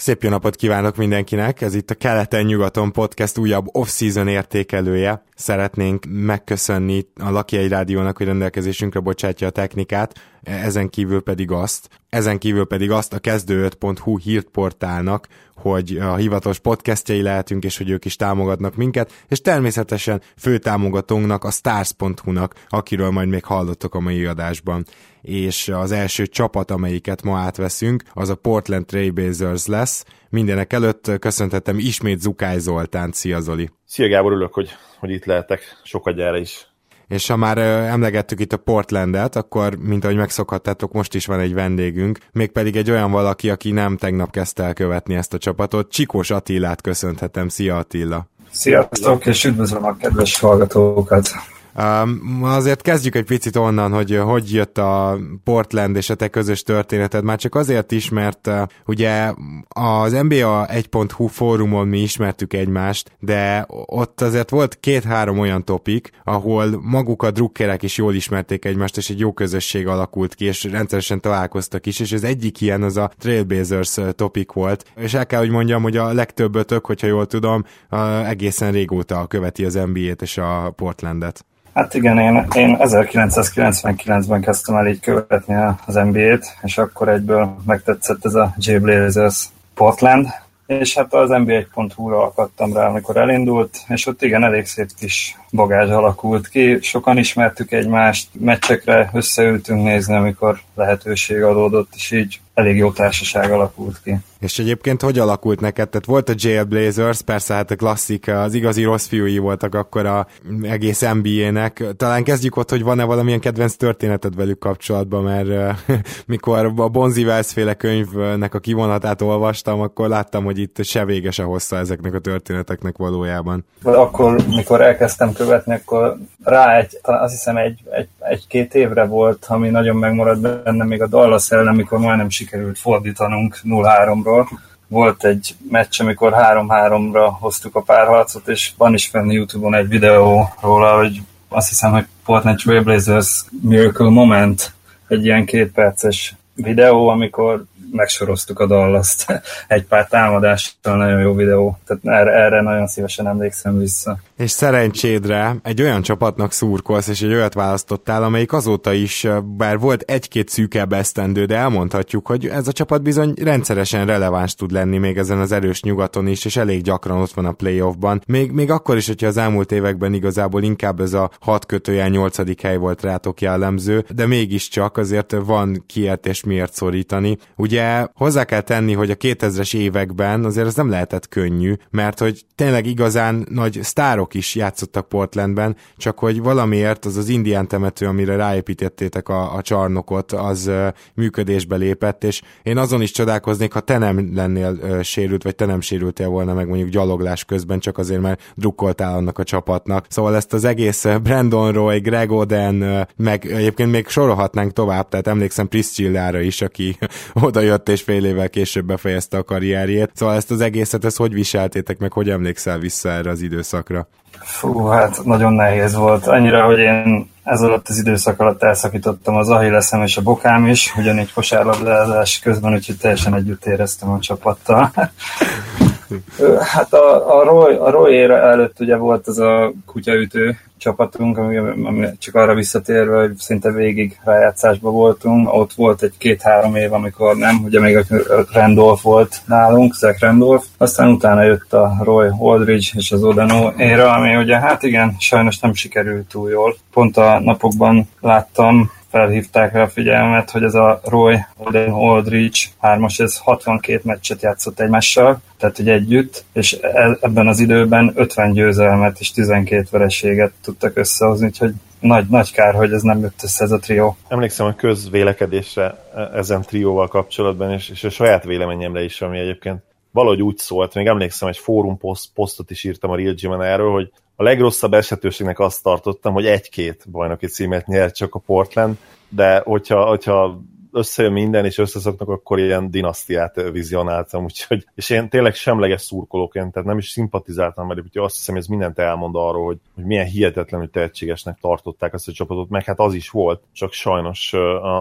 Szép jó napot kívánok mindenkinek! Ez itt a Keleten-nyugaton podcast újabb off-season értékelője. Szeretnénk megköszönni a Laki Rádiónak, hogy rendelkezésünkre bocsátja a technikát, ezen kívül pedig azt, ezen kívül pedig azt a kezdő5.hu hírportálnak, hogy a hivatalos podcastjai lehetünk, és hogy ők is támogatnak minket, és természetesen főtámogatónknak, a stars.hu-nak, akiről majd még hallottok a mai adásban. És az első csapat, amelyiket ma átveszünk, az a Portland Trailblazers lesz. Mindenek előtt köszönhetem ismét Zukály Zoltán. Szia Zoli! Szia Gábor, örülök, hogy, hogy itt lehetek sokat is és ha már emlegettük itt a Portlandet, akkor, mint ahogy megszokhattátok, most is van egy vendégünk, mégpedig egy olyan valaki, aki nem tegnap kezdte el követni ezt a csapatot. Csikós Attilát köszönhetem. Szia Attila! Sziasztok, és üdvözlöm a kedves hallgatókat! Um, azért kezdjük egy picit onnan, hogy hogy jött a Portland és a te közös történeted, már csak azért is, mert uh, ugye az NBA 1.hu fórumon mi ismertük egymást, de ott azért volt két-három olyan topik, ahol maguk a drukkerek is jól ismerték egymást, és egy jó közösség alakult ki, és rendszeresen találkoztak is, és az egyik ilyen az a Trailblazers topik volt, és el kell, hogy mondjam, hogy a legtöbbötök, hogyha jól tudom, uh, egészen régóta követi az NBA-t és a Portlandet. Hát igen, én, én 1999-ben kezdtem el így követni az NBA-t, és akkor egyből megtetszett ez a J. Blazers Portland, és hát az NBA.hu-ra akadtam rá, amikor elindult, és ott igen, elég szép kis bagázs alakult ki. Sokan ismertük egymást, meccsekre összeültünk nézni, amikor lehetőség adódott, és így elég jó társaság alakult ki. És egyébként hogy alakult neked? Tehát volt a Jailblazers, persze hát a klasszik, az igazi rossz fiúi voltak akkor a egész NBA-nek. Talán kezdjük ott, hogy van-e valamilyen kedvenc történeted velük kapcsolatban, mert mikor a Bonzi Wells féle könyvnek a kivonatát olvastam, akkor láttam, hogy itt se véges a hossza ezeknek a történeteknek valójában. Akkor, mikor elkezdtem követni, akkor rá egy, azt hiszem egy, egy, egy-két évre volt, ami nagyon megmaradt bennem még a Dallas ellen, amikor majdnem sikerült fordítanunk 0-3-ról. Volt egy meccs, amikor 3-3-ra hoztuk a párharcot, és van is fenn YouTube-on egy videó róla, hogy azt hiszem, hogy Portland Trailblazers Miracle Moment, egy ilyen két perces videó, amikor megsoroztuk a dallas egy pár támadással, nagyon jó videó, tehát erre, erre nagyon szívesen emlékszem vissza. És szerencsédre egy olyan csapatnak szurkolsz, és egy olyat választottál, amelyik azóta is, bár volt egy-két szűkebb esztendő, de elmondhatjuk, hogy ez a csapat bizony rendszeresen releváns tud lenni még ezen az erős nyugaton is, és elég gyakran ott van a playoffban. Még, még akkor is, hogyha az elmúlt években igazából inkább ez a hat kötőjel nyolcadik hely volt rátok jellemző, de mégiscsak azért van kiért és miért szorítani. Ugye ugye hozzá kell tenni, hogy a 2000-es években azért ez nem lehetett könnyű, mert hogy tényleg igazán nagy sztárok is játszottak Portlandben, csak hogy valamiért az az indián temető, amire ráépítettétek a, a csarnokot, az uh, működésbe lépett, és én azon is csodálkoznék, ha te nem lennél uh, sérült, vagy te nem sérültél volna meg mondjuk gyaloglás közben, csak azért, mert drukkoltál annak a csapatnak. Szóval ezt az egész Brandon Roy, Greg Oden, uh, meg egyébként még sorolhatnánk tovább, tehát emlékszem Priscillára is, aki oda jött és fél évvel később befejezte a karrierjét. Szóval ezt az egészet, ezt hogy viseltétek meg, hogy emlékszel vissza erre az időszakra? Fú, hát nagyon nehéz volt. Annyira, hogy én ez alatt az időszak alatt elszakítottam az ahilleszem és a bokám is, ugyanígy kosárlabdázás közben, úgyhogy teljesen együtt éreztem a csapattal. Hát a, a, Roy, a Roy előtt ugye volt az a kutyaütő csapatunk, ami, ami csak arra visszatérve, hogy szinte végig rájátszásban voltunk. Ott volt egy két-három év, amikor nem, ugye még a Randolph volt nálunk, Zach Randolph. Aztán utána jött a Roy Holdridge és az Odano éra, ami ugye hát igen, sajnos nem sikerült túl jól. Pont a napokban láttam felhívták rá a figyelmet, hogy ez a Roy Oden Aldrich hármas, ez 62 meccset játszott egymással, tehát hogy együtt, és e- ebben az időben 50 győzelmet és 12 vereséget tudtak összehozni, úgyhogy nagy, nagy kár, hogy ez nem jött össze ez a trió. Emlékszem a közvélekedésre e- ezen trióval kapcsolatban, és, és a saját véleményemre is, ami egyébként valahogy úgy szólt, még emlékszem, egy fórum poszt, posztot is írtam a Real Gym erről, hogy a legrosszabb esetőségnek azt tartottam, hogy egy-két bajnoki címet nyert csak a Portland, de hogyha, hogyha összejön minden, és összeszoknak, akkor ilyen dinasztiát vizionáltam, úgyhogy, és én tényleg semleges szurkolóként, tehát nem is szimpatizáltam velük, úgyhogy azt hiszem, ez mindent elmond arról, hogy, hogy milyen hihetetlenül tehetségesnek tartották ezt a csapatot, meg hát az is volt, csak sajnos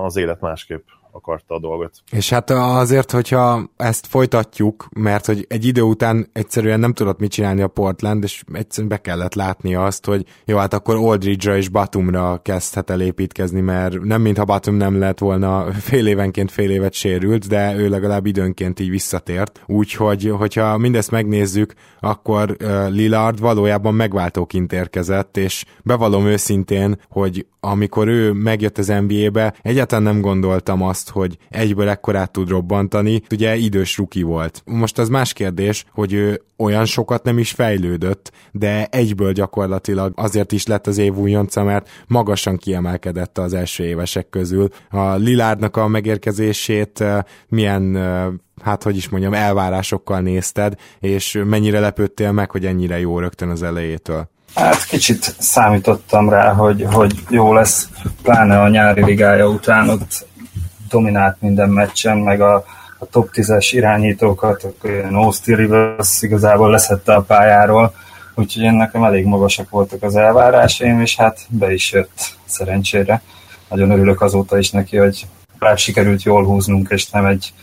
az élet másképp akarta a dolgot. És hát azért, hogyha ezt folytatjuk, mert hogy egy idő után egyszerűen nem tudott mit csinálni a Portland, és egyszerűen be kellett látni azt, hogy jó, hát akkor Aldridge-ra és Batumra kezdhet el építkezni, mert nem mintha Batum nem lett volna fél évenként fél évet sérült, de ő legalább időnként így visszatért. Úgyhogy, hogyha mindezt megnézzük, akkor Lillard valójában megváltóként érkezett, és bevallom őszintén, hogy amikor ő megjött az NBA-be, egyáltalán nem gondoltam azt, hogy egyből ekkorát tud robbantani. Ugye idős ruki volt. Most az más kérdés, hogy ő olyan sokat nem is fejlődött, de egyből gyakorlatilag azért is lett az év újonca, mert magasan kiemelkedett az első évesek közül. A Lilárdnak a megérkezését eh, milyen eh, hát hogy is mondjam, elvárásokkal nézted, és mennyire lepődtél meg, hogy ennyire jó rögtön az elejétől? Hát kicsit számítottam rá, hogy, hogy jó lesz, pláne a nyári ligája után ott dominált minden meccsen, meg a, a top 10-es irányítókat, Austin Rivers igazából leszette a pályáról, úgyhogy én nekem elég magasak voltak az elvárásaim, és hát be is jött szerencsére. Nagyon örülök azóta is neki, hogy rá sikerült jól húznunk, és nem egy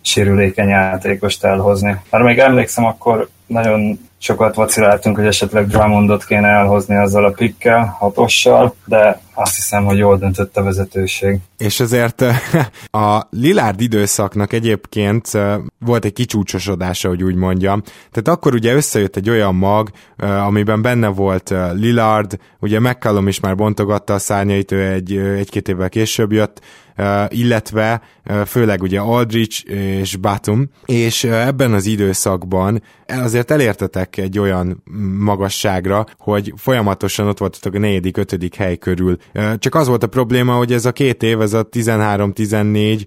sérülékeny játékost elhozni. Már még emlékszem, akkor nagyon sokat vaciláltunk, hogy esetleg Drummondot kéne elhozni azzal a pikkel, hatossal, de azt hiszem, hogy jól döntött a vezetőség. És ezért a Lilárd időszaknak egyébként volt egy kicsúcsosodása, hogy úgy mondjam. Tehát akkor ugye összejött egy olyan mag, amiben benne volt Lillard, ugye McCallum is már bontogatta a szárnyait, ő egy, egy-két évvel később jött, illetve főleg ugye Aldrich és Batum, és ebben az időszakban azért elértetek egy olyan magasságra, hogy folyamatosan ott voltatok a negyedik, ötödik hely körül. Csak az volt a probléma, hogy ez a két év, ez a 13-14,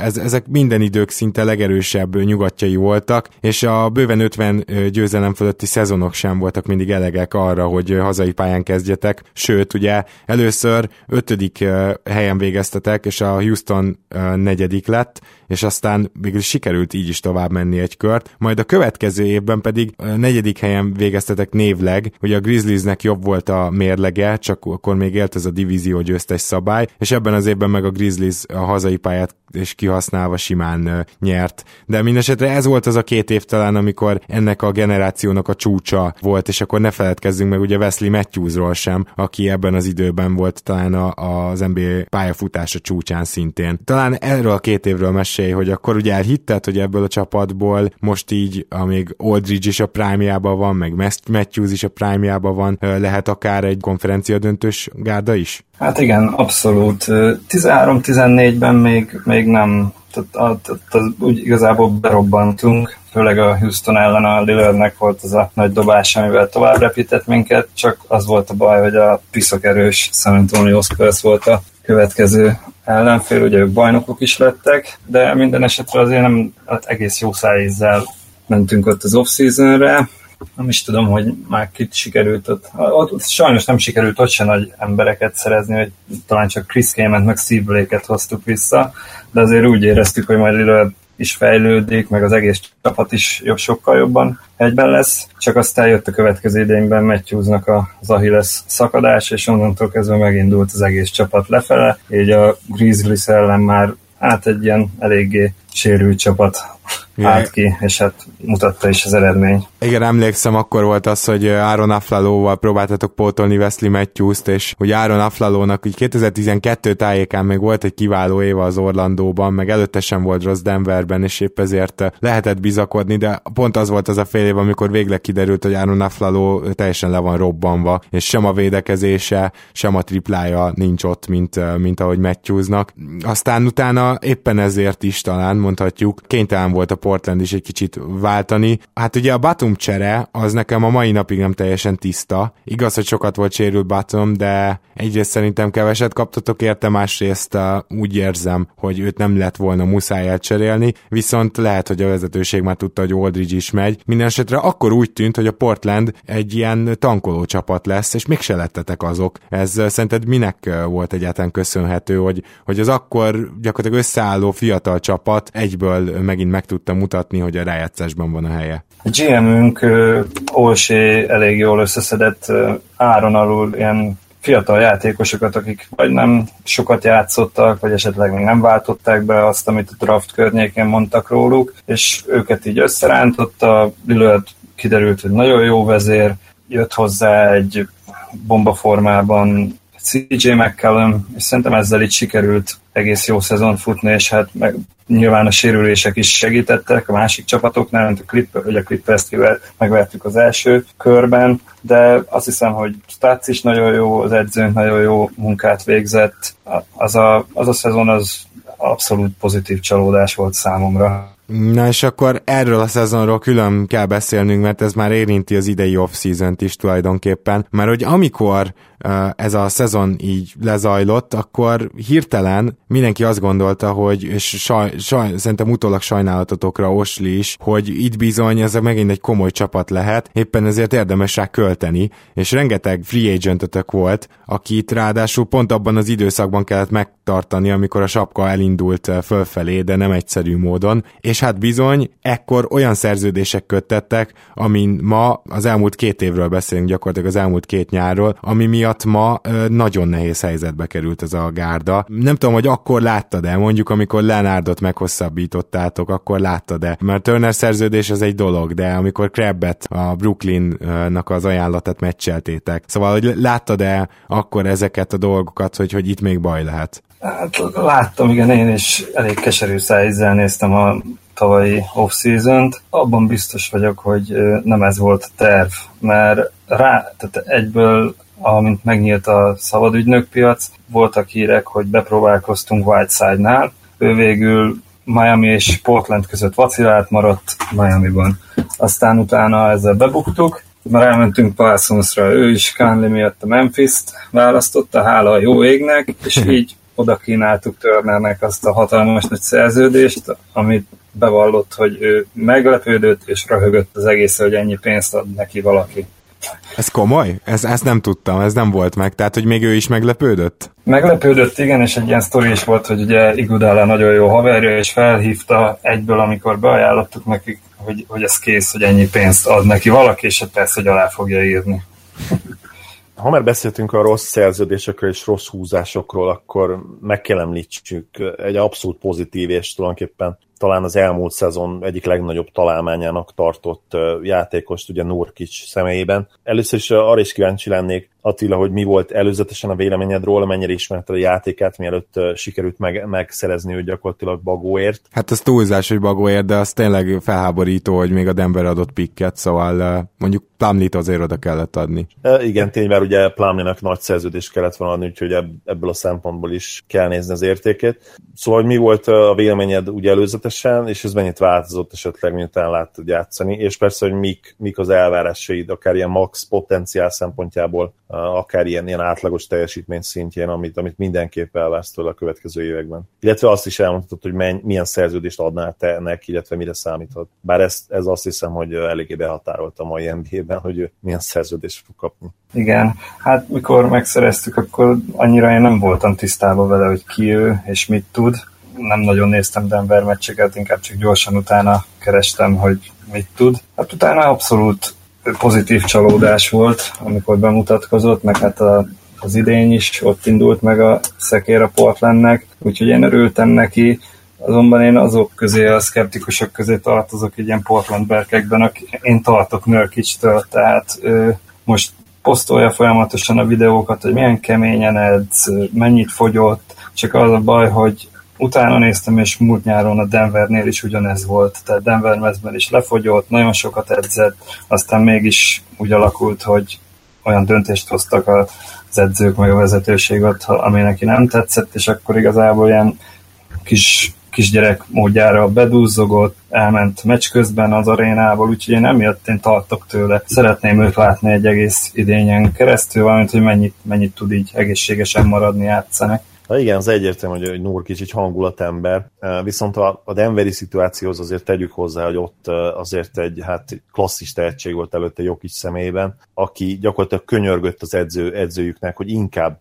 ez, ezek minden idők szinte legerősebb nyugatjai voltak, és a bőven 50 győzelem fölötti szezonok sem voltak mindig elegek arra, hogy hazai pályán kezdjetek. Sőt, ugye először ötödik helyen végeztetek, és a Houston negyedik lett, és aztán végül sikerült így is tovább menni egy kört, majd a következő évben pedig a negyedik helyen végeztetek névleg, hogy a Grizzliesnek jobb volt a mérlege, csak akkor még élt ez a divízió győztes szabály, és ebben az évben meg a Grizzlies a hazai pályát és kihasználva simán nyert. De mindesetre ez volt az a két év talán, amikor ennek a generációnak a csúcsa volt, és akkor ne feledkezzünk meg ugye Wesley Matthewsról sem, aki ebben az időben volt talán a, az NBA pályafutása csúcsán szintén. Talán erről a két évről mesélj, hogy akkor ugye elhitted, hogy ebből a csapatból most így, amíg Aldridge is a prime van, meg Matthews is a prime van, lehet akár egy konferencia döntős gárda is? Hát igen, abszolút. 13-14-ben még, még nem, tehát, tehát, tehát úgy igazából berobbantunk, főleg a Houston ellen a Lillardnek volt az a nagy dobás, amivel tovább repített minket, csak az volt a baj, hogy a piszok erős San Antonio Spurs volt a következő ellenfél, ugye ők bajnokok is lettek, de minden esetre azért nem hát egész jó szájízzel mentünk ott az off-seasonre, nem is tudom, hogy már kit sikerült ott, ott sajnos nem sikerült ott se nagy embereket szerezni, hogy talán csak Chris Kamen meg Steve Blake-et hoztuk vissza, de azért úgy éreztük, hogy majd Lillard is fejlődik, meg az egész csapat is jobb, sokkal jobban egyben lesz, csak aztán jött a következő idényben Matthewsnak az Achilles szakadás, és onnantól kezdve megindult az egész csapat lefele, így a Grizzlies ellen már hát egy ilyen eléggé sérült csapat állt ki, és hát mutatta is az eredmény. Igen, emlékszem, akkor volt az, hogy Áron Aflalóval próbáltatok pótolni Wesley Matthews-t, és hogy Áron Aflalónak úgy 2012 tájékán még volt egy kiváló éve az Orlandóban, meg előtte sem volt rossz Denverben, és épp ezért lehetett bizakodni, de pont az volt az a fél év, amikor végleg kiderült, hogy Áron Aflaló teljesen le van robbanva, és sem a védekezése, sem a triplája nincs ott, mint, mint ahogy Matthewsnak. Aztán utána éppen ezért is talán mondhatjuk, kénytelen volt a Portland is egy kicsit váltani. Hát ugye a Batum csere, az nekem a mai napig nem teljesen tiszta. Igaz, hogy sokat volt sérült Batum, de egyrészt szerintem keveset kaptatok érte, másrészt uh, úgy érzem, hogy őt nem lett volna muszáj elcserélni, viszont lehet, hogy a vezetőség már tudta, hogy Aldridge is megy. Mindenesetre akkor úgy tűnt, hogy a Portland egy ilyen tankoló csapat lesz, és mégse lettetek azok. Ez uh, szerinted minek uh, volt egyáltalán köszönhető, hogy, hogy az akkor gyakorlatilag összeálló fiatal csapat egyből megint meg tudta mutatni, hogy a rájátszásban van a helye. A GM-ünk Olsé elég jól összeszedett áron alul ilyen fiatal játékosokat, akik vagy nem sokat játszottak, vagy esetleg még nem váltották be azt, amit a draft környékén mondtak róluk, és őket így összerántotta, Lillard kiderült, hogy nagyon jó vezér, jött hozzá egy bombaformában CJ McCallum, és szerintem ezzel itt sikerült egész jó szezon futni, és hát meg nyilván a sérülések is segítettek a másik csapatoknál, mint a Clipper, vagy a clippers megvertük az első körben, de azt hiszem, hogy Stats is nagyon jó, az edzőnk nagyon jó munkát végzett. Az a, az a szezon az abszolút pozitív csalódás volt számomra. Na és akkor erről a szezonról külön kell beszélnünk, mert ez már érinti az idei off-season is tulajdonképpen, mert hogy amikor ez a szezon így lezajlott, akkor hirtelen mindenki azt gondolta, hogy, és saj, saj, szerintem utólag sajnálatotokra Osli is, hogy itt bizony ez megint egy komoly csapat lehet, éppen ezért érdemes rá költeni, és rengeteg free agentötök volt, akit ráadásul pont abban az időszakban kellett megtartani, amikor a sapka elindult fölfelé, de nem egyszerű módon, és hát bizony, ekkor olyan szerződések köttettek, amin ma az elmúlt két évről beszélünk gyakorlatilag az elmúlt két nyárról, ami miatt ma nagyon nehéz helyzetbe került ez a gárda. Nem tudom, hogy akkor láttad-e, mondjuk amikor Leonardot meghosszabbítottátok, akkor láttad-e, mert Turner szerződés az egy dolog, de amikor Krabbet a Brooklyn-nak az ajánlatát meccseltétek. Szóval, hogy láttad-e akkor ezeket a dolgokat, hogy, hogy itt még baj lehet? Hát láttam, igen, én is elég keserű szájízzel néztem a tavalyi off-season-t. Abban biztos vagyok, hogy nem ez volt a terv, mert rá, tehát egyből amint megnyílt a szabadügynökpiac, voltak hírek, hogy bepróbálkoztunk Whiteside-nál, ő végül Miami és Portland között vacilált, maradt Miami-ban. Aztán utána ezzel bebuktuk, már elmentünk Parsonsra, ő is Conley miatt a Memphis-t választotta, hála a jó égnek, és így oda kínáltuk Turnernek azt a hatalmas nagy szerződést, amit bevallott, hogy ő meglepődött és röhögött az egész, hogy ennyi pénzt ad neki valaki. Ez komoly? Ez, ezt nem tudtam, ez nem volt meg. Tehát, hogy még ő is meglepődött? Meglepődött, igen, és egy ilyen sztori is volt, hogy ugye Iguodala nagyon jó haverja, és felhívta egyből, amikor beajánlottuk nekik, hogy, hogy ez kész, hogy ennyi pénzt ad neki valaki, és hát persze, hogy alá fogja írni. Ha már beszéltünk a rossz szerződésekről és rossz húzásokról, akkor meg kell említsük egy abszolút pozitív és tulajdonképpen talán az elmúlt szezon egyik legnagyobb találmányának tartott játékost, ugye Nurkic személyében. Először is arra is kíváncsi lennék, Attila, hogy mi volt előzetesen a véleményed róla, mennyire ismerted a játékát, mielőtt sikerült meg, megszerezni őt gyakorlatilag Bagóért. Hát az túlzás, hogy Bagóért, de az tényleg felháborító, hogy még a Denver adott pikket, szóval mondjuk Plumlit azért oda kellett adni. E, igen, tény, mert ugye Plumlinak nagy szerződést kellett volna adni, úgyhogy ebből a szempontból is kell nézni az értékét. Szóval, hogy mi volt a véleményed ugye előzetesen, és ez mennyit változott esetleg, miután láttad játszani, és persze, hogy mik, mik az elvárásaid, akár ilyen max potenciál szempontjából akár ilyen, ilyen átlagos teljesítmény szintjén, amit, amit mindenképp elvársz tőle a következő években. Illetve azt is elmondhatod, hogy menny, milyen szerződést adnál te neki, illetve mire számíthat. Bár ez, ez azt hiszem, hogy eléggé behatárolta a mai NBA-ben, hogy ő milyen szerződést fog kapni. Igen, hát mikor megszereztük, akkor annyira én nem voltam tisztában vele, hogy ki ő és mit tud. Nem nagyon néztem Denver meccseket, inkább csak gyorsan utána kerestem, hogy mit tud. Hát utána abszolút pozitív csalódás volt, amikor bemutatkozott, meg hát a, az idény is ott indult meg a szekér a Portlandnek, úgyhogy én örültem neki, azonban én azok közé, a szkeptikusok közé tartozok egy ilyen Portland berkekben, akik én tartok Nörkicstől, tehát ő most posztolja folyamatosan a videókat, hogy milyen keményen edz, mennyit fogyott, csak az a baj, hogy utána néztem, és múlt nyáron a Denvernél is ugyanez volt, tehát Denver mezben is lefogyott, nagyon sokat edzett, aztán mégis úgy alakult, hogy olyan döntést hoztak az edzők meg a vezetőség ott, ami neki nem tetszett, és akkor igazából ilyen kis kisgyerek módjára bedúzzogott, elment meccs közben az arénából, úgyhogy én emiatt én tartok tőle. Szeretném őt látni egy egész idényen keresztül, valamint, hogy mennyit, mennyit tud így egészségesen maradni játszani. Na igen, az egyértelmű, hogy, hogy Nurkic egy hangulatember, viszont a, a Denveri szituációhoz azért tegyük hozzá, hogy ott azért egy hát klasszis tehetség volt előtte Jokic személyében, aki gyakorlatilag könyörgött az edző, edzőjüknek, hogy inkább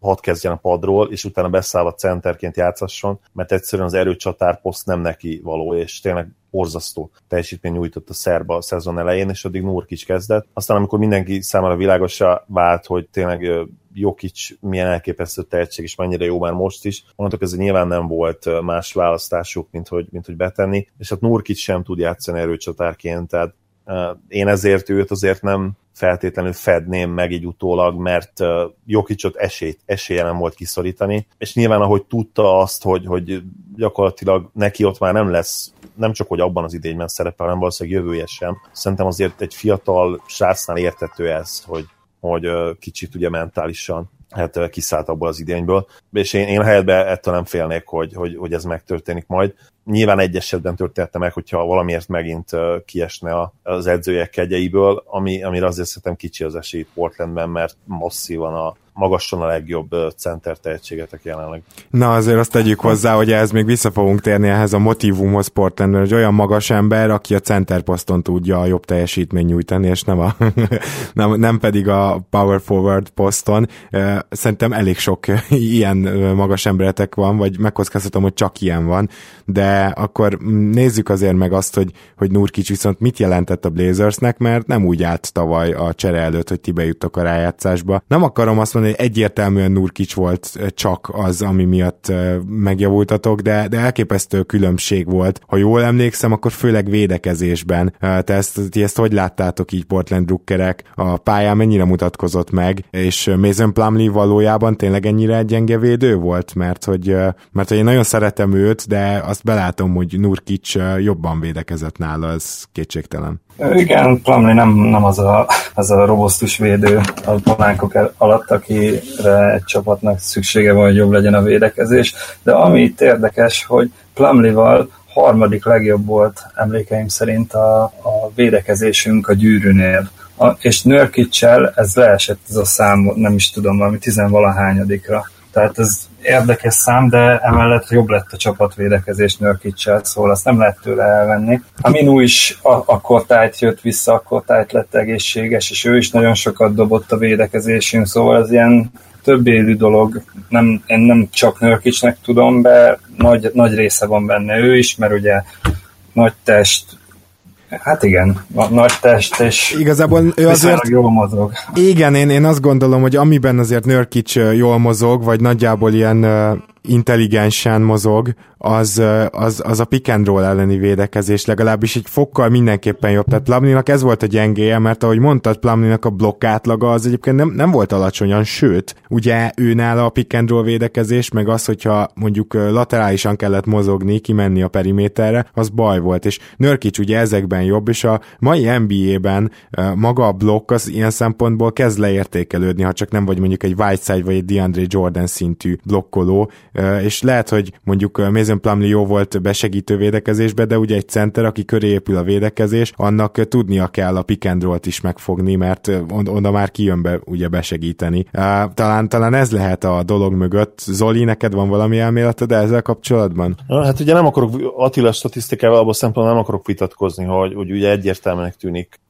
hadd kezdjen a padról, és utána beszállva centerként játszasson, mert egyszerűen az erőcsatárposzt nem neki való, és tényleg borzasztó teljesítmény nyújtott a szerba a szezon elején, és addig Nurkic kezdett. Aztán amikor mindenki számára világosra vált, hogy tényleg Jokic milyen elképesztő tehetség, és mennyire jó már most is. Mondtok, ez nyilván nem volt más választásuk, mint hogy, mint hogy betenni, és hát Nurkic sem tud játszani erőcsatárként, tehát én ezért őt azért nem feltétlenül fedném meg így utólag, mert Jokicsot esélyt, esélye nem volt kiszorítani, és nyilván ahogy tudta azt, hogy, hogy gyakorlatilag neki ott már nem lesz, nem csak hogy abban az idényben szerepel, hanem valószínűleg jövője sem. Szerintem azért egy fiatal srácnál értető ez, hogy, hogy kicsit ugye mentálisan hát kiszállt abból az idényből, és én, én helyetben ettől nem félnék, hogy, hogy, hogy ez megtörténik majd. Nyilván egy esetben történette meg, hogyha valamiért megint kiesne az edzőjek kegyeiből, ami, amire azért szerintem kicsi az esély Portlandben, mert masszívan a, magasan a legjobb center tehetségetek jelenleg. Na azért azt tegyük hozzá, hogy ez még vissza fogunk térni ehhez a motivumhoz Portlandről, hogy olyan magas ember, aki a center poszton tudja a jobb teljesítmény nyújtani, és nem, a, nem, nem pedig a power forward poszton. Szerintem elég sok ilyen magas emberetek van, vagy megkockáztatom, hogy csak ilyen van, de akkor nézzük azért meg azt, hogy, hogy Nurkic viszont mit jelentett a Blazersnek, mert nem úgy állt tavaly a csere előtt, hogy ti bejuttok a rájátszásba. Nem akarom azt mondani, egyértelműen Nurkic volt csak az, ami miatt megjavultatok, de, de elképesztő különbség volt. Ha jól emlékszem, akkor főleg védekezésben. Te ezt, ti ezt hogy láttátok így Portland drukkerek? A pályán mennyire mutatkozott meg, és Mason Plumlee valójában tényleg ennyire gyenge védő volt? Mert hogy, mert hogy én nagyon szeretem őt, de azt belátom, hogy Nurkic jobban védekezett nála, ez kétségtelen. Igen, Plumlee nem, nem az, a, az a robosztus védő a palánkok alatt, akire egy csapatnak szüksége van, hogy jobb legyen a védekezés, de ami itt érdekes, hogy Plumlee-val harmadik legjobb volt emlékeim szerint a, a védekezésünk a gyűrűnél. A, és Nörkicsel ez leesett ez a szám, nem is tudom, valami tizenvalahányadikra. Tehát ez érdekes szám, de emellett jobb lett a csapatvédekezés Nörkicsel, szóval azt nem lehet tőle elvenni. Aminu is a, akkor tájt jött vissza, akkor tájt lett egészséges, és ő is nagyon sokat dobott a védekezésünk, szóval ez ilyen több élő dolog, nem, én nem csak Nörkicsnek tudom, de nagy, nagy része van benne ő is, mert ugye nagy test, Hát igen, a nagy test, és igazából ő azért jól mozog. Igen, én, én azt gondolom, hogy amiben azért Nörkic jól mozog, vagy nagyjából ilyen intelligensen mozog, az, az, az a pick and roll elleni védekezés, legalábbis egy fokkal mindenképpen jobb. Tehát Plumlinak ez volt a gyengéje, mert ahogy mondtad, Plumlinak a blokk átlaga az egyébként nem, nem volt alacsonyan, sőt, ugye ő nála a pick and roll védekezés, meg az, hogyha mondjuk laterálisan kellett mozogni, kimenni a periméterre, az baj volt, és Nörkic ugye ezekben jobb, és a mai NBA-ben maga a blokk az ilyen szempontból kezd leértékelődni, ha csak nem vagy mondjuk egy Whiteside vagy egy DeAndre Jordan szintű blokkoló, és lehet, hogy mondjuk Mason Plumlee jó volt besegítő védekezésbe, de ugye egy center, aki köré épül a védekezés, annak tudnia kell a pick and roll-t is megfogni, mert oda már kijön be ugye besegíteni. Talán, talán ez lehet a dolog mögött. Zoli, neked van valami elméleted ezzel kapcsolatban? Hát ugye nem akarok Attila statisztikával abban szempontból nem akarok vitatkozni, hogy, hogy ugye egyértelműnek tűnik,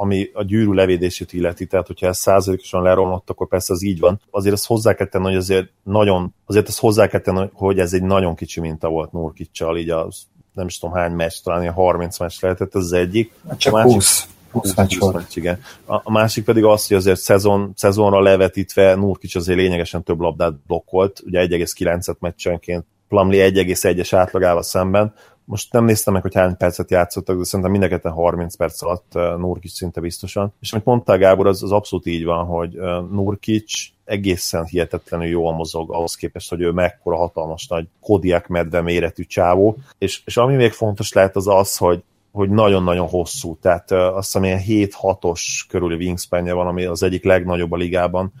ami a gyűrű levédését illeti, tehát hogyha ez százalékosan leromlott, akkor persze az így van. Azért ezt hozzá kell tenni, hogy azért nagyon, azért ezt hozzá kell tenni, hogy ez egy nagyon kicsi minta volt Nurkicsal, így az nem is tudom hány meccs, talán ilyen 30 meccs lehetett, ez az egyik. Hát csak a másik, 20. 20 meccs volt. Igen. A, a, másik pedig az, hogy azért szezon, szezonra levetítve Nurkic azért lényegesen több labdát blokkolt, ugye 1,9-et meccsenként, Plumlee 1,1-es átlagával szemben, most nem néztem meg, hogy hány percet játszottak, de szerintem mindeketen 30 perc alatt Nurkic szinte biztosan. És amit mondtál Gábor, az, az abszolút így van, hogy Nurkic egészen hihetetlenül jól mozog ahhoz képest, hogy ő mekkora hatalmas nagy Kodiak medve méretű csávó. És, és ami még fontos lehet az az, hogy hogy nagyon-nagyon hosszú, tehát azt hiszem ilyen 7-6-os körüli wingspanje van, ami az egyik legnagyobb a ligában.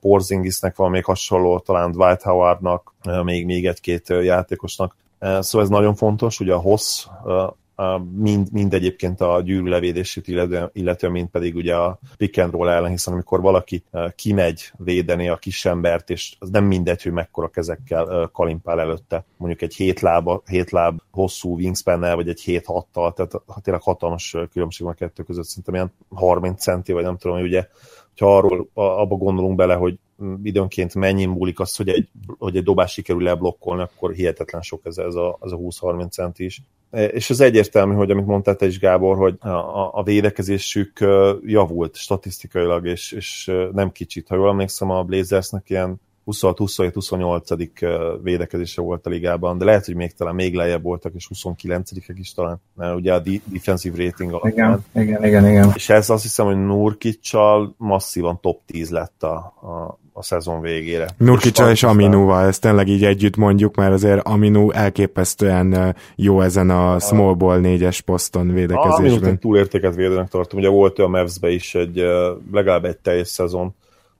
Porzingisnek van még hasonló, talán Dwight Howardnak, még, még egy-két játékosnak. Szóval ez nagyon fontos, ugye a hossz, mind, mind egyébként a gyűrű levédését, illetve, illetve mind pedig ugye a pick and roll ellen, hiszen amikor valaki kimegy védeni a kisembert, és az nem mindegy, hogy mekkora kezekkel kalimpál előtte, mondjuk egy hét, lába, hét láb hosszú wingspan vagy egy hét hattal, tehát tényleg hatalmas különbség van a kettő között, szerintem ilyen 30 centi, vagy nem tudom, hogy ugye, ha arról abba gondolunk bele, hogy időnként mennyi múlik az, hogy egy, hogy egy dobás sikerül leblokkolni, akkor hihetetlen sok ez, ez a, ez a 20-30 cent is. És az egyértelmű, hogy amit mondtál te is, Gábor, hogy a, a védekezésük javult statisztikailag, és, és nem kicsit. Ha jól emlékszem, a Blazersnek ilyen 26-27-28. védekezése volt a ligában, de lehet, hogy még talán még lejjebb voltak, és 29-ek is talán, mert ugye a defensive rating alapján. Igen, igen, igen, igen. És ez azt hiszem, hogy Nurkicsal masszívan top 10 lett a, a, a szezon végére. Nurkicsal és Aminuval, ezt tényleg így együtt mondjuk, mert azért Aminu elképesztően jó ezen a small ball négyes poszton védekezésben. Aminut túlértéket védőnek tartom, ugye volt olyan Mavs-be is egy legalább egy teljes szezon,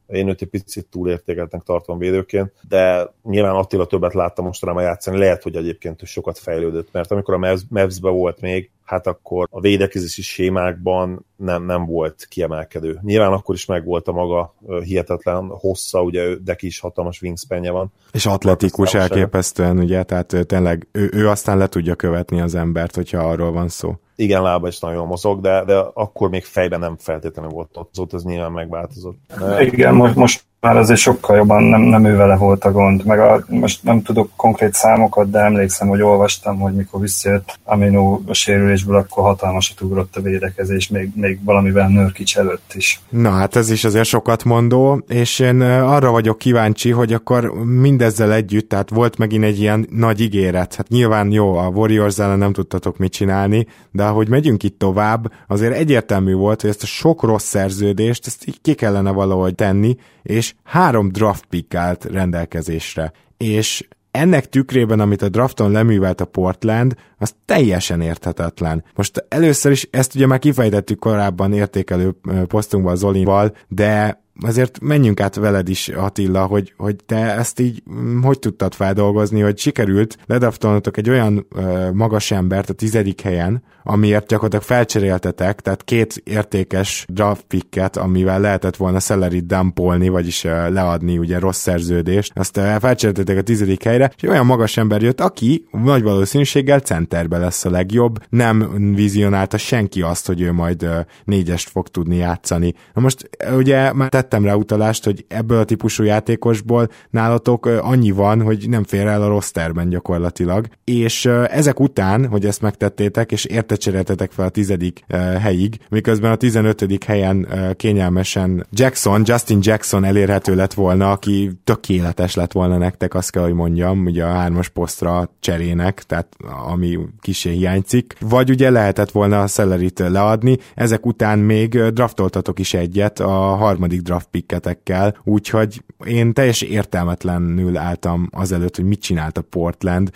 én őt egy picit túlértékeltnek tartom védőként, de nyilván Attila többet láttam mostanában játszani, lehet, hogy egyébként sokat fejlődött, mert amikor a Mavs-be volt még, hát akkor a védekezési sémákban nem, nem volt kiemelkedő. Nyilván akkor is megvolt a maga hihetetlen hossza, ugye de is hatalmas wingspanje van. És atletikus elképesztően, ugye, tehát tényleg ő, ő aztán le tudja követni az embert, hogyha arról van szó igen, lába is nagyon mozog, de, de akkor még fejben nem feltétlenül volt ott, azóta ez nyilván megváltozott. Igen, most, most már azért sokkal jobban nem, nem ő vele volt a gond, meg a, most nem tudok konkrét számokat, de emlékszem, hogy olvastam, hogy mikor visszajött Amino a sérülésből, akkor hatalmasat ugrott a védekezés, még, még valamivel Nörkics előtt is. Na hát ez is azért sokat mondó, és én arra vagyok kíváncsi, hogy akkor mindezzel együtt, tehát volt megint egy ilyen nagy ígéret, hát nyilván jó, a Warriors ellen nem tudtatok mit csinálni, de ahogy megyünk itt tovább, azért egyértelmű volt, hogy ezt a sok rossz szerződést, ezt ki kellene valahogy tenni, és három draft pick állt rendelkezésre. És ennek tükrében, amit a drafton leművelt a Portland, az teljesen érthetetlen. Most először is ezt ugye már kifejtettük korábban értékelő posztunkban Zolinval, de azért menjünk át veled is, Attila, hogy, hogy te ezt így mm, hogy tudtad feldolgozni, hogy sikerült ledaftolnotok egy olyan ö, magas embert a tizedik helyen, amiért gyakorlatilag felcseréltetek, tehát két értékes draft picket, amivel lehetett volna salary dumpolni, vagyis ö, leadni ugye rossz szerződést, azt ö, felcseréltetek a tizedik helyre, és olyan magas ember jött, aki nagy valószínűséggel centerbe lesz a legjobb, nem vizionálta senki azt, hogy ő majd ö, négyest fog tudni játszani. Na most ugye már tettem rá utalást, hogy ebből a típusú játékosból nálatok annyi van, hogy nem fér el a rosterben gyakorlatilag. És ezek után, hogy ezt megtettétek, és értecseréltetek fel a tizedik helyig, miközben a tizenötödik helyen kényelmesen Jackson, Justin Jackson elérhető lett volna, aki tökéletes lett volna nektek, azt kell, hogy mondjam, ugye a hármas posztra cserének, tehát ami kisé hiányzik. Vagy ugye lehetett volna a szellerit leadni, ezek után még draftoltatok is egyet a harmadik draft draft picketekkel, úgyhogy én teljesen értelmetlenül álltam azelőtt, hogy mit csinált a Portland.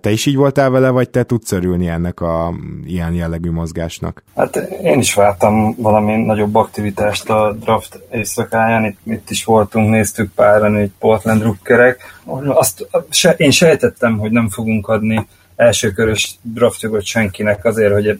Te is így voltál vele, vagy te tudsz örülni ennek a ilyen jellegű mozgásnak? Hát én is vártam valami nagyobb aktivitást a draft éjszakáján, itt, itt is voltunk, néztük páran, egy Portland rukkerek. Azt se, én sejtettem, hogy nem fogunk adni elsőkörös draftjogot senkinek azért, hogy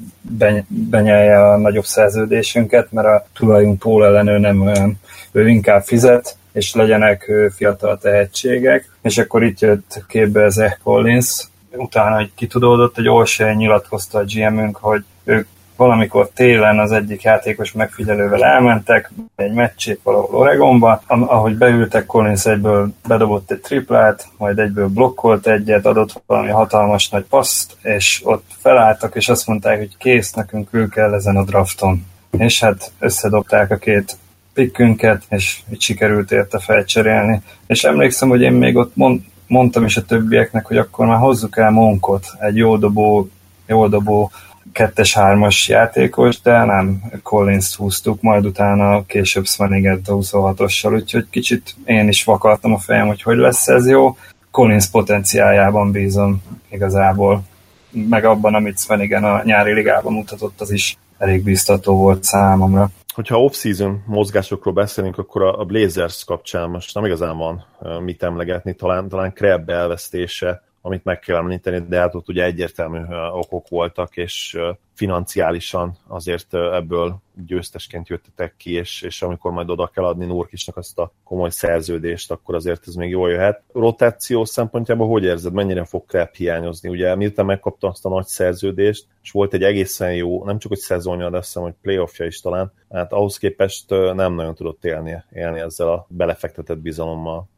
benyelje a nagyobb szerződésünket, mert a tulajunk Paul ellenő nem olyan. Ő inkább fizet, és legyenek fiatal tehetségek, és akkor itt jött képbe Zach Collins, utána egy kitudódott, egy Olsey nyilatkozta a GM-ünk, hogy ők valamikor télen az egyik játékos megfigyelővel elmentek, egy meccsét valahol Oregonba, ahogy beültek, Collins egyből bedobott egy triplát, majd egyből blokkolt egyet, adott valami hatalmas nagy paszt, és ott felálltak, és azt mondták, hogy kész, nekünk ül kell ezen a drafton. És hát összedobták a két pikkünket, és így sikerült érte felcserélni. És emlékszem, hogy én még ott mond, mondtam is a többieknek, hogy akkor már hozzuk el Monkot, egy jó dobó, jó dobó kettes-hármas játékos, de nem Collins húztuk, majd utána később Sveniget a 26-ossal, úgyhogy kicsit én is vakartam a fejem, hogy hogy lesz ez jó. Collins potenciájában bízom igazából, meg abban, amit Svenigen a nyári ligában mutatott, az is elég biztató volt számomra hogyha off-season mozgásokról beszélünk, akkor a Blazers kapcsán most nem igazán van mit emlegetni, talán, talán Krebb elvesztése, amit meg kell említeni, de hát ott ugye egyértelmű okok voltak, és financiálisan azért ebből győztesként jöttetek ki, és, és amikor majd oda kell adni Nurkisnak azt a komoly szerződést, akkor azért ez még jól jöhet. Rotáció szempontjából hogy érzed, mennyire fog Krep hiányozni? Ugye miután megkapta azt a nagy szerződést, és volt egy egészen jó, nem csak egy szezonja, de azt hiszem, hogy playoffja is talán, hát ahhoz képest nem nagyon tudott élni, élni ezzel a belefektetett bizalommal.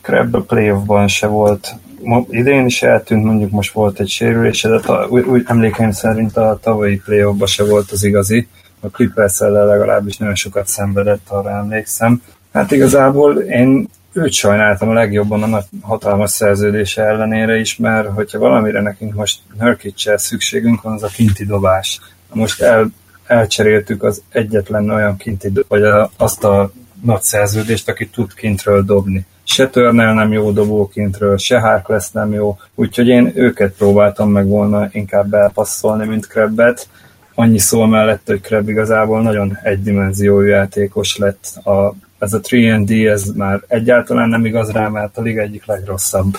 Krebb a playoffban se volt. Idén is eltűnt, mondjuk most volt egy sérülése, de ta, úgy, úgy emlékeim szerint a tavalyi playoffban se volt az igazi a clippers legalábbis nagyon sokat szenvedett, arra emlékszem. Hát igazából én őt sajnáltam a legjobban a nagy hatalmas szerződése ellenére is, mert hogyha valamire nekünk most nurkic szükségünk van, az a kinti dobás. Most el, elcseréltük az egyetlen olyan kinti, vagy a, azt a nagy szerződést, aki tud kintről dobni. Se Turner nem jó dobó kintről, se Harkless nem jó, úgyhogy én őket próbáltam meg volna inkább elpasszolni, mint Krebbet, annyi szó mellett, hogy Kreb igazából nagyon egydimenziójú játékos lett. A, ez a 3D, ez már egyáltalán nem igaz rá, mert a liga egyik legrosszabb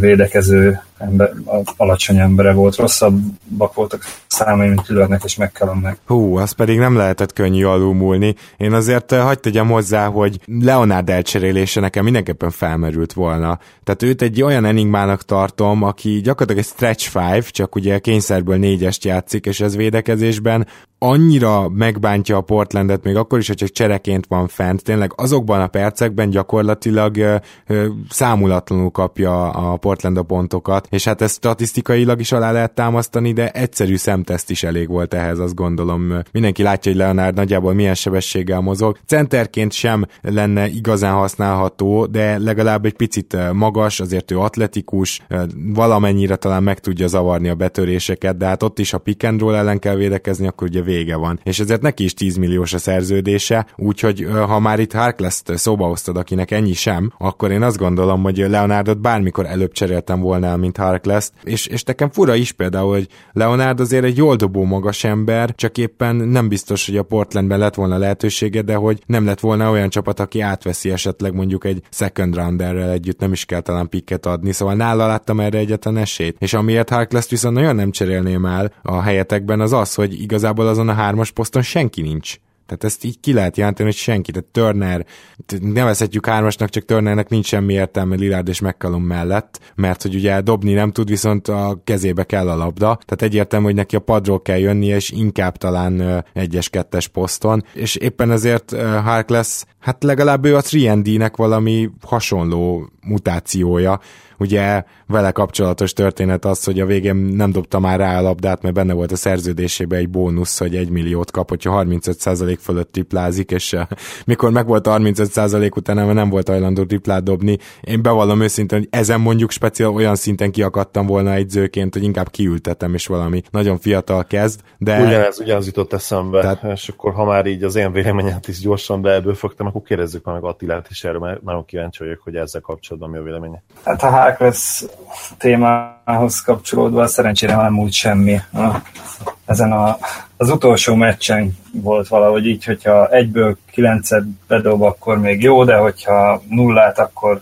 védekező ember, alacsony embere volt, rosszabbak voltak számai, mint Lillardnek és McCallumnek. Hú, az pedig nem lehetett könnyű alulmúlni. Én azért hagyd tegyem hozzá, hogy Leonard elcserélése nekem mindenképpen felmerült volna. Tehát őt egy olyan enigmának tartom, aki gyakorlatilag egy stretch five, csak ugye kényszerből négyest játszik, és ez védekezésben annyira megbántja a Portlandet, még akkor is, hogy csak csereként van fent, tényleg azokban a percekben gyakorlatilag ö, ö, számulatlanul kapja a Portland a pontokat, és hát ezt statisztikailag is alá lehet támasztani, de egyszerű szemteszt is elég volt ehhez, azt gondolom. Mindenki látja, hogy Leonard nagyjából milyen sebességgel mozog. Centerként sem lenne igazán használható, de legalább egy picit magas, azért ő atletikus, valamennyire talán meg tudja zavarni a betöréseket, de hát ott is, ha pick and roll ellen kell védekezni, akkor ugye vége van. És ezért neki is 10 milliós a szerződése, úgyhogy ha már itt Harkless-t szóba hoztad, akinek ennyi sem, akkor én azt gondolom, hogy Leonardot bármikor előbb cseréltem volna, mint Harkless, és, és nekem fura is például, hogy Leonard azért egy jól dobó magas ember, csak éppen nem biztos, hogy a Portlandben lett volna lehetősége, de hogy nem lett volna olyan csapat, aki átveszi esetleg mondjuk egy second rounderrel együtt, nem is kell talán pikket adni, szóval nála láttam erre egyetlen esélyt. És amiért Harkless viszont nagyon nem cserélném el a helyetekben, az az, hogy igazából azon a hármas poszton senki nincs. Tehát ezt így ki lehet jelenteni, hogy senki, tehát Turner, nevezhetjük hármasnak, csak Turnernek nincs semmi értelme Lillard és McCallum mellett, mert hogy ugye dobni nem tud, viszont a kezébe kell a labda, tehát egyértelmű, hogy neki a padról kell jönnie, és inkább talán egyes-kettes poszton, és éppen ezért Hark lesz, hát legalább ő a 3 valami hasonló mutációja, ugye vele kapcsolatos történet az, hogy a végén nem dobta már rá a labdát, mert benne volt a szerződésében egy bónusz, hogy egy milliót kap, hogyha 35% fölött triplázik, és uh, mikor meg volt 35% utána, nem volt hajlandó triplát dobni. Én bevallom őszintén, hogy ezen mondjuk speciál olyan szinten kiakadtam volna egyzőként, hogy inkább kiültetem, és valami nagyon fiatal kezd, de... Ugyanez, ugyanaz jutott eszembe, Tehát... és akkor ha már így az én véleményet is gyorsan be fogtam, akkor kérdezzük meg Attilát is erről, mert nagyon kíváncsi vagyok, hogy ezzel kapcsolatban mi a véleménye. Hát a Harkless témához kapcsolódva szerencsére nem úgy semmi. Ezen a, az utolsó meccsen volt valahogy így, hogyha egyből kilencet bedob, akkor még jó, de hogyha nullát, akkor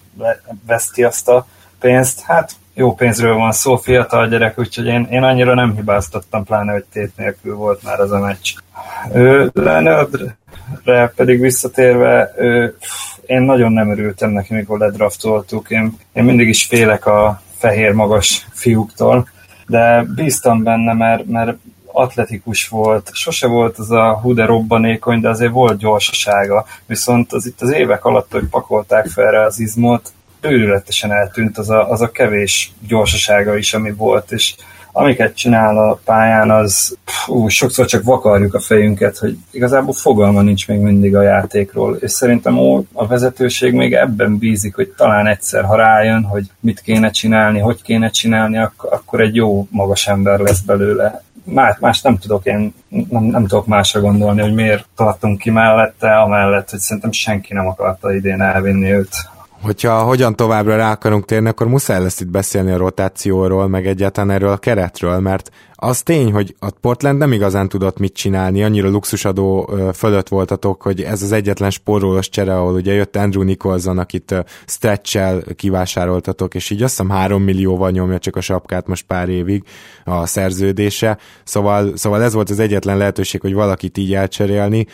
veszti azt a pénzt. Hát jó pénzről van szó, fiatal gyerek, úgyhogy én, én annyira nem hibáztattam, pláne, hogy tét nélkül volt már az a meccs. Ő, Leonardre pedig visszatérve, ő, én nagyon nem örültem neki, mikor ledraftoltuk. Én, én mindig is félek a fehér magas fiúktól, de bíztam benne, mert, mert atletikus volt, sose volt az a hú de robbanékony, de azért volt gyorsasága, viszont az itt az évek alatt, hogy pakolták fel erre az izmot, őrületesen eltűnt az a, az a kevés gyorsasága is, ami volt, és amiket csinál a pályán, az ú, sokszor csak vakarjuk a fejünket, hogy igazából fogalma nincs még mindig a játékról, és szerintem a vezetőség még ebben bízik, hogy talán egyszer, ha rájön, hogy mit kéne csinálni, hogy kéne csinálni, akkor, akkor egy jó magas ember lesz belőle. Más, más nem tudok én, nem, nem tudok másra gondolni, hogy miért tartunk ki mellette, amellett, hogy szerintem senki nem akarta idén elvinni őt Hogyha hogyan továbbra rá akarunk térni, akkor muszáj lesz itt beszélni a rotációról, meg egyáltalán erről a keretről, mert az tény, hogy a Portland nem igazán tudott mit csinálni, annyira luxusadó fölött voltatok, hogy ez az egyetlen spórolós csere, ahol ugye jött Andrew Nicholson, akit stretch kivásároltatok, és így azt hiszem három millióval nyomja csak a sapkát most pár évig a szerződése, szóval, szóval ez volt az egyetlen lehetőség, hogy valakit így elcserélni,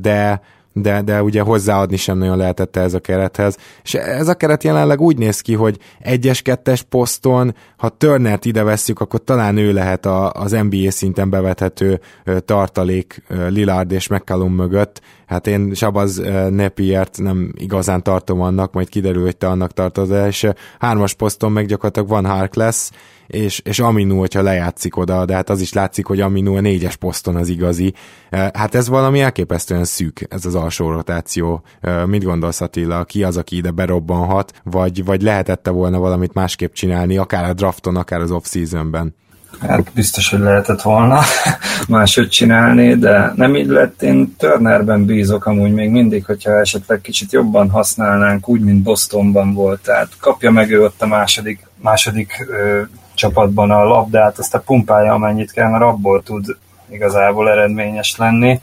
de de, de ugye hozzáadni sem nagyon lehetett ez a kerethez. És ez a keret jelenleg úgy néz ki, hogy egyes-kettes poszton, ha Turnert ide vesszük, akkor talán ő lehet a, az NBA szinten bevethető tartalék Lillard és McCallum mögött. Hát én Sabaz Nepiert nem igazán tartom annak, majd kiderül, hogy te annak tartod, és hármas poszton meg gyakorlatilag van Harkless, és, és Aminu, hogyha lejátszik oda, de hát az is látszik, hogy Aminu a négyes poszton az igazi. Hát ez valami elképesztően szűk, ez az alsó rotáció. Mit gondolsz Attila, ki az, aki ide berobbanhat, vagy, vagy lehetette volna valamit másképp csinálni, akár a drafton, akár az off-seasonben? Hát biztos, hogy lehetett volna máshogy csinálni, de nem így lett. Én Turnerben bízok amúgy még mindig, hogyha esetleg kicsit jobban használnánk, úgy, mint Bostonban volt. Tehát kapja meg ő ott a második, második ö, csapatban a labdát, azt a pumpálja amennyit kell, mert abból tud igazából eredményes lenni.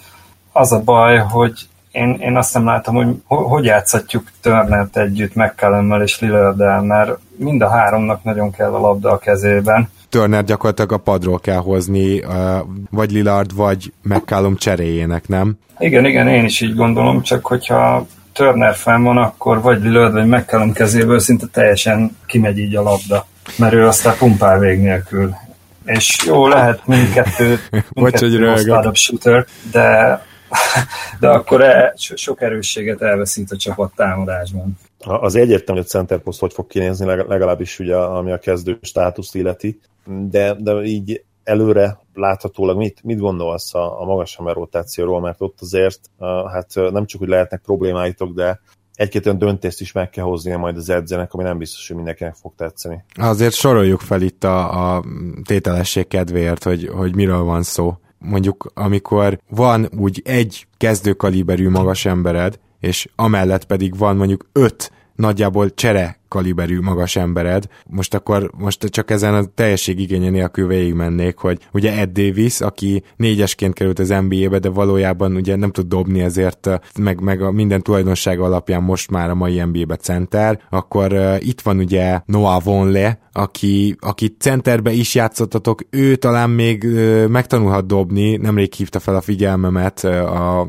Az a baj, hogy én, én azt nem látom, hogy hogy játszhatjuk Turnert együtt mccallum és lillard mert mind a háromnak nagyon kell a labda a kezében. Turner gyakorlatilag a padról kell hozni, vagy Lillard, vagy McCallum cseréjének, nem? Igen, igen, én is így gondolom, csak hogyha Turner fenn van, akkor vagy Lillard, vagy McCallum kezéből szinte teljesen kimegy így a labda mert ő aztán pumpál vég nélkül. És jó, lehet mindkettő, mindkettő shooter, de, de akkor e, sok erősséget elveszít a csapat támadásban. Az egyértelmű, hogy center post hogy fog kinézni, legalábbis ugye, ami a kezdő státuszt illeti, de, de így előre láthatólag mit, mit gondolsz a, a magas rotációról, mert ott azért hát nem csak, hogy lehetnek problémáitok, de egy-két olyan döntést is meg kell hoznia majd az edzőnek, ami nem biztos, hogy mindenkinek fog tetszeni. Azért soroljuk fel itt a, a tételesség kedvéért, hogy, hogy miről van szó. Mondjuk, amikor van úgy egy kezdőkaliberű magas embered, és amellett pedig van mondjuk öt nagyjából csere kaliberű magas embered. Most akkor most csak ezen a teljesség igénye nélkül végigmennék, hogy ugye Ed Davis, aki négyesként került az NBA-be, de valójában ugye nem tud dobni, ezért meg, meg a minden tulajdonsága alapján most már a mai NBA-be center, akkor uh, itt van ugye Noah Vonle, aki, aki centerbe is játszottatok, ő talán még uh, megtanulhat dobni, nemrég hívta fel a figyelmemet uh, a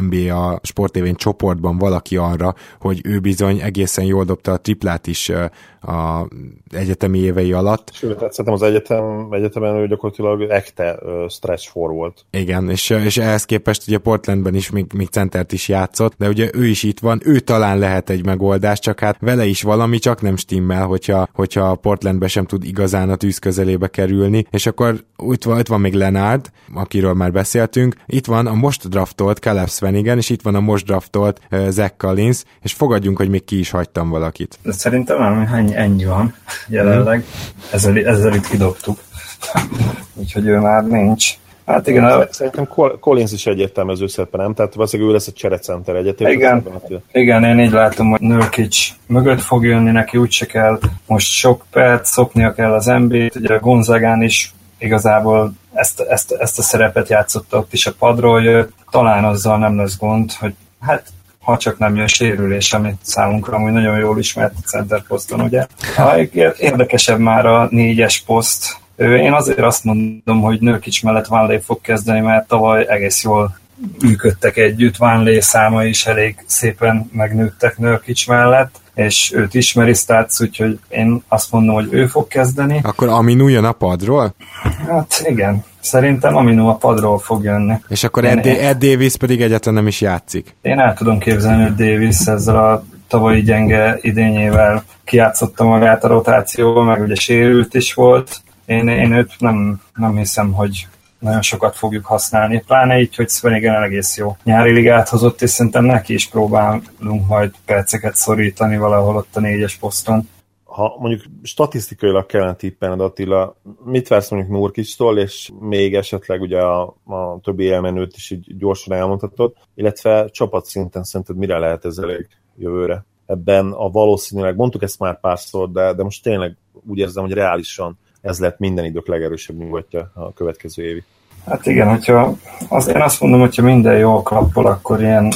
NBA sportévén csoportban valaki arra, hogy ő bizony egészen jól dobta a triplát is a egyetemi évei alatt. Sőt, tehát szerintem az egyetem, egyetemen ő gyakorlatilag ekte stretch for volt. Igen, és, és ehhez képest ugye Portlandben is még, még centert is játszott, de ugye ő is itt van, ő talán lehet egy megoldás, csak hát vele is valami csak nem stimmel, hogyha, hogyha Portlandbe sem tud igazán a tűz közelébe kerülni, és akkor itt van, itt van még Lenard, akiről már beszéltünk, itt van a most draftolt Caleb Svenigen, és itt van a most draftolt Zach Collins, és fogadjunk, hogy még ki is hagytam valakit. De szerintem ennyi, ennyi van jelenleg. Ezzel, ezzel itt kidobtuk. Úgyhogy ő már nincs. Hát igen. A... Szerintem Collins is egyértelmű az összepen, nem? Tehát valószínűleg ő lesz a cserecenter egyetértő. Igen, igen, én így látom, hogy Nurkic mögött fog jönni, neki úgy se kell most sok perc, szoknia kell az NBA-t, ugye a Gonzagán is igazából ezt, ezt, ezt a szerepet játszotta ott is a padról jött, talán azzal nem lesz gond, hogy hát ha csak nem jön sérülés, amit számunkra amúgy nagyon jól ismert center poszton, ugye. Érdekesebb már a négyes poszt. Én azért azt mondom, hogy Nőkics mellett Van fog kezdeni, mert tavaly egész jól működtek együtt, Van Lé száma is elég szépen megnőttek Nőkics mellett, és őt ismeri Státsz, úgyhogy én azt mondom, hogy ő fog kezdeni. Akkor Aminu jön a padról? Hát igen, Szerintem Aminu a padról fog jönni. És akkor Ed, Ed Davis pedig egyáltalán nem is játszik. Én el tudom képzelni, hogy Davis ezzel a tavalyi gyenge idényével kiátszotta magát a rotációba, meg ugye sérült is volt. Én, én őt nem, nem hiszem, hogy nagyon sokat fogjuk használni, pláne így, hogy Svenigen egész jó nyári ligát hozott, és szerintem neki is próbálunk majd perceket szorítani valahol ott a négyes poszton ha mondjuk statisztikailag kellene tippelned Attila, mit vársz mondjuk Nurkicstól, és még esetleg ugye a, a többi elmenőt is így gyorsan elmondhatod, illetve csapatszinten szerinted mire lehet ez elég jövőre? ebben a valószínűleg, mondtuk ezt már párszor, de, de most tényleg úgy érzem, hogy reálisan ez lett minden idők legerősebb nyugodtja a következő évi. Hát igen, hogyha az, én azt mondom, hogyha minden jól klappol, akkor ilyen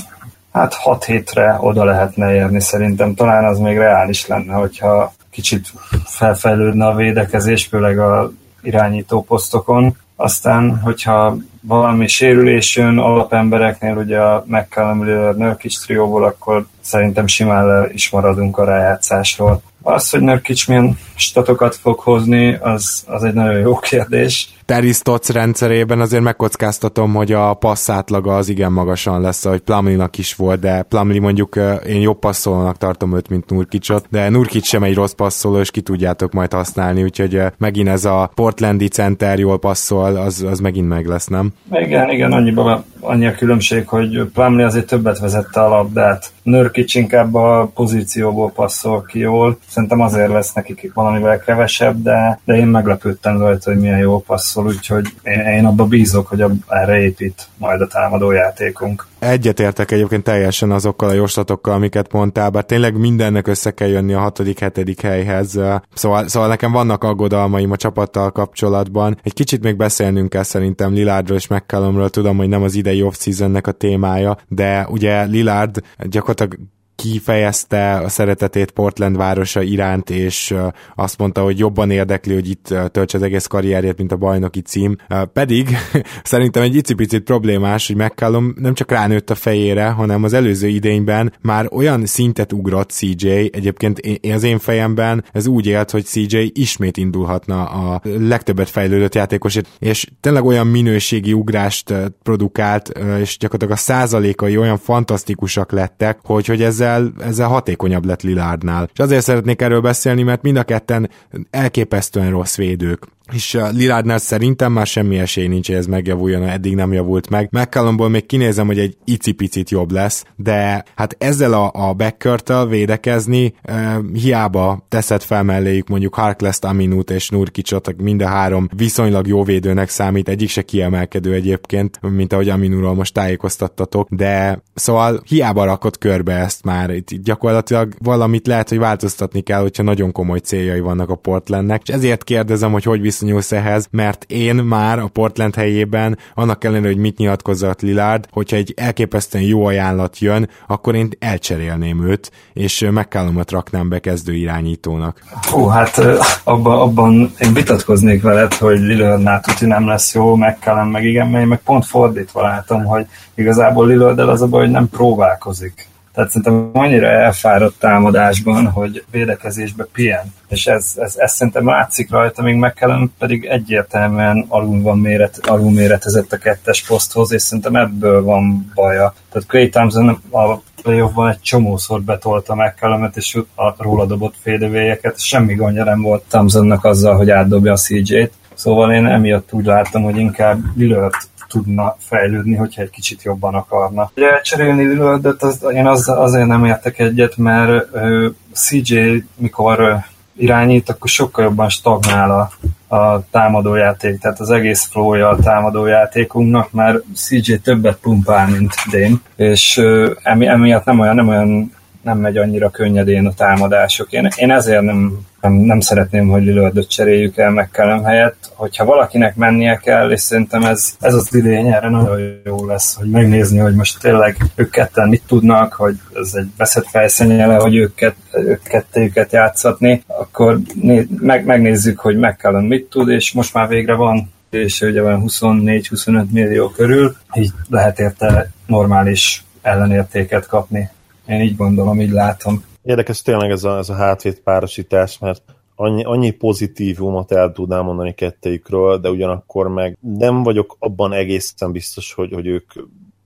hát 6 hétre oda lehetne érni szerintem. Talán az még reális lenne, hogyha kicsit felfejlődne a védekezés, főleg a irányító posztokon. Aztán, hogyha valami sérülés jön alapembereknél, ugye a McCallum Lillard Nurkic trióból, akkor szerintem simán le is maradunk a rájátszásról. Az, hogy Nurkic milyen statokat fog hozni, az, az egy nagyon jó kérdés. Terry Stotts rendszerében azért megkockáztatom, hogy a passzátlaga az igen magasan lesz, ahogy Plumlinak is volt, de Plumli mondjuk én jobb passzolónak tartom őt, mint Nurkicot, de Nurkic sem egy rossz passzoló, és ki tudjátok majd használni, úgyhogy megint ez a Portlandi center jól passzol, az, az megint meg lesz, nem? Igen, igen, annyiban annyi a különbség, hogy Plumli azért többet vezette a labdát. Nurkic inkább a pozícióból passzol ki jól. Szerintem azért lesz nekik valamivel kevesebb, de, de én meglepődtem rajta, hogy milyen jó passzol, úgyhogy én, én abba bízok, hogy erre épít majd a támadó játékunk. Egyetértek egyébként teljesen azokkal a jóslatokkal, amiket mondtál, bár tényleg mindennek össze kell jönni a hatodik, hetedik helyhez. Szóval, szóval nekem vannak aggodalmaim a csapattal kapcsolatban. Egy kicsit még beszélnünk kell szerintem Lilárdról és McCallumról, tudom, hogy nem az idei off-seasonnek a témája, de ugye Lillard gyakorlatilag kifejezte a szeretetét Portland városa iránt, és azt mondta, hogy jobban érdekli, hogy itt töltse az egész karrierjét, mint a bajnoki cím. Pedig szerintem egy icipicit problémás, hogy McCallum nem csak ránőtt a fejére, hanem az előző idényben már olyan szintet ugrott CJ, egyébként én az én fejemben ez úgy élt, hogy CJ ismét indulhatna a legtöbbet fejlődött játékos, és tényleg olyan minőségi ugrást produkált, és gyakorlatilag a százalékai olyan fantasztikusak lettek, hogy, hogy ezzel ezzel, ezzel hatékonyabb lett Lilárdnál. És azért szeretnék erről beszélni, mert mind a ketten elképesztően rossz védők és a Lilárdnál szerintem már semmi esély nincs, hogy ez megjavuljon, eddig nem javult meg. McCallumból még kinézem, hogy egy icipicit jobb lesz, de hát ezzel a, a backcourt védekezni e, hiába teszed fel melléjük mondjuk Harkless, Aminut és Nurkicsot, mind a három viszonylag jó védőnek számít, egyik se kiemelkedő egyébként, mint ahogy Aminuról most tájékoztattatok, de szóval hiába rakott körbe ezt már, itt gyakorlatilag valamit lehet, hogy változtatni kell, hogyha nagyon komoly céljai vannak a Portlandnek, és ezért kérdezem, hogy hogy viszonyulsz ehhez, mert én már a Portland helyében, annak ellenére, hogy mit nyilatkozott Lillard, hogyha egy elképesztően jó ajánlat jön, akkor én elcserélném őt, és megkállomat raknám be kezdő irányítónak. Hú, hát abban, abban én vitatkoznék veled, hogy Lillardnál tuti nem lesz jó, megkállam meg igen, mert meg pont fordítva látom, hogy igazából Lillard az a baj, hogy nem próbálkozik. Tehát szerintem annyira elfáradt támadásban, hogy védekezésbe pihen. És ez, ez, ez szerintem látszik rajta, még meg kellene, pedig egyértelműen alul van méret, alul méretezett a kettes poszthoz, és szerintem ebből van baja. Tehát Clay Thompson a playoffban egy csomószor betolta meg és a róla dobott fédevélyeket, semmi gondja nem volt Thompsonnak azzal, hogy átdobja a CJ-t. Szóval én emiatt úgy láttam, hogy inkább Lillard tudna fejlődni, hogyha egy kicsit jobban akarna. Ugye elcserélni Lillardot, az, én az, azért nem értek egyet, mert uh, CJ mikor uh, irányít, akkor sokkal jobban stagnál a, a támadójáték, tehát az egész flowja a támadójátékunknak, mert CJ többet pumpál, mint Dane, és uh, emi, emiatt nem olyan, nem olyan nem megy annyira könnyedén a támadások. Én, én ezért nem, nem, nem szeretném, hogy Lillardot cseréljük el McCallum helyett. Hogyha valakinek mennie kell, és szerintem ez, ez az idény erre nagyon jó lesz, hogy megnézni, hogy most tényleg ők ketten mit tudnak, hogy ez egy veszett fejszennyele, hogy ők, kett, ők kettőjüket játszatni, akkor né, meg, megnézzük, hogy McCallum mit tud, és most már végre van és ugye van 24-25 millió körül, így lehet érte normális ellenértéket kapni. Én így gondolom, így látom. Érdekes tényleg ez a, ez a hátvét párosítás, mert annyi, annyi pozitívumot el tudnám mondani kettejükről, de ugyanakkor meg nem vagyok abban egészen biztos, hogy, hogy ők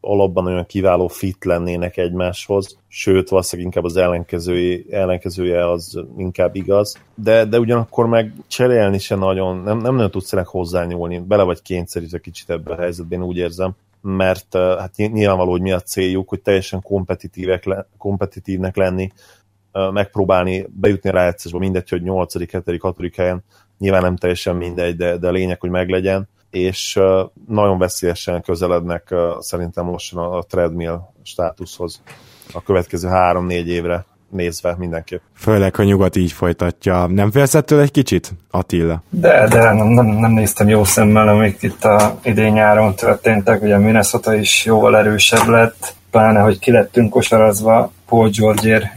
alapban olyan kiváló fit lennének egymáshoz, sőt, valószínűleg inkább az ellenkezője, ellenkezője az inkább igaz, de, de ugyanakkor meg cserélni se nagyon, nem, nem nagyon tudsz ennek hozzányúlni, bele vagy kényszerítve kicsit ebbe a helyzetben, én úgy érzem mert hát nyilvánvaló, hogy mi a céljuk, hogy teljesen kompetitívek kompetitívnek lenni, megpróbálni bejutni a rájátszásba, mindegy, hogy 8., 7., 6. helyen, nyilván nem teljesen mindegy, de, de lényeg, hogy meglegyen, és nagyon veszélyesen közelednek szerintem lassan a treadmill státuszhoz a következő három-négy évre. Nézve mindenképp. Főleg, ha nyugat így folytatja. Nem félsz ettől egy kicsit, Attila? De, de nem, nem, nem néztem jó szemmel, amik itt a idén nyáron történtek. Ugye Minnesota is jóval erősebb lett, pláne, hogy kilettünk kosarazva Paul George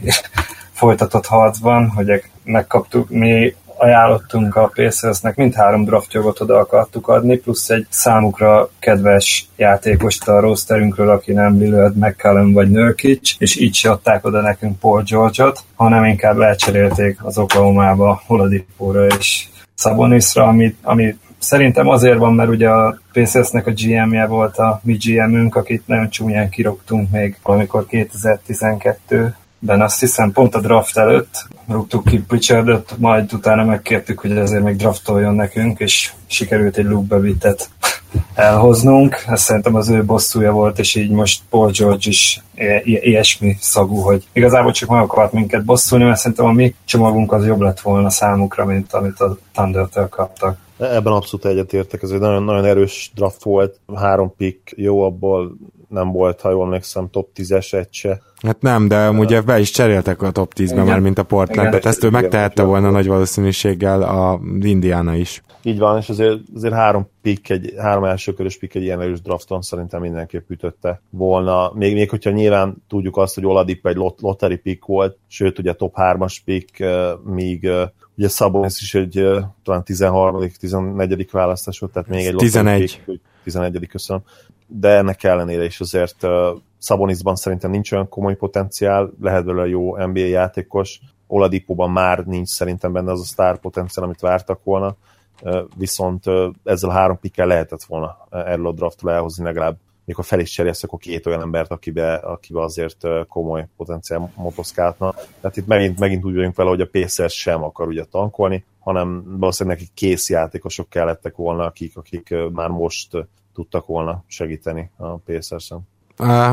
folytatott harcban, hogy megkaptuk, mi ajánlottunk a Pacersnek, mindhárom draftjogot oda akartuk adni, plusz egy számukra kedves játékost a rosterünkről, aki nem Lillard, McCallum vagy Nurkic, és így se adták oda nekünk Paul George-ot, hanem inkább elcserélték az Oklahoma-ba Holadipóra és Sabonisra, ami, ami szerintem azért van, mert ugye a Pacersnek a GM-je volt a mi GM-ünk, akit nagyon csúnyán kirogtunk még valamikor 2012 ben azt hiszem pont a draft előtt rúgtuk ki Pritchardot, majd utána megkértük, hogy ezért még draftoljon nekünk, és sikerült egy Luke Bevitet elhoznunk. Ez szerintem az ő bosszúja volt, és így most Paul George is ilyesmi szagú, hogy igazából csak meg akart minket bosszulni, mert szerintem a mi csomagunk az jobb lett volna számukra, mint amit a Thunder-től kaptak. Ebben abszolút egyetértek, ez egy nagyon, nagyon erős draft volt, három pick, jó, abból nem volt, ha jól emlékszem, top 10-es egy se. Hát nem, de ugye be is cseréltek a top 10-ben már, mint a Portland, tehát ezt ő megtehette volna nagy valószínűséggel a Indiana is. Így van, és azért, azért három pick, egy, három elsőkörös pick egy ilyen erős drafton szerintem mindenképp ütötte volna. Még, még hogyha nyilván tudjuk azt, hogy Oladipo egy lot, lottery pick volt, sőt ugye top 3-as pick, míg ugye Szabonis is egy talán 13 14 választás volt, tehát még egy 11. Pick, 11 köszönöm. De ennek ellenére is azért Szabonisban szerintem nincs olyan komoly potenciál, lehet belőle jó NBA játékos, Oladipóban már nincs szerintem benne az a sztár potenciál, amit vártak volna, viszont ezzel a három pikkel lehetett volna erről a draftról elhozni legalább. Mikor fel is cserélsz, akkor két olyan embert, akibe, akibe azért komoly potenciál motoszkálhatna. Tehát itt megint, megint úgy vagyunk vele, hogy a Pacers sem akar ugye tankolni, hanem valószínűleg nekik kész játékosok kellettek volna, akik, akik már most tudtak volna segíteni a Pacers-en.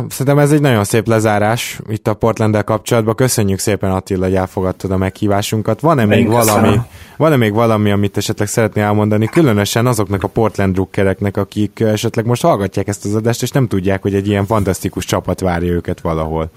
Szerintem ez egy nagyon szép lezárás itt a portland kapcsolatban. Köszönjük szépen Attila, hogy elfogadtad a meghívásunkat. Van-e még valami, van-e még valami, amit esetleg szeretnél elmondani, különösen azoknak a Portland drukkereknek, akik esetleg most hallgatják ezt az adást, és nem tudják, hogy egy ilyen fantasztikus csapat várja őket valahol?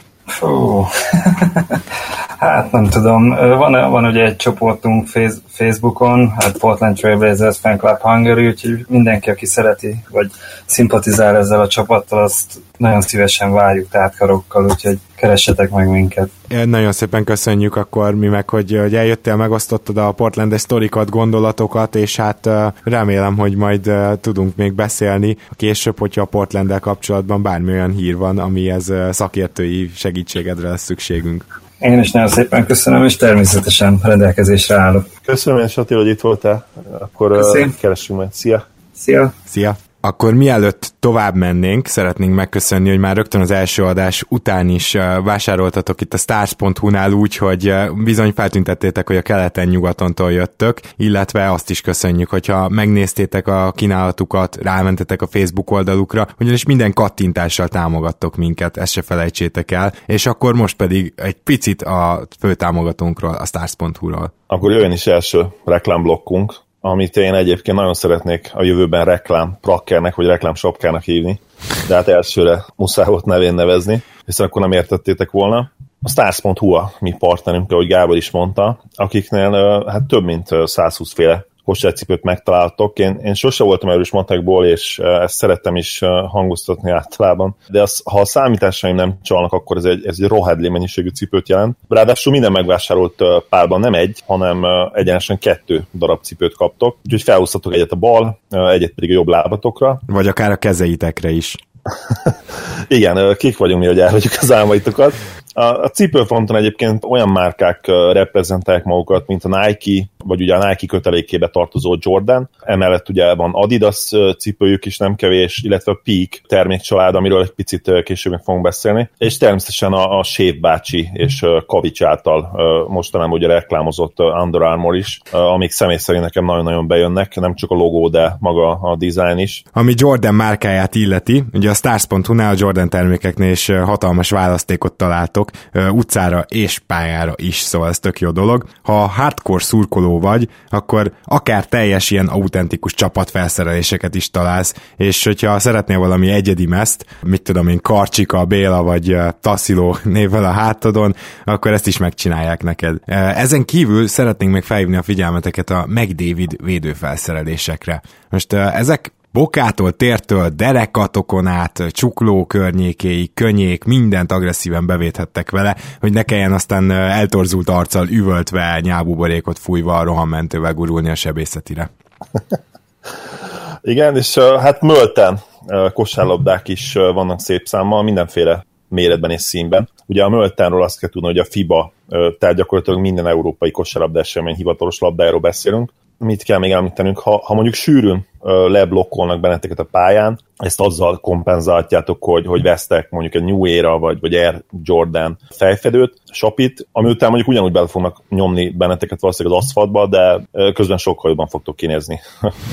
Hát nem tudom. Van, van ugye egy csoportunk Facebookon, hát Portland Trailblazers Fan Club Hungary, úgyhogy mindenki, aki szereti, vagy szimpatizál ezzel a csapattal, azt nagyon szívesen várjuk tártkarokkal, úgyhogy keressetek meg minket. Nagyon szépen köszönjük akkor mi meg, hogy, hogy eljöttél, megosztottad a Portlandes sztorikat, gondolatokat, és hát remélem, hogy majd tudunk még beszélni később, hogyha a Portlanddel kapcsolatban bármi olyan hír van, ami ez szakértői segítségedre lesz szükségünk. Én is nagyon szépen köszönöm, és természetesen rendelkezésre állok. Köszönöm, és Attila, hogy itt voltál. Akkor Köszönöm. keressünk majd. Szia! Szia! Szia! Akkor mielőtt tovább mennénk, szeretnénk megköszönni, hogy már rögtön az első adás után is vásároltatok itt a stars.hu-nál úgy, hogy bizony feltüntettétek, hogy a keleten-nyugatontól jöttök, illetve azt is köszönjük, hogyha megnéztétek a kínálatukat, rámentetek a Facebook oldalukra, ugyanis minden kattintással támogattok minket, ezt se felejtsétek el, és akkor most pedig egy picit a főtámogatónkról, a stars.hu-ról. Akkor jöjjön is első reklámblokkunk, amit én egyébként nagyon szeretnék a jövőben reklám prakkernek, vagy reklám shopkának hívni, de hát elsőre muszáj volt nevén nevezni, hiszen akkor nem értettétek volna. A Stars.hu a mi partnerünk, ahogy Gábor is mondta, akiknél hát több mint 120 féle kosárcipőt megtaláltok. Én, én sose voltam erős matekból, és ezt szerettem is hangoztatni általában, de az, ha a számításaim nem csalnak, akkor ez egy, ez egy rohadlé mennyiségű cipőt jelent. Ráadásul minden megvásárolt párban nem egy, hanem egyenesen kettő darab cipőt kaptok, úgyhogy felhúztatok egyet a bal, egyet pedig a jobb lábatokra. Vagy akár a kezeitekre is. Igen, kik vagyunk mi, hogy elhagyjuk az álmaitokat. A, a cipőfronton egyébként olyan márkák reprezentálják magukat, mint a Nike, vagy ugye a Nike kötelékébe tartozó Jordan. Emellett ugye van Adidas cipőjük is nem kevés, illetve a Peak termékcsalád, amiről egy picit később fogunk beszélni. És természetesen a, a Shave bácsi és Kavics által mostanában ugye reklámozott Under Armour is, amik személy szerint nekem nagyon-nagyon bejönnek, nem csak a logó, de maga a design is. Ami Jordan márkáját illeti, ugye a Stars.hu-nál a Jordan termékeknél is hatalmas választékot találtok, utcára és pályára is, szóval ez tök jó dolog. Ha hardcore szurkoló vagy, akkor akár teljes ilyen autentikus csapatfelszereléseket is találsz, és hogyha szeretnél valami egyedi meszt, mit tudom én, Karcsika, Béla vagy Tassilo névvel a hátadon, akkor ezt is megcsinálják neked. Ezen kívül szeretnénk meg felhívni a figyelmeteket a McDavid védőfelszerelésekre. Most ezek bokától, tértől, derekatokon át, csukló környékéig, könnyék, mindent agresszíven bevéthettek vele, hogy ne kelljen aztán eltorzult arccal üvöltve, nyábuborékot fújva a rohammentővel gurulni a sebészetire. Igen, és hát mölten kosárlabdák is vannak szép számmal, mindenféle méretben és színben. Ugye a Möltenről azt kell tudni, hogy a FIBA, tehát gyakorlatilag minden európai kosárlabda esemény hivatalos labdájáról beszélünk. Mit kell még említenünk, ha, ha mondjuk sűrűn leblokkolnak benneteket a pályán, ezt azzal kompenzáltjátok, hogy, hogy vesztek mondjuk egy New Era vagy, vagy Air Jordan fejfedőt, sapit, ami után mondjuk ugyanúgy bele fognak nyomni benneteket valószínűleg az aszfaltba, de közben sokkal jobban fogtok kinézni.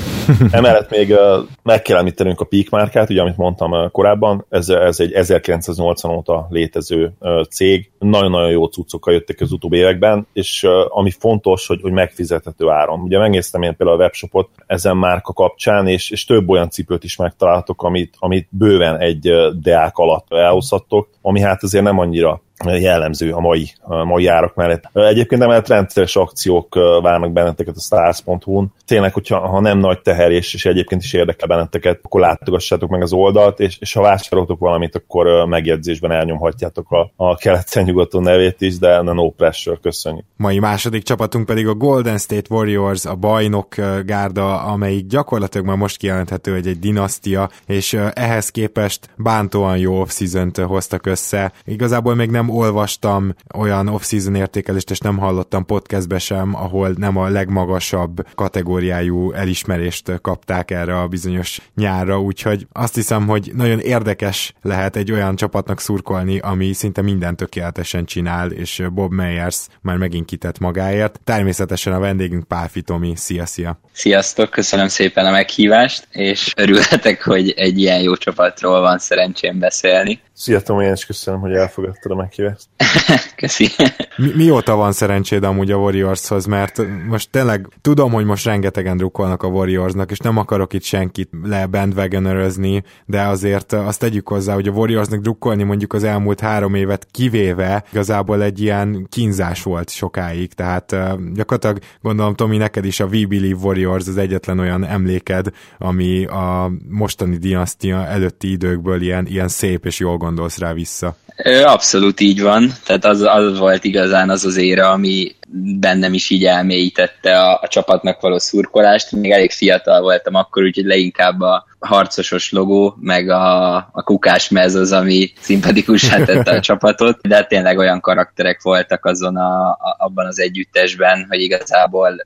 Emellett még meg kell említenünk a Peak márkát, ugye amit mondtam korábban, ez, ez egy 1980 óta létező cég, nagyon-nagyon jó cuccokkal jöttek az utóbbi években, és ami fontos, hogy, hogy megfizethető áron. Ugye megnéztem én például a webshopot ezen márka kapcsán, és, és több olyan cipőt is megtaláltok, amit, amit bőven egy deák alatt elhozhattok, ami hát azért nem annyira jellemző a mai, a mai árak mellett. Egyébként emellett rendszeres akciók várnak benneteket a stars.hu-n. Tényleg, hogyha ha nem nagy teher, és, egyébként is érdekel benneteket, akkor látogassátok meg az oldalt, és, és ha vásároltok valamit, akkor megjegyzésben elnyomhatjátok a, a keleten-nyugaton nevét is, de no pressure, köszönjük. Mai második csapatunk pedig a Golden State Warriors, a bajnok gárda, amelyik gyakorlatilag már most kijelenthető, hogy egy dinasztia, és ehhez képest bántóan jó off hoztak össze. Igazából még nem olvastam olyan off-season értékelést, és nem hallottam podcastbe sem, ahol nem a legmagasabb kategóriájú elismerést kapták erre a bizonyos nyárra, úgyhogy azt hiszem, hogy nagyon érdekes lehet egy olyan csapatnak szurkolni, ami szinte minden tökéletesen csinál, és Bob Meyers már megint kitett magáért. Természetesen a vendégünk Pálfi Tomi. Szia, szia! Sziasztok, köszönöm szépen a meghívást, és örülhetek, hogy egy ilyen jó csapatról van szerencsém beszélni. Szia Tomi, én is köszönöm, hogy elfogadtad a meghívást. Köszi. Mi, mióta van szerencséd amúgy a Warriorshoz, mert most tényleg tudom, hogy most rengetegen drukkolnak a Warriorsnak, és nem akarok itt senkit le bandwagonerözni, de azért azt tegyük hozzá, hogy a Warriorsnak drukkolni mondjuk az elmúlt három évet kivéve igazából egy ilyen kínzás volt sokáig, tehát gyakorlatilag gondolom Tomi, neked is a We Believe Warriors az egyetlen olyan emléked, ami a mostani dinasztia előtti időkből ilyen, ilyen szép és jól gondolsz rá vissza. Abszolút így van, tehát az, az volt igazán az az ére, ami bennem is így elmélyítette a, a csapatnak való szurkolást. Még elég fiatal voltam akkor, úgyhogy leinkább a harcosos logó, meg a, a kukás mez az, ami szimpatikussá tette a csapatot, de hát tényleg olyan karakterek voltak azon a, a, abban az együttesben, hogy igazából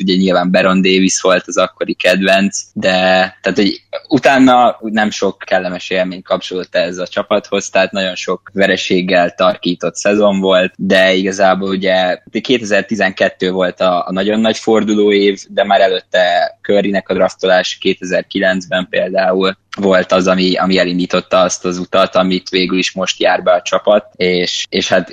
ugye nyilván Baron Davis volt az akkori kedvenc, de tehát, hogy utána nem sok kellemes élmény kapcsolódott ez a csapathoz, tehát nagyon sok vereséggel tarkított szezon volt, de igazából ugye 2012 volt a, a nagyon nagy forduló év, de már előtte Currynek a draftolás 2009-ben például volt az, ami, ami elindította azt az utat, amit végül is most jár be a csapat, és, és hát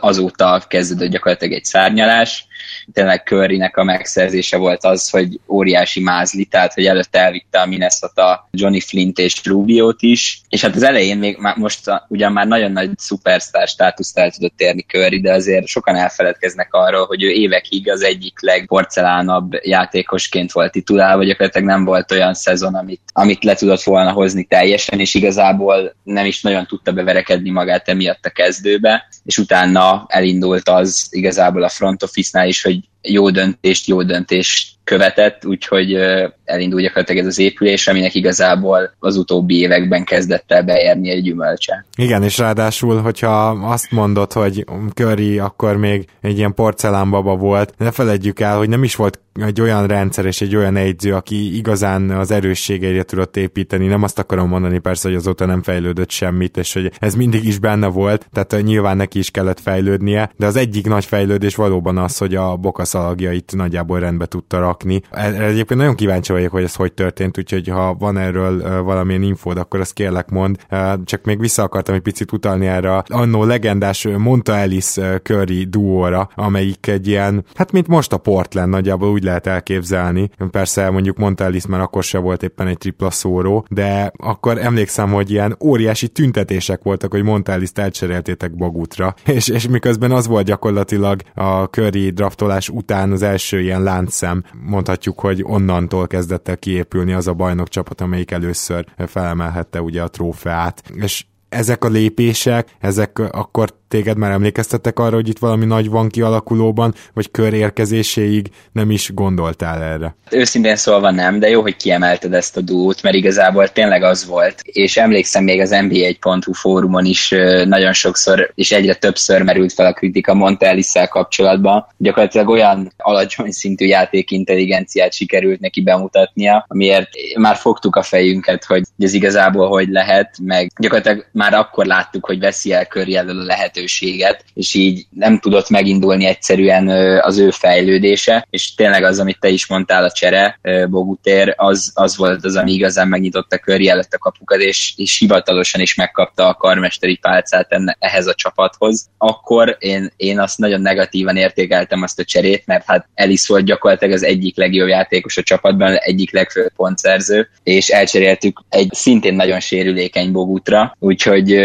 azóta kezdődött gyakorlatilag egy szárnyalás, tényleg Currynek a megszerzése volt az, hogy óriási mázli, tehát hogy előtte elvitte a Minnesota Johnny Flint és Rubio-t is, és hát az elején még már most ugyan már nagyon nagy szupersztár státuszt el tudott érni Curry, de azért sokan elfeledkeznek arról, hogy ő évekig az egyik legporcelánabb játékosként volt titulálva, gyakorlatilag nem volt olyan szezon, amit, amit le tudott volna hozni teljesen, és igazából nem is nagyon tudta beverekedni magát emiatt a kezdőbe, és utána elindult az igazából a front office-nál is, hogy jó döntést, jó döntést követett, úgyhogy elindul gyakorlatilag ez az épülés, aminek igazából az utóbbi években kezdett el beérni egy gyümölcse. Igen, és ráadásul, hogyha azt mondod, hogy Curry akkor még egy ilyen porcelánbaba volt, ne feledjük el, hogy nem is volt egy olyan rendszer és egy olyan egyző, aki igazán az erősségeire tudott építeni. Nem azt akarom mondani persze, hogy azóta nem fejlődött semmit, és hogy ez mindig is benne volt, tehát nyilván neki is kellett fejlődnie, de az egyik nagy fejlődés valóban az, hogy a Boka szalagjait nagyjából rendbe tudta rakni. Erre egyébként nagyon kíváncsi vagyok, hogy ez hogy történt, úgyhogy ha van erről valamilyen infód, akkor azt kérlek mond. Csak még vissza akartam egy picit utalni erre annó legendás Monta Ellis Curry duóra, amelyik egy ilyen, hát mint most a Portland nagyjából úgy lehet elképzelni. Persze mondjuk Monta Ellis már akkor se volt éppen egy tripla szóró, de akkor emlékszem, hogy ilyen óriási tüntetések voltak, hogy Monta Ellis-t elcseréltétek Bagutra, és, és miközben az volt gyakorlatilag a Curry draftolás után az első ilyen láncszem, mondhatjuk, hogy onnantól kezdett el kiépülni az a bajnok csapat, amelyik először felemelhette ugye a trófeát, és ezek a lépések, ezek akkor téged már emlékeztettek arra, hogy itt valami nagy van kialakulóban, vagy kör érkezéséig nem is gondoltál erre? Őszintén szólva nem, de jó, hogy kiemelted ezt a dút, mert igazából tényleg az volt. És emlékszem még az NBA.hu fórumon is nagyon sokszor, és egyre többször merült fel a kritika Monteliszel kapcsolatban. Gyakorlatilag olyan alacsony szintű játékintelligenciát sikerült neki bemutatnia, amiért már fogtuk a fejünket, hogy ez igazából hogy lehet, meg gyakorlatilag már akkor láttuk, hogy veszi el köré a lehetőséget lehetőséget, és így nem tudott megindulni egyszerűen az ő fejlődése, és tényleg az, amit te is mondtál, a csere, Bogutér, az, az volt az, ami igazán megnyitotta előtt a kapukat, és, és hivatalosan is megkapta a karmesteri pálcát enne, ehhez a csapathoz. Akkor én, én azt nagyon negatívan értékeltem azt a cserét, mert hát Elis volt gyakorlatilag az egyik legjobb játékos a csapatban, egyik legfőbb pontszerző, és elcseréltük egy szintén nagyon sérülékeny Bogutra, úgyhogy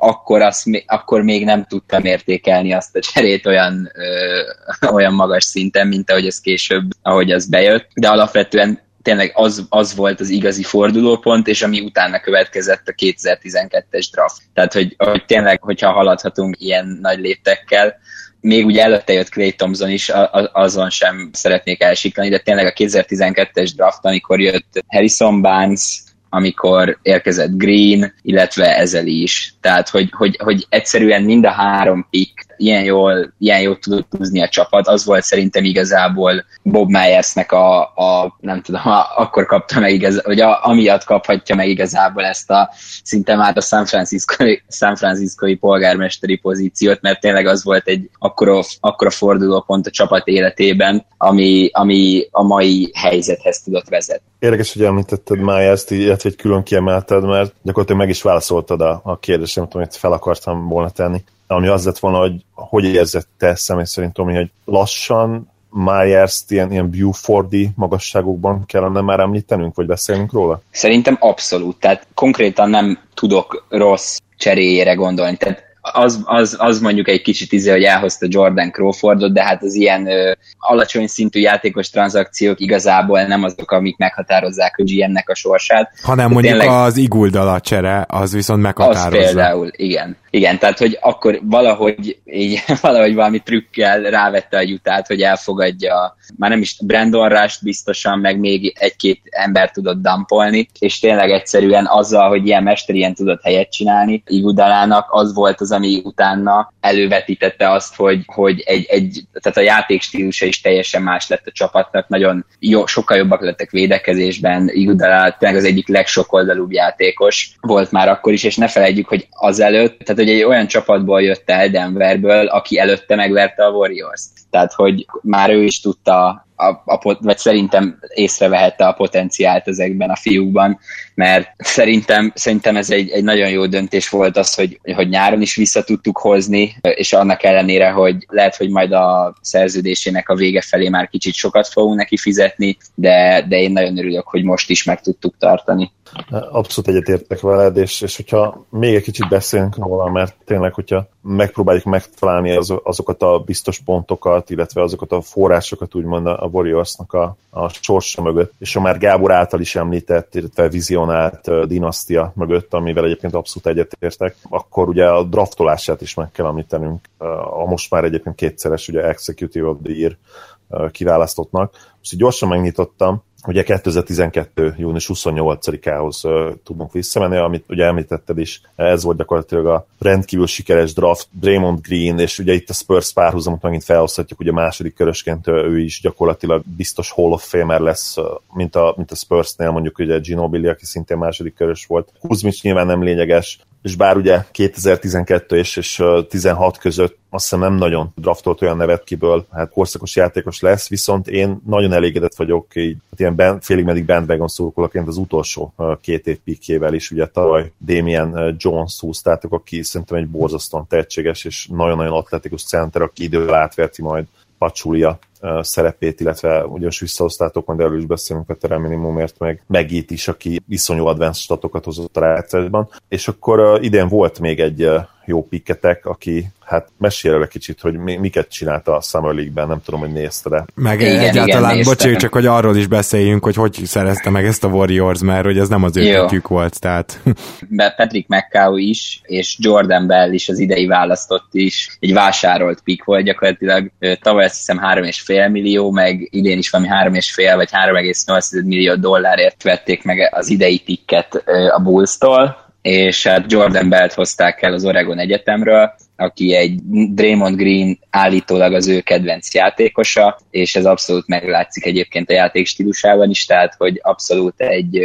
akkor, azt, akkor még nem tudtam értékelni azt a cserét olyan, ö, olyan magas szinten, mint ahogy ez később, ahogy az bejött, de alapvetően tényleg az, az volt az igazi fordulópont, és ami utána következett a 2012-es draft. Tehát, hogy, hogy tényleg, hogyha haladhatunk ilyen nagy léptekkel, még ugye előtte jött Clay Thompson is, azon sem szeretnék elsiklani, de tényleg a 2012-es draft, amikor jött Harrison Barnes, amikor érkezett Green, illetve ezzel is. Tehát, hogy, hogy, hogy egyszerűen mind a három pick ilyen jól, ilyen jól tudott húzni a csapat, az volt szerintem igazából Bob Myersnek a, a nem tudom, a, akkor kapta meg igaz, hogy a, amiatt kaphatja meg igazából ezt a szinte már a San Francisco-i, San Francisco-i polgármesteri pozíciót, mert tényleg az volt egy akkora, akkora fordulópont a csapat életében, ami, ami a mai helyzethez tudott vezetni. Érdekes, hogy említetted Myers-t, illetve egy külön kiemelted, mert gyakorlatilag meg is válaszoltad a, a kérdésemet, amit fel akartam volna tenni ami az lett volna, hogy hogy érzett te személy szerint, Tomi, hogy lassan Myers-t ilyen, ilyen Buffordi magasságokban kellene már említenünk, vagy beszélnünk róla? Szerintem abszolút, tehát konkrétan nem tudok rossz cseréjére gondolni. Tehát az, az, az mondjuk egy kicsit izé, hogy elhozta Jordan Crawfordot, de hát az ilyen ö, alacsony szintű játékos tranzakciók igazából nem azok, amik meghatározzák a GM-nek a sorsát. Hanem mondjuk tényleg, az Iguldala csere, az viszont meghatározza. Az például, igen. Igen, tehát hogy akkor valahogy, így, valahogy valami trükkel rávette a jutát, hogy elfogadja, már nem is Brandon Rush biztosan, meg még egy-két ember tudott dampolni, és tényleg egyszerűen azzal, hogy ilyen mester ilyen tudott helyet csinálni, Igudalának az volt az, ami utána elővetítette azt, hogy, hogy egy, egy, tehát a játékstílusa is teljesen más lett a csapatnak, nagyon jó, sokkal jobbak lettek védekezésben, Igudalá tényleg az egyik legsokoldalúbb játékos volt már akkor is, és ne felejtjük, hogy azelőtt, tehát hogy egy olyan csapatból jött el Denverből, aki előtte megverte a Warriors-t. Tehát, hogy már ő is tudta a, a, vagy szerintem észrevehette a potenciált ezekben a fiúkban, mert szerintem, szerintem ez egy, egy nagyon jó döntés volt az, hogy, hogy nyáron is vissza tudtuk hozni, és annak ellenére, hogy lehet, hogy majd a szerződésének a vége felé már kicsit sokat fogunk neki fizetni, de, de én nagyon örülök, hogy most is meg tudtuk tartani. Abszolút egyetértek veled, és, és hogyha még egy kicsit beszélünk róla, mert tényleg, hogyha megpróbáljuk megtalálni az, azokat a biztos pontokat, illetve azokat a forrásokat, úgymond a Warriorsnak a, a sorsa mögött, és a már Gábor által is említett, illetve vizionált dinasztia mögött, amivel egyébként abszolút egyetértek, akkor ugye a draftolását is meg kell említenünk. A most már egyébként kétszeres ugye Executive of the Year kiválasztottnak. Most gyorsan megnyitottam, ugye 2012. június 28-ához uh, tudunk visszamenni, amit ugye említetted is, ez volt gyakorlatilag a rendkívül sikeres draft, Draymond Green, és ugye itt a Spurs párhuzamot megint felhozhatjuk, ugye második körösként ő is gyakorlatilag biztos Hall of Famer lesz, mint a, mint a Spursnél mondjuk ugye Ginobili, aki szintén második körös volt. Kuzmic nyilván nem lényeges, és bár ugye 2012 és, és 16 között azt hiszem nem nagyon draftolt olyan nevet, kiből hát korszakos játékos lesz, viszont én nagyon elégedett vagyok így hát ilyen band, félig meddig bandwagon szurkolóként az utolsó két év pikjével is, ugye tavaly Damien Jones húztátok, aki szerintem egy borzasztóan tehetséges és nagyon-nagyon atletikus center, aki idővel átverti majd Pacsulia szerepét, illetve ugyanis visszahoztátok, majd erről is beszélünk Peter minimumért, meg Megít is, aki iszonyú advanced statokat hozott a rájátszásban. És akkor uh, idén volt még egy uh, jó pikketek, aki hát mesélj el egy kicsit, hogy miket csinálta a Summer League-ben, nem tudom, hogy nézte de. Meg igen, egyáltalán, igen, bocsánat, csak hogy arról is beszéljünk, hogy hogy szerezte meg ezt a Warriors, mert hogy ez nem az ő volt, tehát. Patrick McCow is, és Jordan Bell is az idei választott is egy vásárolt pick volt gyakorlatilag. Tavaly azt hiszem 3,5 millió, meg idén is valami 3,5 vagy 3,8 millió dollárért vették meg az idei picket a Bulls-tól, és hát Jordan Belt hozták el az Oregon Egyetemről, aki egy Draymond Green állítólag az ő kedvenc játékosa, és ez abszolút meglátszik egyébként a játék stílusában is, tehát hogy abszolút egy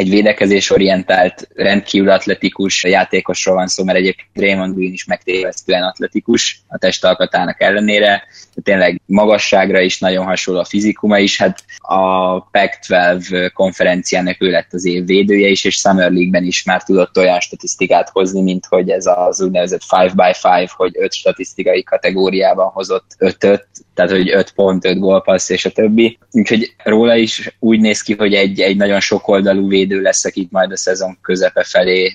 egy védekezésorientált, rendkívül atletikus játékosról van szó, mert egyébként Draymond Green is megtévesztően atletikus a testalkatának ellenére, tényleg magasságra is nagyon hasonló a fizikuma is, hát a Pac-12 konferenciának ő lett az év védője is, és Summer League-ben is már tudott olyan statisztikát hozni, mint hogy ez az úgynevezett 5x5, hogy 5 statisztikai kategóriában hozott 5-5, tehát hogy 5 pont, 5 gólpassz és a többi. Úgyhogy róla is úgy néz ki, hogy egy, egy nagyon sokoldalú védő lesz, akit majd a szezon közepe felé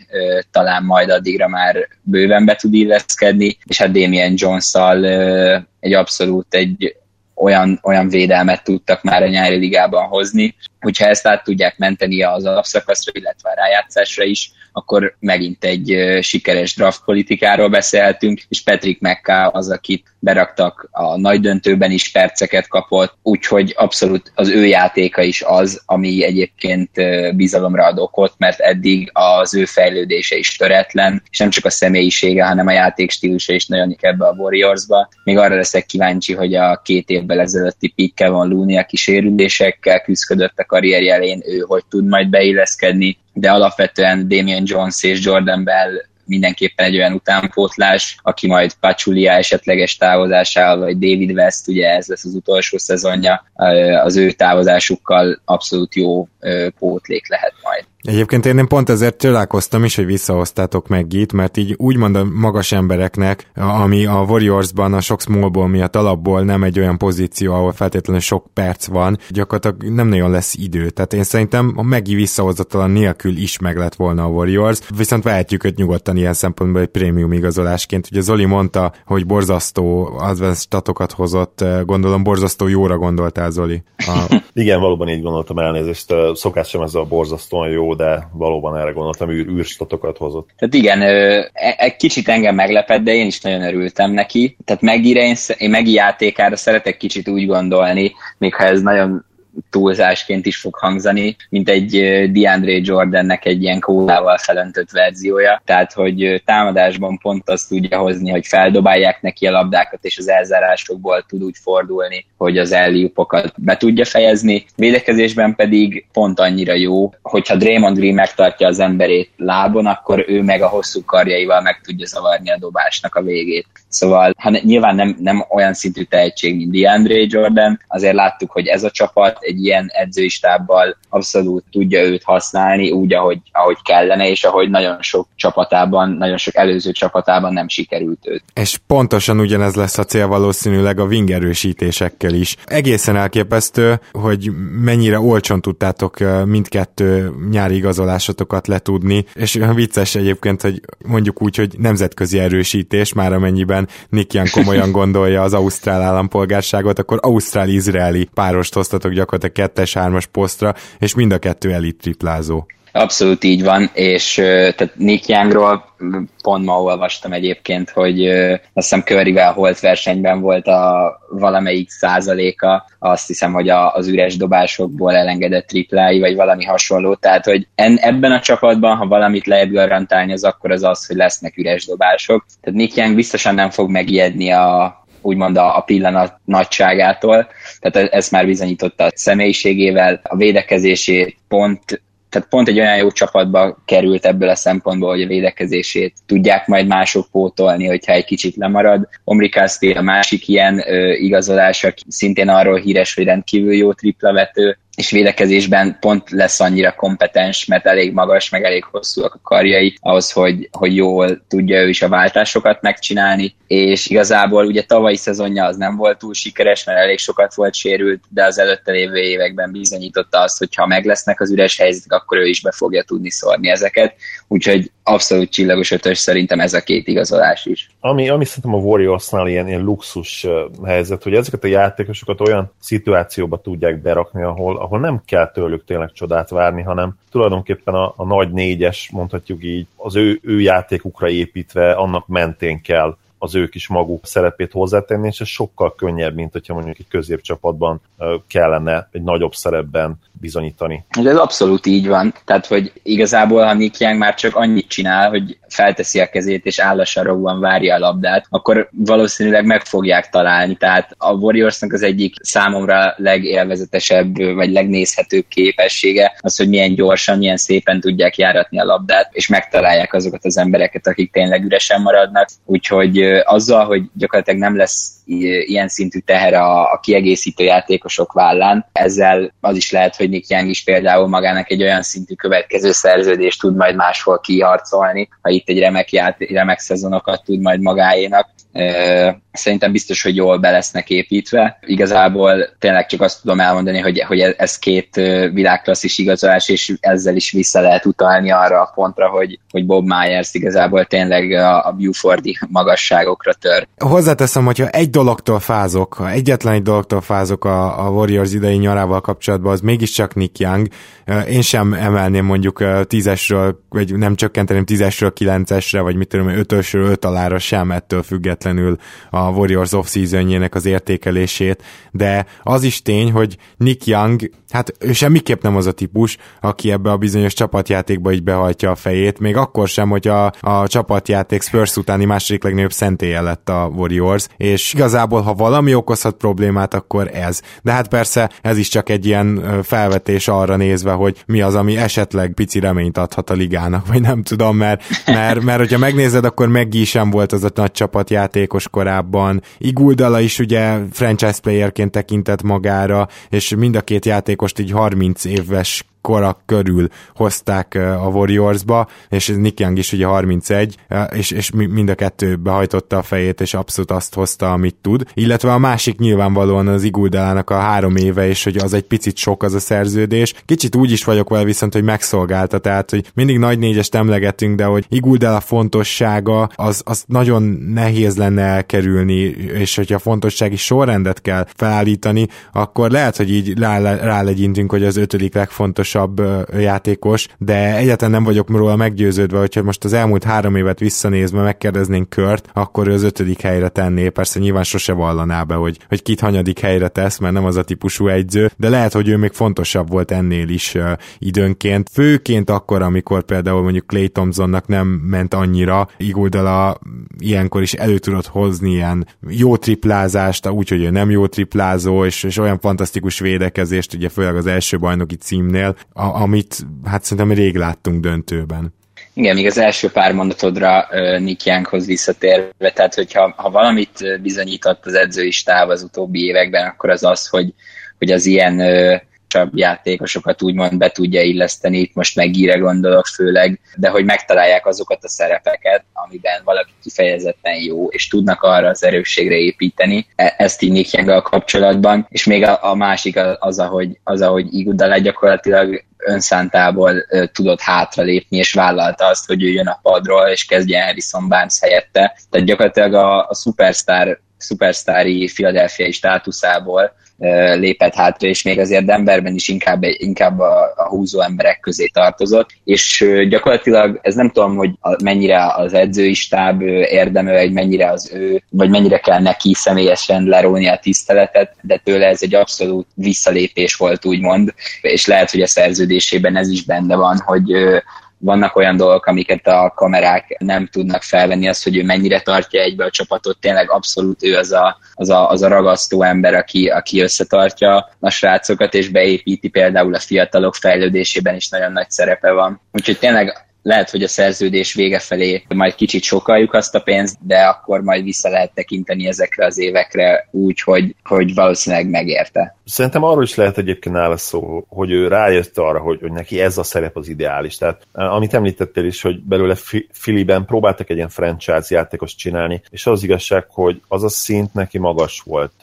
talán majd addigra már bőven be tud illeszkedni, és hát Damien Jones-szal egy abszolút egy olyan, olyan védelmet tudtak már a nyári ligában hozni, hogyha ezt át tudják menteni az alapszakaszra, illetve a rájátszásra is, akkor megint egy sikeres draft politikáról beszélhetünk, és Patrick McCall az, akit beraktak a nagy döntőben is perceket kapott, úgyhogy abszolút az ő játéka is az, ami egyébként bizalomra ad okot, mert eddig az ő fejlődése is töretlen, és nem csak a személyisége, hanem a játékstílusa is nagyon ebbe a Warriorsba. Még arra leszek kíváncsi, hogy a két évvel ezelőtti pikkel van Looney, aki sérülésekkel küzdött a karrierje elén, ő hogy tud majd beilleszkedni, de alapvetően Damian Jones és Jordan Bell mindenképpen egy olyan utánpótlás, aki majd Pachulia esetleges távozásával, vagy David West, ugye ez lesz az utolsó szezonja, az ő távozásukkal abszolút jó pótlék lehet majd. Egyébként én pont ezért csodálkoztam is, hogy visszahoztátok meg Git, mert így úgy mondom magas embereknek, ami a Warriorsban a sok smallból miatt alapból nem egy olyan pozíció, ahol feltétlenül sok perc van, gyakorlatilag nem nagyon lesz idő. Tehát én szerintem a Megi visszahozatalan nélkül is meg lett volna a Warriors, viszont vehetjük őt nyugodtan ilyen szempontból egy prémium igazolásként. Ugye Zoli mondta, hogy borzasztó advanced statokat hozott, gondolom borzasztó jóra gondoltál Zoli. A... Igen, valóban így gondoltam elnézést. Szokás sem ez a borzasztóan jó, de valóban erre gondoltam, űr, űrstatokat hozott. Tehát igen, e, egy kicsit engem meglepett, de én is nagyon örültem neki. Tehát Megire, én, én Megi játékára szeretek kicsit úgy gondolni, még ha ez nagyon túlzásként is fog hangzani, mint egy DeAndre Jordannek egy ilyen kólával felöntött verziója. Tehát, hogy támadásban pont azt tudja hozni, hogy feldobálják neki a labdákat, és az elzárásokból tud úgy fordulni, hogy az elliupokat be tudja fejezni. Védekezésben pedig pont annyira jó, hogyha Draymond Green megtartja az emberét lábon, akkor ő meg a hosszú karjaival meg tudja zavarni a dobásnak a végét. Szóval ha nyilván nem, nem olyan szintű tehetség, mint DeAndre Jordan, azért láttuk, hogy ez a csapat egy ilyen edzői stábbal abszolút tudja őt használni úgy, ahogy, ahogy kellene, és ahogy nagyon sok csapatában, nagyon sok előző csapatában nem sikerült őt. És pontosan ugyanez lesz a cél valószínűleg a wing erősítésekkel is. Egészen elképesztő, hogy mennyire olcsón tudtátok mindkettő nyári igazolásotokat letudni, és vicces egyébként, hogy mondjuk úgy, hogy nemzetközi erősítés, már amennyiben Nick Jan komolyan gondolja az ausztrál állampolgárságot, akkor ausztrál-izraeli párost hoztatok gyakorlatilag a kettes-hármas posztra, és mind a kettő elit triplázó. Abszolút így van, és tehát Nick Youngról pont ma olvastam egyébként, hogy azt hiszem Curryvel holt versenyben volt a valamelyik százaléka, azt hiszem, hogy a, az üres dobásokból elengedett triplái, vagy valami hasonló, tehát hogy en, ebben a csapatban, ha valamit lehet garantálni, az akkor az az, hogy lesznek üres dobások. Tehát Nick Young biztosan nem fog megijedni a, úgymond a, a pillanat nagyságától. Tehát ez már bizonyította a személyiségével, a védekezését pont tehát pont egy olyan jó csapatba került ebből a szempontból, hogy a védekezését tudják majd mások pótolni, hogyha egy kicsit lemarad. Omri a másik ilyen ö, igazolása, szintén arról híres, hogy rendkívül jó triplavető, és védekezésben pont lesz annyira kompetens, mert elég magas, meg elég hosszúak a karjai ahhoz, hogy, hogy jól tudja ő is a váltásokat megcsinálni, és igazából ugye tavalyi szezonja az nem volt túl sikeres, mert elég sokat volt sérült, de az előtte lévő években bizonyította azt, hogy ha meg lesznek az üres helyzetek, akkor ő is be fogja tudni szórni ezeket, úgyhogy abszolút csillagos ötös szerintem ez a két igazolás is. Ami, ami szerintem a Warriorsnál ilyen, ilyen luxus helyzet, hogy ezeket a játékosokat olyan szituációba tudják berakni, ahol, ahol nem kell tőlük tényleg csodát várni, hanem tulajdonképpen a, a nagy négyes, mondhatjuk így, az ő, ő játékukra építve, annak mentén kell az ők is maguk szerepét hozzátenni, és ez sokkal könnyebb, mint hogyha mondjuk egy középcsapatban kellene egy nagyobb szerepben bizonyítani. Ez abszolút így van. Tehát, hogy igazából, ha Nick Young már csak annyit csinál, hogy felteszi a kezét és állasarogóan várja a labdát, akkor valószínűleg meg fogják találni. Tehát a Warriorsnak az egyik számomra legélvezetesebb vagy legnézhetőbb képessége az, hogy milyen gyorsan, milyen szépen tudják járatni a labdát, és megtalálják azokat az embereket, akik tényleg üresen maradnak. Úgyhogy azzal, hogy gyakorlatilag nem lesz ilyen szintű teher a, a kiegészítő játékosok vállán, ezzel az is lehet, hogy Nick Young is például magának egy olyan szintű következő szerződést tud majd máshol kiharcolni, ha itt egy remek, játék, remek szezonokat tud majd magáénak. Szerintem biztos, hogy jól be lesznek építve. Igazából tényleg csak azt tudom elmondani, hogy, hogy ez két világklasszis igazolás, és ezzel is vissza lehet utalni arra a pontra, hogy, hogy Bob Myers igazából tényleg a, a Buffordi magasságokra tör. Hozzáteszem, hogyha egy dologtól fázok, egyetlen egy dologtól fázok a, a Warriors idei nyarával kapcsolatban, az mégiscsak Nick Young. Én sem emelném mondjuk tízesről, vagy nem csökkenteném tízesről kilencesre, vagy mit tudom, ötösről öt alára sem ettől függetlenül a Warriors off az értékelését, de az is tény, hogy Nick Young, hát ő semmiképp nem az a típus, aki ebbe a bizonyos csapatjátékba így behajtja a fejét, még akkor sem, hogy a, a csapatjáték Spurs utáni második legnagyobb szentélye lett a Warriors, és igazából, ha valami okozhat problémát, akkor ez. De hát persze ez is csak egy ilyen felvetés arra nézve, hogy mi az, ami esetleg pici reményt adhat a ligának, vagy nem tudom, mert, mert, mert hogyha megnézed, akkor Meggi sem volt az a nagy csapatjátékos korábban, Iguldala is ugye franchise playerként tekintett magára, és mind a két játékost így 30 éves kora körül hozták a Warriorsba, és Nick Young is ugye 31, és, és mind a kettő behajtotta a fejét, és abszolút azt hozta, amit tud. Illetve a másik nyilvánvalóan az Iguldának a három éve, és hogy az egy picit sok az a szerződés. Kicsit úgy is vagyok vele viszont, hogy megszolgálta, tehát hogy mindig nagy négyest emlegetünk, de hogy Iguldala fontossága az, az nagyon nehéz lenne elkerülni, és hogyha fontossági sorrendet kell felállítani, akkor lehet, hogy így rá, rálegyintünk, hogy az ötödik legfontosabb fontosabb játékos, de egyáltalán nem vagyok róla meggyőződve, hogyha most az elmúlt három évet visszanézve megkérdeznénk Kört, akkor ő az ötödik helyre tenné. Persze nyilván sose vallaná be, hogy, hogy kit hanyadik helyre tesz, mert nem az a típusú egyző, de lehet, hogy ő még fontosabb volt ennél is időnként. Főként akkor, amikor például mondjuk Clay Thompsonnak nem ment annyira, Iguldala ilyenkor is elő tudott hozni ilyen jó triplázást, úgyhogy ő nem jó triplázó, és, és olyan fantasztikus védekezést, ugye főleg az első bajnoki címnél, a, amit hát szerintem rég láttunk döntőben. Igen, még az első pár mondatodra Nick Younghoz visszatérve, tehát hogyha ha valamit bizonyított az edzői stáb az utóbbi években, akkor az az, hogy, hogy az ilyen uh, játékosokat úgymond be tudja illeszteni, itt most megíre gondolok főleg, de hogy megtalálják azokat a szerepeket, amiben valaki kifejezetten jó, és tudnak arra az erősségre építeni, e- ezt így Nick kapcsolatban, és még a, a másik az, ahogy, az, ahogy Igudala gyakorlatilag önszántából uh, tudott hátralépni, és vállalta azt, hogy ő jön a padról, és kezdje Harrison Barnes helyette. Tehát gyakorlatilag a, a superstar, superstári Philadelphia státuszából lépett hátra, és még azért Denverben is inkább, inkább a, a húzó emberek közé tartozott, és gyakorlatilag ez nem tudom, hogy mennyire az edzői stáb érdemel, vagy mennyire az ő, vagy mennyire kell neki személyesen leróni a tiszteletet, de tőle ez egy abszolút visszalépés volt, úgymond, és lehet, hogy a szerződésében ez is benne van, hogy vannak olyan dolgok, amiket a kamerák nem tudnak felvenni, az, hogy ő mennyire tartja egybe a csapatot, tényleg abszolút ő az a, az a, az a ragasztó ember, aki, aki összetartja a srácokat, és beépíti például a fiatalok fejlődésében is nagyon nagy szerepe van. Úgyhogy tényleg lehet, hogy a szerződés vége felé majd kicsit sokaljuk azt a pénzt, de akkor majd vissza lehet tekinteni ezekre az évekre úgy, hogy, hogy valószínűleg megérte. Szerintem arról is lehet egyébként nála szó, hogy ő rájött arra, hogy, hogy neki ez a szerep az ideális. Tehát amit említettél is, hogy belőle Filiben próbáltak egy ilyen franchise játékos csinálni, és az igazság, hogy az a szint neki magas volt.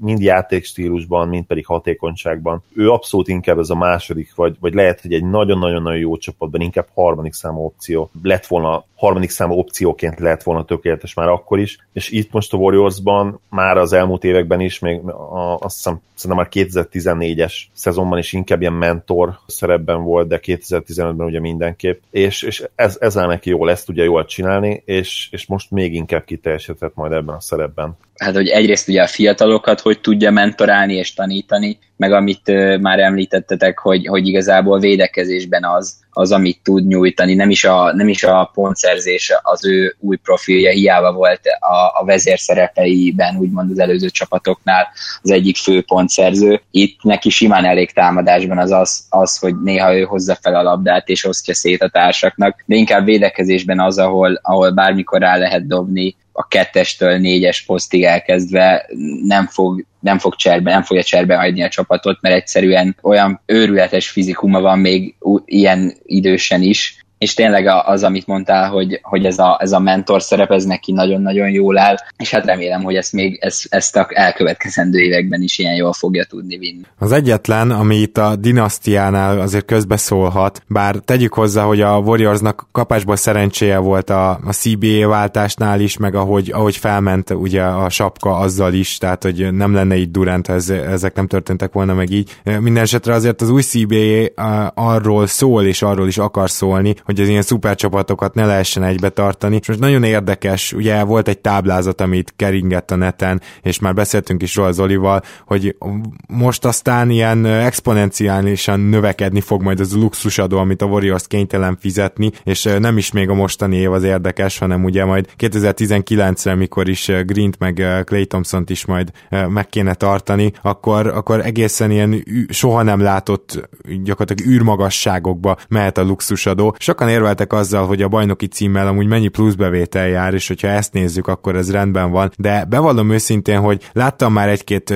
Mind játékstílusban, mind pedig hatékonyságban. Ő abszolút inkább ez a második, vagy, vagy lehet, hogy egy nagyon-nagyon-nagyon jó csapatban inkább harmadik számú opció lett volna, harmadik számú opcióként lett volna tökéletes már akkor is, és itt most a Warriorsban már az elmúlt években is, még a, azt hiszem, szerintem már 2014-es szezonban is inkább ilyen mentor szerepben volt, de 2015-ben ugye mindenképp, és, és ez, ez áll neki jól, ezt tudja jól csinálni, és, és most még inkább kiteljesített majd ebben a szerepben. Hát hogy egyrészt ugye a fiatalokat hogy tudja mentorálni és tanítani, meg amit már említettetek, hogy, hogy igazából védekezésben az, az, amit tud nyújtani, nem is a, nem is a pontszerzés az ő új profilja, hiába volt a, a vezérszerepeiben, úgymond az előző csapatoknál az egyik fő pontszerző. Itt neki simán elég támadásban az, az, az hogy néha ő hozza fel a labdát és osztja szét a társaknak, de inkább védekezésben az, ahol, ahol bármikor rá lehet dobni a kettestől négyes posztig elkezdve nem fog, nem fog cserbe, nem fogja cserbe hagyni a csapatot, mert egyszerűen olyan őrületes fizikuma van még ilyen idősen is, és tényleg az, amit mondtál, hogy, hogy ez, a, ez a mentor szerep, ez neki nagyon-nagyon jól áll, és hát remélem, hogy ezt még ezt, ezt a elkövetkezendő években is ilyen jól fogja tudni vinni. Az egyetlen, ami itt a dinasztiánál azért közbeszólhat, bár tegyük hozzá, hogy a Warriorsnak kapásból szerencséje volt a, a CBA váltásnál is, meg ahogy, ahogy felment ugye a sapka azzal is, tehát hogy nem lenne így Durant, ez, ezek nem történtek volna meg így. Minden esetre azért az új CBA arról szól, és arról is akar szólni, hogy az ilyen szupercsapatokat ne lehessen egybe tartani. És most nagyon érdekes, ugye volt egy táblázat, amit keringett a neten, és már beszéltünk is róla Zolival, hogy most aztán ilyen exponenciálisan növekedni fog majd az a luxusadó, amit a Warriors kénytelen fizetni, és nem is még a mostani év az érdekes, hanem ugye majd 2019-re, mikor is Green-t meg Clay thompson is majd meg kéne tartani, akkor, akkor egészen ilyen soha nem látott gyakorlatilag űrmagasságokba mehet a luxusadó. Sokan sokan érveltek azzal, hogy a bajnoki címmel amúgy mennyi pluszbevétel jár, és hogyha ezt nézzük, akkor ez rendben van, de bevallom őszintén, hogy láttam már egy-két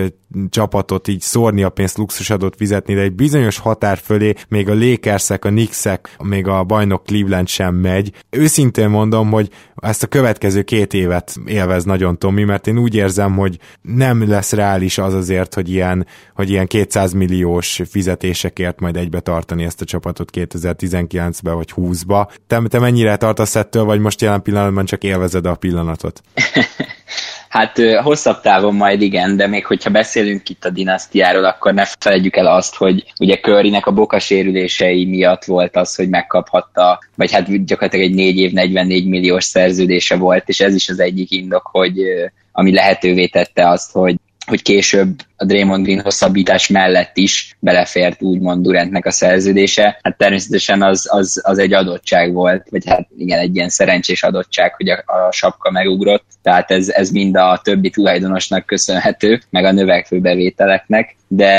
csapatot így szórni a pénzt luxusadót fizetni, de egy bizonyos határ fölé még a Lakersek, a Knicksek, még a bajnok Cleveland sem megy. Őszintén mondom, hogy ezt a következő két évet élvez nagyon Tomi, mert én úgy érzem, hogy nem lesz reális az azért, hogy ilyen, hogy ilyen 200 milliós fizetésekért majd egybe tartani ezt a csapatot 2019-ben vagy 20-ba. Te, te mennyire tartasz ettől, vagy most jelen pillanatban csak élvezed a pillanatot? Hát hosszabb távon majd igen, de még hogyha beszélünk itt a dinasztiáról, akkor ne felejtjük el azt, hogy ugye Currynek a bokasérülései miatt volt az, hogy megkaphatta, vagy hát gyakorlatilag egy 4 év 44 milliós szerződése volt, és ez is az egyik indok, hogy ami lehetővé tette azt, hogy hogy később a Draymond Green hosszabbítás mellett is belefért úgymond Durantnek a szerződése. Hát természetesen az, az, az egy adottság volt, vagy hát igen, egy ilyen szerencsés adottság, hogy a, a sapka megugrott, tehát ez, ez mind a többi tulajdonosnak köszönhető, meg a növekvő bevételeknek, de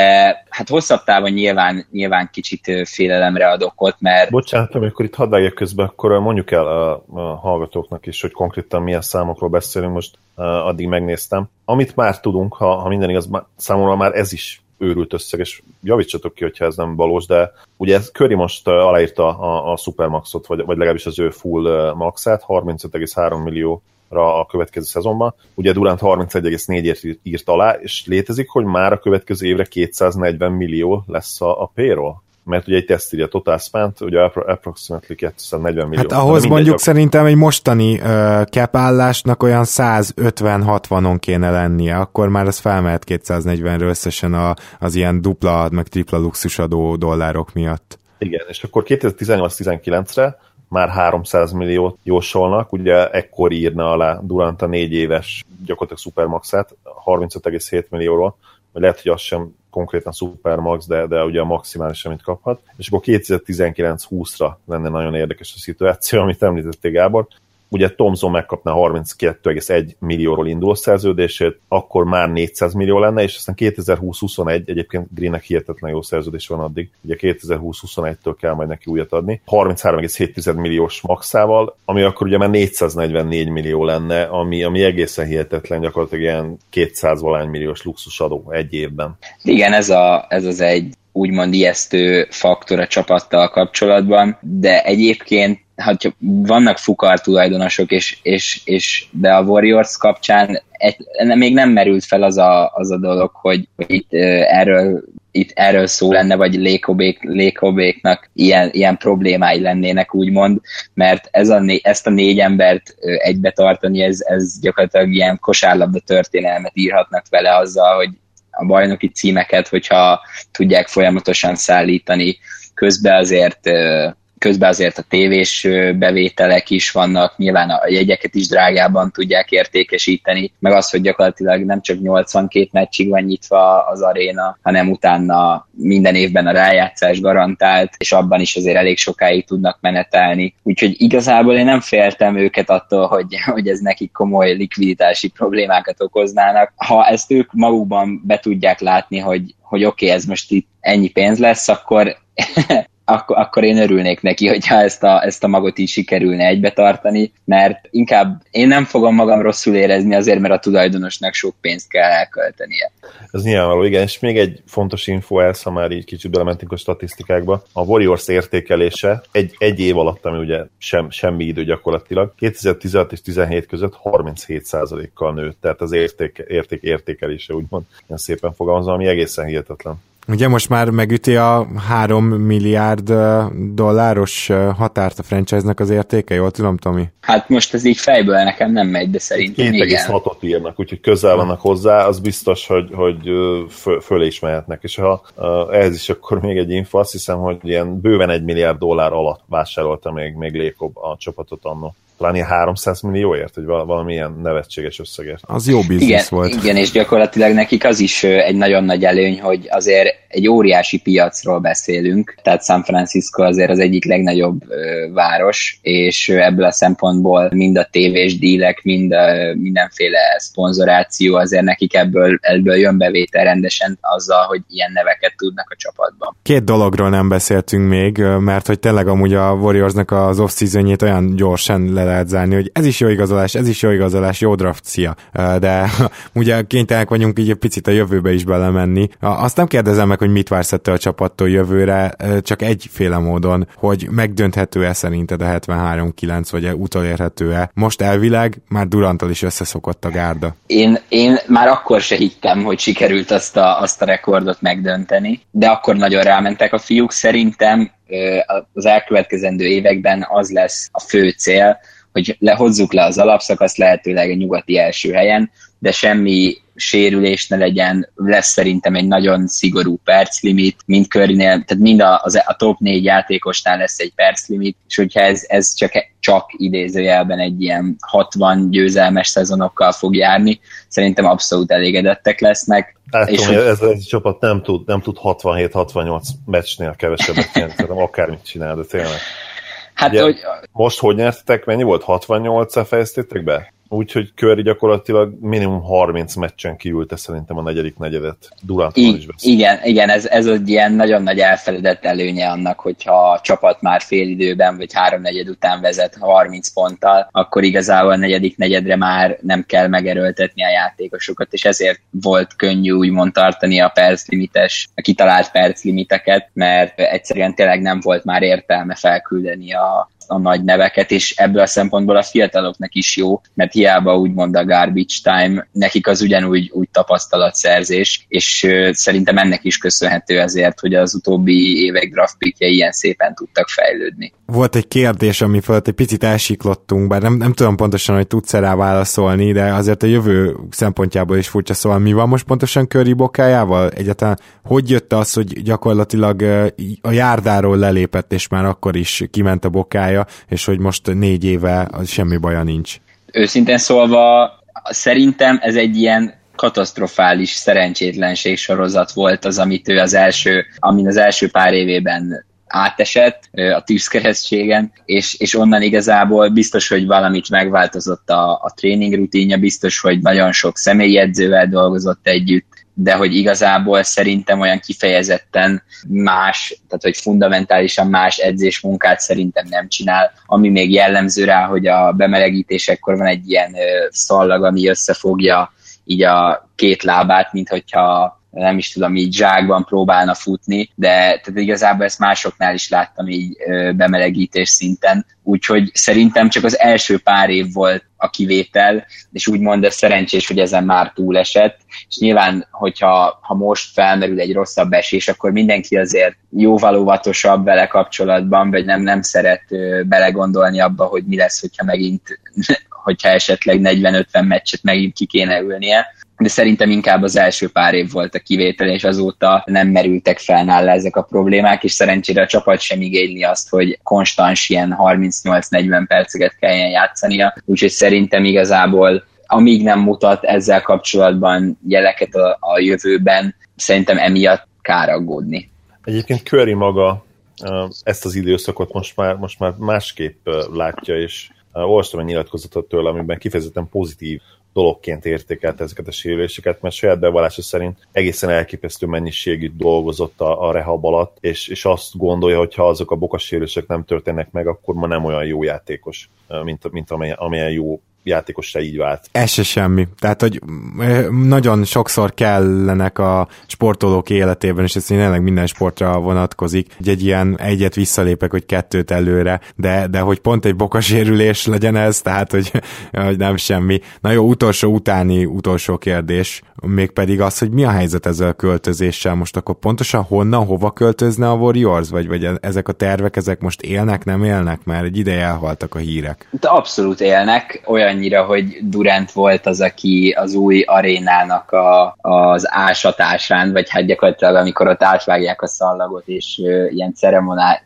hát hosszabb távon nyilván, nyilván kicsit félelemre ad okot, mert... Bocsánat, amikor itt hadd közben, akkor mondjuk el a, a hallgatóknak is, hogy konkrétan milyen számokról beszélünk, most addig megnéztem. Amit már tudunk, ha, ha minden igaz, számomra már ez is őrült összeg, és javítsatok ki, hogyha ez nem valós, de ugye Curry most aláírta a, a Supermaxot, vagy, vagy legalábbis az ő full maxát, 35,3 millió a következő szezonban. Ugye Durant 31,4-ért írt alá, és létezik, hogy már a következő évre 240 millió lesz a, a payroll mert ugye egy teszt írja Total Spent, ugye approximately 240 millió. Hát ahhoz mondjuk a... szerintem egy mostani uh, cap állásnak olyan 150-60-on kéne lennie, akkor már ez felmehet 240-re összesen a, az ilyen dupla, meg tripla luxusadó dollárok miatt. Igen, és akkor 2018-19-re már 300 milliót jósolnak, ugye ekkor írna alá Durant a négy éves gyakorlatilag szupermaxát 35,7 millióról, vagy lehet, hogy az sem konkrétan Supermax, de, de ugye a maximális, amit kaphat. És akkor 2019-20-ra lenne nagyon érdekes a szituáció, amit említették Gábor ugye Thomson megkapná 32,1 millióról induló szerződését, akkor már 400 millió lenne, és aztán 2020-21 egyébként Greennek hihetetlen jó szerződés van addig, ugye 2020-21-től kell majd neki újat adni, 33,7 milliós maxával, ami akkor ugye már 444 millió lenne, ami, ami egészen hihetetlen, gyakorlatilag ilyen 200 valány milliós luxusadó egy évben. Igen, ez, a, ez az egy úgymond ijesztő faktor a csapattal kapcsolatban, de egyébként hát vannak fukar tulajdonosok, és, és, és, de a Warriors kapcsán egy, még nem merült fel az a, az a dolog, hogy, hogy itt erről itt erről szó lenne, vagy Lékobék, Lékobéknak ilyen, ilyen problémái lennének, úgymond, mert ez a, ezt a négy embert egybe tartani, ez, ez gyakorlatilag ilyen kosárlabda történelmet írhatnak vele azzal, hogy a bajnoki címeket, hogyha tudják folyamatosan szállítani, közben azért közben azért a tévés bevételek is vannak, nyilván a jegyeket is drágában tudják értékesíteni, meg az, hogy gyakorlatilag nem csak 82 meccsig van nyitva az aréna, hanem utána minden évben a rájátszás garantált, és abban is azért elég sokáig tudnak menetelni. Úgyhogy igazából én nem féltem őket attól, hogy, hogy ez nekik komoly likviditási problémákat okoznának. Ha ezt ők magukban be tudják látni, hogy, hogy oké, okay, ez most itt ennyi pénz lesz, akkor akkor, akkor én örülnék neki, hogyha ezt a, ezt a magot is sikerülne egybe tartani, mert inkább én nem fogom magam rosszul érezni azért, mert a tulajdonosnak sok pénzt kell elköltenie. Ez nyilvánvaló, igen, és még egy fontos info ez, ha már így kicsit belementünk a statisztikákba. A Warriors értékelése egy, egy év alatt, ami ugye sem, semmi idő gyakorlatilag, 2016 és 17 között 37%-kal nőtt, tehát az érték, érték értékelése úgymond ilyen szépen fogalmazom, ami egészen hihetetlen. Ugye most már megüti a 3 milliárd dolláros határt a franchise-nek az értéke, jól tudom, Tomi? Hát most ez így fejből nekem nem megy, de szerintem 2,6-ot írnak, úgyhogy közel vannak hozzá, az biztos, hogy, hogy fölé is mehetnek. És ha ehhez is akkor még egy info, azt hiszem, hogy ilyen bőven egy milliárd dollár alatt vásárolta még, még Lékob a csapatot annó ilyen 300 millióért, vagy valamilyen nevetséges összegért. Az jó biznisz igen, volt. Igen, és gyakorlatilag nekik az is egy nagyon nagy előny, hogy azért egy óriási piacról beszélünk, tehát San Francisco azért az egyik legnagyobb város, és ebből a szempontból mind a tévés dílek, mind a mindenféle szponzoráció azért nekik ebből, ebből jön bevétel rendesen azzal, hogy ilyen neveket tudnak a csapatban. Két dologról nem beszéltünk még, mert hogy tényleg amúgy a Warriorsnak az off olyan gyorsan le lehet zárni, hogy ez is jó igazolás, ez is jó igazolás, jó draft, szia. De ugye kénytelenek vagyunk így egy picit a jövőbe is belemenni. Azt nem kérdezem meg, hogy mit vársz ettől a csapattól jövőre, csak egyféle módon, hogy megdönthető-e szerinted a 73-9, vagy utolérhető-e. Most elvileg már Duranttal is összeszokott a gárda. Én, én már akkor se hittem, hogy sikerült azt a, azt a rekordot megdönteni, de akkor nagyon rámentek a fiúk. Szerintem az elkövetkezendő években az lesz a fő cél, hogy lehozzuk le az alapszakaszt lehetőleg a nyugati első helyen, de semmi sérülés ne legyen, lesz szerintem egy nagyon szigorú perclimit, mind körnél, tehát mind a, az, a top négy játékosnál lesz egy perclimit, és hogyha ez, ez csak, csak idézőjelben egy ilyen 60 győzelmes szezonokkal fog járni, szerintem abszolút elégedettek lesznek. Látom, és hogy ez, ez a csapat nem tud, nem tud 67-68 meccsnél kevesebbet szerintem akármit csinál, de tényleg. Hát, Ugye, hogy... Most hogy nyertetek? Mennyi volt? 68-ra fejeztétek be? Úgyhogy Curry gyakorlatilag minimum 30 meccsen kiülte szerintem a negyedik negyedet. Durant I- is beszél. Igen, igen ez, ez egy ilyen nagyon nagy elfeledett előnye annak, hogyha a csapat már fél időben vagy háromnegyed után vezet 30 ponttal, akkor igazából a negyedik negyedre már nem kell megerőltetni a játékosokat, és ezért volt könnyű úgymond tartani a perclimites, a kitalált perclimiteket, mert egyszerűen tényleg nem volt már értelme felküldeni a, a nagy neveket, és ebből a szempontból a fiataloknak is jó, mert hiába úgymond a garbage time, nekik az ugyanúgy úgy tapasztalatszerzés, és szerintem ennek is köszönhető ezért, hogy az utóbbi évek draftpikje ilyen szépen tudtak fejlődni. Volt egy kérdés, ami fölött egy picit elsiklottunk, bár nem, nem tudom pontosan, hogy tudsz rá válaszolni, de azért a jövő szempontjából is furcsa, szóval mi van most pontosan Curry bokájával? Egyáltalán hogy jött az, hogy gyakorlatilag a járdáról lelépett, és már akkor is kiment a bokája, csinálja, és hogy most négy éve semmi baja nincs. Őszintén szólva, szerintem ez egy ilyen katasztrofális szerencsétlenség sorozat volt az, amit ő az első, amin az első pár évében átesett a tűzkeresztségen, és, és onnan igazából biztos, hogy valamit megváltozott a, a tréning rutinja, biztos, hogy nagyon sok személyi edzővel dolgozott együtt, de hogy igazából szerintem olyan kifejezetten más, tehát hogy fundamentálisan más edzésmunkát szerintem nem csinál, ami még jellemző rá, hogy a bemelegítésekkor van egy ilyen szallag, ami összefogja így a két lábát, mint hogyha nem is tudom, így zsákban próbálna futni, de tehát igazából ezt másoknál is láttam így bemelegítés szinten, úgyhogy szerintem csak az első pár év volt a kivétel, és úgymond ez szerencsés, hogy ezen már túlesett, és nyilván, hogyha ha most felmerül egy rosszabb esés, akkor mindenki azért jóval óvatosabb vele kapcsolatban, vagy nem, nem szeret belegondolni abba, hogy mi lesz, hogyha megint hogyha esetleg 40-50 meccset megint ki kéne ülnie de szerintem inkább az első pár év volt a kivétel, és azóta nem merültek fel nála ezek a problémák, és szerencsére a csapat sem igényli azt, hogy konstans ilyen 38-40 perceket kelljen játszania, úgyhogy szerintem igazából amíg nem mutat ezzel kapcsolatban jeleket a, a jövőben, szerintem emiatt kár aggódni. Egyébként Curry maga ezt az időszakot most már, most már másképp látja, és olvastam egy nyilatkozatot tőle, amiben kifejezetten pozitív dologként értékelt ezeket a sérüléseket, mert saját bevallása szerint egészen elképesztő mennyiségű dolgozott a, a rehab alatt, és, és azt gondolja, hogy ha azok a bokasérülések nem történnek meg, akkor ma nem olyan jó játékos, mint, mint amilyen, amilyen jó játékos se így vált. Ez se semmi. Tehát, hogy nagyon sokszor kellenek a sportolók életében, és ez tényleg minden sportra vonatkozik, hogy egy ilyen egyet visszalépek, hogy kettőt előre, de, de hogy pont egy bokasérülés legyen ez, tehát, hogy, hogy nem semmi. Na jó, utolsó utáni utolsó kérdés, mégpedig az, hogy mi a helyzet ezzel a költözéssel, most akkor pontosan honnan, hova költözne a Warriors, vagy, vagy ezek a tervek, ezek most élnek, nem élnek, mert egy ideje elhaltak a hírek. De abszolút élnek, olyan olyannyira, hogy Durant volt az, aki az új arénának a, az ásatásán, vagy hát gyakorlatilag amikor ott átvágják a szallagot, és ilyen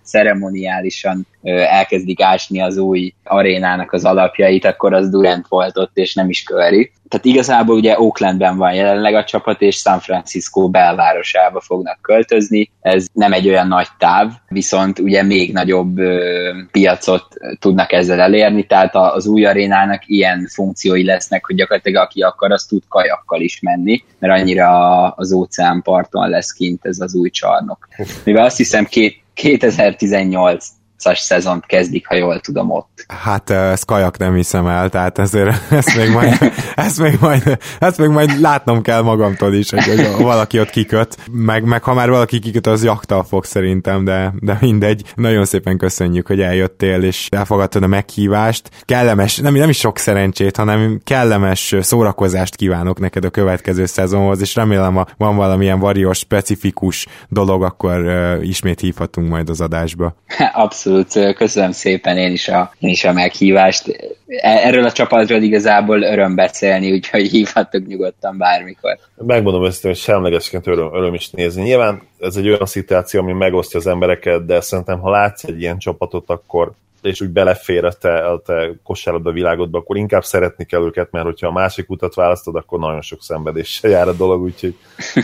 ceremoniálisan elkezdik ásni az új arénának az alapjait, akkor az Durant volt ott, és nem is Curry. Tehát igazából ugye Oaklandben van jelenleg a csapat, és San Francisco belvárosába fognak költözni. Ez nem egy olyan nagy táv, viszont ugye még nagyobb ö, piacot tudnak ezzel elérni, tehát az új arénának ilyen funkciói lesznek, hogy gyakorlatilag aki akar, az tud kajakkal is menni, mert annyira az óceánparton lesz kint ez az új csarnok. Mivel azt hiszem két, 2018 20 szezont kezdik, ha jól tudom ott. Hát ezt kajak nem hiszem el, tehát ezért ezt még majd, ezt még majd, ezt még majd látnom kell magamtól is, hogy, hogy valaki ott kiköt, meg, meg ha már valaki kiköt, az jaktal fog szerintem, de, de mindegy. Nagyon szépen köszönjük, hogy eljöttél, és elfogadtad a meghívást. Kellemes, nem, nem is sok szerencsét, hanem kellemes szórakozást kívánok neked a következő szezonhoz, és remélem, ha van valamilyen variós, specifikus dolog, akkor uh, ismét hívhatunk majd az adásba. Abszolút abszolút köszönöm szépen én is a, én is a meghívást. E, erről a csapatról igazából öröm beszélni, úgyhogy hívhatok nyugodtan bármikor. Megmondom ezt, hogy semlegesként öröm, öröm is nézni. Nyilván ez egy olyan szituáció, ami megosztja az embereket, de szerintem ha látsz egy ilyen csapatot, akkor és úgy belefér a te, a te kosárlabda világodba, akkor inkább szeretni kell őket, mert hogyha a másik utat választod, akkor nagyon sok szenvedéssel jár a dolog, úgyhogy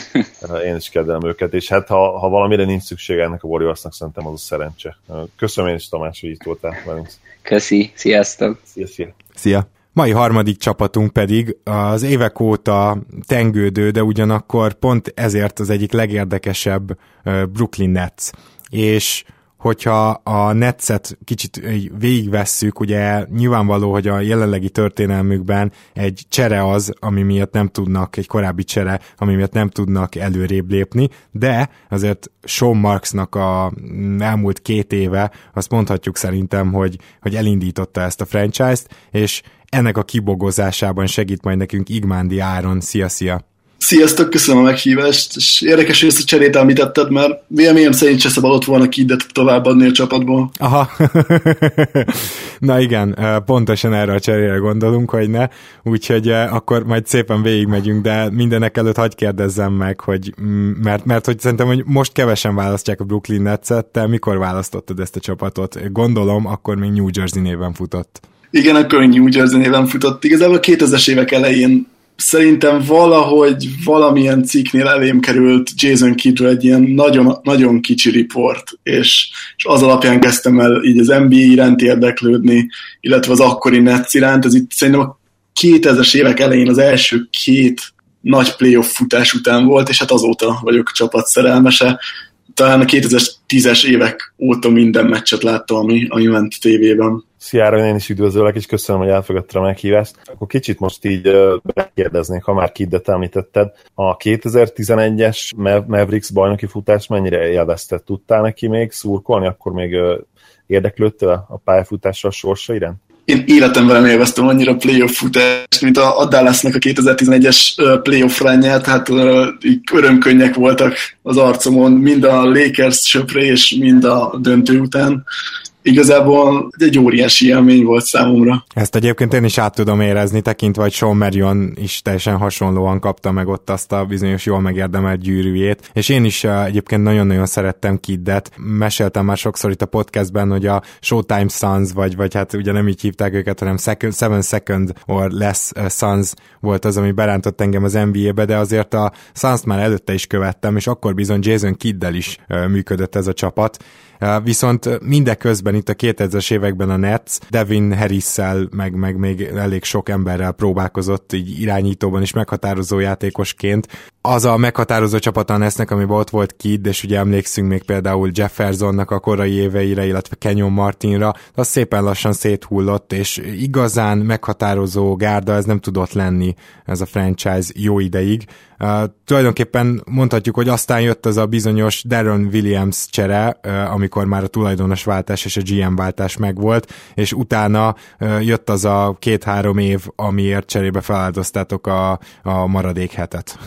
én is kedvelem őket, és hát ha, ha valamire nincs szüksége ennek a Warriorsnak, szerintem az a szerencse. Köszönöm én is, Tamás, hogy itt voltál velünk. Köszi, sziasztok! Szia, szia! Szia! Mai harmadik csapatunk pedig az évek óta tengődő, de ugyanakkor pont ezért az egyik legérdekesebb Brooklyn Nets. És hogyha a Netszet kicsit végigvesszük, ugye nyilvánvaló, hogy a jelenlegi történelmükben egy csere az, ami miatt nem tudnak, egy korábbi csere, ami miatt nem tudnak előrébb lépni, de azért Sean Marksnak a elmúlt két éve, azt mondhatjuk szerintem, hogy, hogy elindította ezt a franchise-t, és ennek a kibogozásában segít majd nekünk Igmándi Áron. Szia, szia! Sziasztok, köszönöm a meghívást, és érdekes, hogy ezt a cserét említetted, mert véleményem szerint se szabadott volna ki továbbadni a csapatból. Aha. Na igen, pontosan erre a cserére gondolunk, hogy ne, úgyhogy akkor majd szépen végigmegyünk, de mindenek előtt hagyd kérdezzem meg, hogy mert, mert hogy szerintem, hogy most kevesen választják a Brooklyn Netset, te mikor választottad ezt a csapatot? Gondolom, akkor még New Jersey néven futott. Igen, akkor New Jersey néven futott. Igazából a 2000-es évek elején szerintem valahogy valamilyen cikknél elém került Jason Kiddről egy ilyen nagyon, nagyon kicsi report, és, és az alapján kezdtem el így az NBA iránt érdeklődni, illetve az akkori Nets iránt. Ez itt szerintem a 2000-es évek elején az első két nagy playoff futás után volt, és hát azóta vagyok csapat szerelmese. Talán a 2010-es évek óta minden meccset láttam, ami, ami ment tévében. Szia, én is üdvözöllek, és köszönöm, hogy elfogadta a meghívást. Akkor kicsit most így kérdeznék, ha már Kiddet említetted. A 2011-es Mavericks bajnoki futás mennyire élvezted? Tudtál neki még szurkolni? Akkor még érdeklődtél a pályafutásra a sorsa iránt? Én életemben nem élveztem annyira playoff futást, mint a, a Dallasnak a 2011-es playoff rányát, tehát így örömkönnyek voltak az arcomon, mind a Lakers és mind a döntő után igazából egy óriási élmény volt számomra. Ezt egyébként én is át tudom érezni, tekintve, hogy Sean Marion is teljesen hasonlóan kapta meg ott azt a bizonyos jól megérdemelt gyűrűjét, és én is uh, egyébként nagyon-nagyon szerettem Kiddet. Meséltem már sokszor itt a podcastben, hogy a Showtime Suns, vagy, vagy hát ugye nem így hívták őket, hanem second, Seven Second or Less uh, Suns volt az, ami berántott engem az NBA-be, de azért a Suns már előtte is követtem, és akkor bizony Jason Kiddel is uh, működött ez a csapat, Viszont mindeközben itt a 2000-es években a Nets Devin harris meg, meg még elég sok emberrel próbálkozott így irányítóban és meghatározó játékosként. Az a meghatározó csapat a Netsnek, amiben ott volt Kid, és ugye emlékszünk még például Jeffersonnak a korai éveire, illetve Kenyon Martinra, az szépen lassan széthullott, és igazán meghatározó gárda ez nem tudott lenni ez a franchise jó ideig. Tulajdonképpen mondhatjuk, hogy aztán jött az a bizonyos Darren Williams csere, amikor már a tulajdonos váltás és a GM váltás megvolt, és utána jött az a két-három év, amiért cserébe feláldoztátok a, a maradék hetet.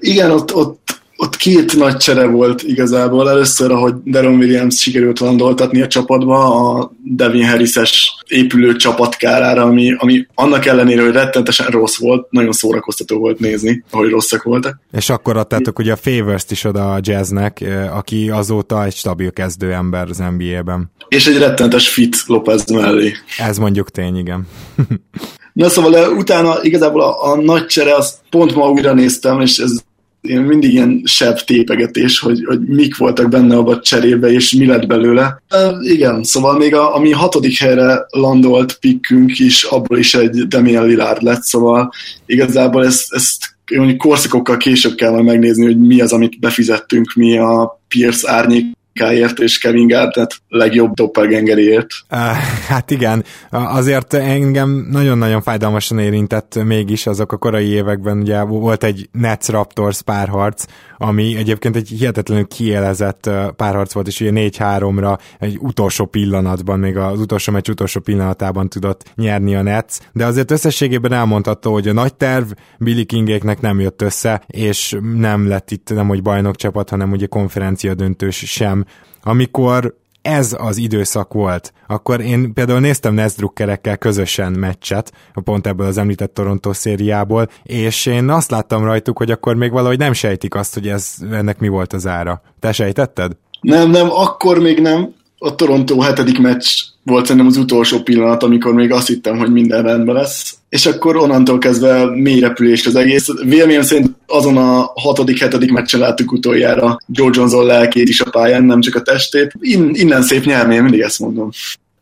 Igen, ott, ott ott két nagy csere volt igazából. Először, ahogy Deron Williams sikerült landoltatni a csapatba, a Devin Harris-es épülő csapatkárára, ami, ami annak ellenére, hogy rettentesen rossz volt, nagyon szórakoztató volt nézni, ahogy rosszak voltak. És akkor adtátok ugye a favors is oda a Jazznek, eh, aki azóta egy stabil kezdő ember az NBA-ben. És egy rettenetes fit Lopez mellé. Ez mondjuk tény, igen. Na szóval eh, utána igazából a, a nagy csere, azt pont ma újra néztem, és ez én mindig ilyen sebb tépegetés, hogy, hogy mik voltak benne abban a cserébe, és mi lett belőle. E, igen, szóval még a, ami hatodik helyre landolt pikkünk is, abból is egy Damian Lillard lett, szóval igazából ezt, ezt mondjuk korszakokkal később kell majd megnézni, hogy mi az, amit befizettünk mi a Pierce árnyék Káért és Kevin Garnett legjobb doppelgengerért. Hát igen, azért engem nagyon-nagyon fájdalmasan érintett mégis azok a korai években, ugye volt egy Nets Raptors párharc, ami egyébként egy hihetetlenül kielezett párharc volt, és ugye 4-3-ra egy utolsó pillanatban, még az utolsó meccs utolsó pillanatában tudott nyerni a Nets, de azért összességében elmondható, hogy a nagy terv Billy Kingéknek nem jött össze, és nem lett itt nem hogy bajnok csapat, hanem ugye konferencia döntős sem. Amikor ez az időszak volt, akkor én például néztem Nesdruckerekkel közösen meccset, pont ebből az említett Toronto szériából, és én azt láttam rajtuk, hogy akkor még valahogy nem sejtik azt, hogy ez, ennek mi volt az ára. Te sejtetted? Nem, nem, akkor még nem. A Toronto hetedik meccs volt szerintem az utolsó pillanat, amikor még azt hittem, hogy minden rendben lesz. És akkor onnantól kezdve mély repülés az egész. Véleményem szerint azon a hatodik, hetedik meccsen láttuk utoljára Joe Johnson lelkét is a pályán, nem csak a testét. In, innen szép nyerni, én mindig ezt mondom.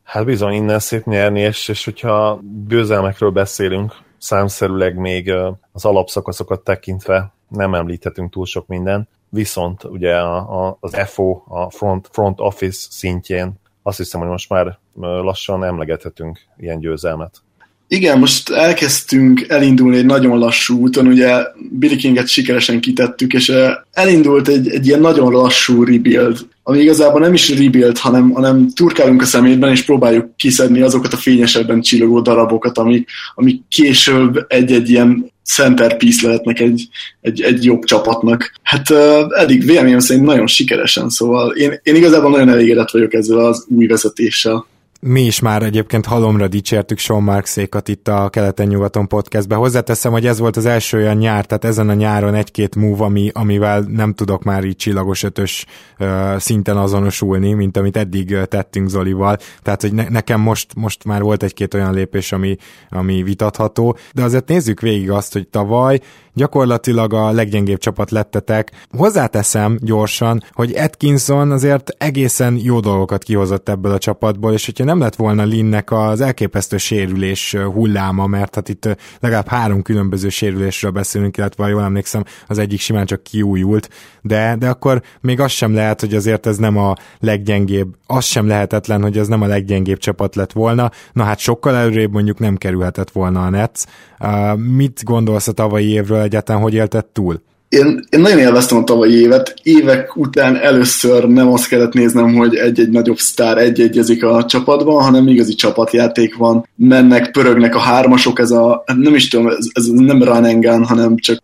Hát bizony, innen szép nyerni, és, és hogyha bőzelmekről beszélünk, számszerűleg még az alapszakaszokat tekintve nem említhetünk túl sok minden, viszont ugye a, a, az FO, a front, front office szintjén azt hiszem, hogy most már lassan emlegethetünk ilyen győzelmet. Igen, most elkezdtünk elindulni egy nagyon lassú úton, ugye Billy Kinget sikeresen kitettük, és elindult egy, egy ilyen nagyon lassú rebuild, ami igazából nem is rebuild, hanem, hanem turkálunk a szemétben, és próbáljuk kiszedni azokat a fényesebben csillogó darabokat, amik, amik később egy-egy ilyen centerpiece lehetnek egy, egy, egy jobb csapatnak. Hát uh, eddig véleményem szerint nagyon sikeresen, szóval én, én igazából nagyon elégedett vagyok ezzel az új vezetéssel. Mi is már egyébként halomra dicsértük Sean Marksékat itt a Keleten-nyugaton podcastben. Hozzáteszem, hogy ez volt az első olyan nyár, tehát ezen a nyáron egy-két move, ami, amivel nem tudok már így csillagos ötös uh, szinten azonosulni, mint amit eddig tettünk Zolival. Tehát, hogy ne, nekem most, most már volt egy-két olyan lépés, ami, ami vitatható, de azért nézzük végig azt, hogy tavaly gyakorlatilag a leggyengébb csapat lettetek. Hozzáteszem gyorsan, hogy Atkinson azért egészen jó dolgokat kihozott ebből a csapatból, és hogyha nem lett volna Linnek az elképesztő sérülés hulláma, mert hát itt legalább három különböző sérülésről beszélünk, illetve ha jól emlékszem, az egyik simán csak kiújult, de, de akkor még az sem lehet, hogy azért ez nem a leggyengébb, az sem lehetetlen, hogy ez nem a leggyengébb csapat lett volna, na hát sokkal előrébb mondjuk nem kerülhetett volna a Nets. Uh, mit gondolsz a tavalyi évről egyáltalán, hogy élted túl? Én, én nagyon élveztem a tavalyi évet. Évek után először nem azt kellett néznem, hogy egy-egy nagyobb sztár egy-egyezik a csapatban, hanem igazi csapatjáték van. Mennek, pörögnek a hármasok, ez a, nem is tudom, ez, ez nem run and gun, hanem csak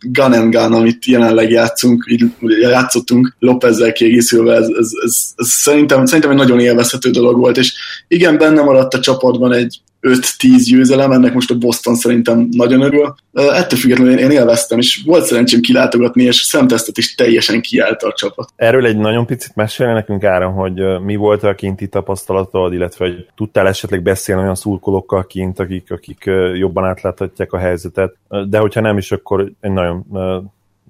gun and gun, amit jelenleg játszunk, így játszottunk Lopezzel kiegészülve, ez, ez, ez, ez szerintem, szerintem egy nagyon élvezhető dolog volt, és igen, benne maradt a csapatban egy 5-10 győzelem, ennek most a Boston szerintem nagyon örül. Ettől függetlenül én élveztem, és volt szerencsém kilátogatni, és szemtesztet is teljesen kiállt a csapat. Erről egy nagyon picit mesélni nekünk Áram, hogy mi volt a kinti tapasztalatod, illetve hogy tudtál esetleg beszélni olyan szurkolókkal kint, akik, akik jobban átláthatják a helyzetet, de hogyha nem is, akkor egy nagyon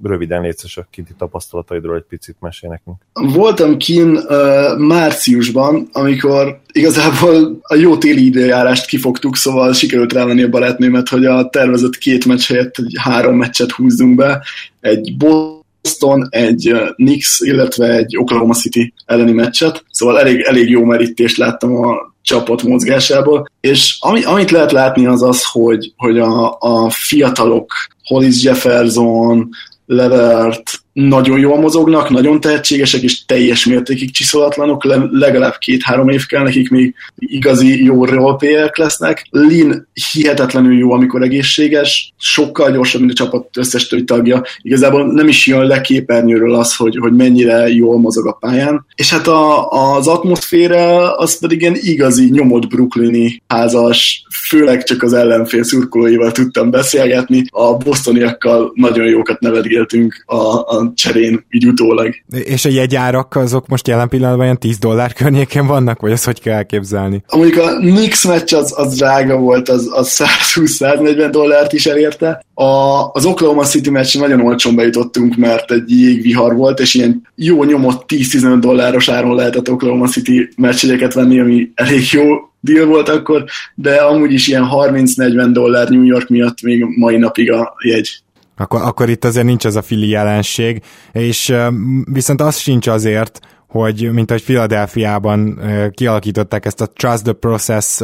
röviden létszes a kinti tapasztalataidról egy picit mesél nekünk. Voltam kin uh, márciusban, amikor igazából a jó téli időjárást kifogtuk, szóval sikerült rávenni a barátnőmet, hogy a tervezett két meccs helyett egy három meccset húzzunk be. Egy Boston, egy Knicks, illetve egy Oklahoma City elleni meccset, szóval elég, elég jó merítést láttam a csapat mozgásából, és ami, amit lehet látni az az, hogy, hogy a, a fiatalok, Hollis Jefferson, Levert nagyon jól mozognak, nagyon tehetségesek, és teljes mértékig csiszolatlanok, le, legalább két-három év kell nekik még igazi jó roleplayerek lesznek. Lin hihetetlenül jó, amikor egészséges, sokkal gyorsabb, mint a csapat összes többi tagja. Igazából nem is jön le képernyőről az, hogy, hogy mennyire jól mozog a pályán. És hát a, az atmoszféra az pedig ilyen igazi nyomott brooklyni házas, főleg csak az ellenfél szurkolóival tudtam beszélgetni. A bostoniakkal nagyon jókat nevetgéltünk a, a cserén, így utólag. És a jegyárak azok most jelen pillanatban ilyen 10 dollár környéken vannak, vagy ezt hogy kell elképzelni? Mondjuk a Knicks meccs az, az drága volt, az, az 120-140 dollárt is elérte. A, az Oklahoma City meccs nagyon olcsón bejutottunk, mert egy jégvihar volt, és ilyen jó nyomott 10-15 dolláros áron lehetett Oklahoma City meccsegyeket venni, ami elég jó deal volt akkor, de amúgy is ilyen 30-40 dollár New York miatt még mai napig a jegy. Akkor, akkor itt azért nincs az a fili jelenség, és viszont az sincs azért, hogy mint ahogy Philadelphiában kialakították ezt a Trust the Process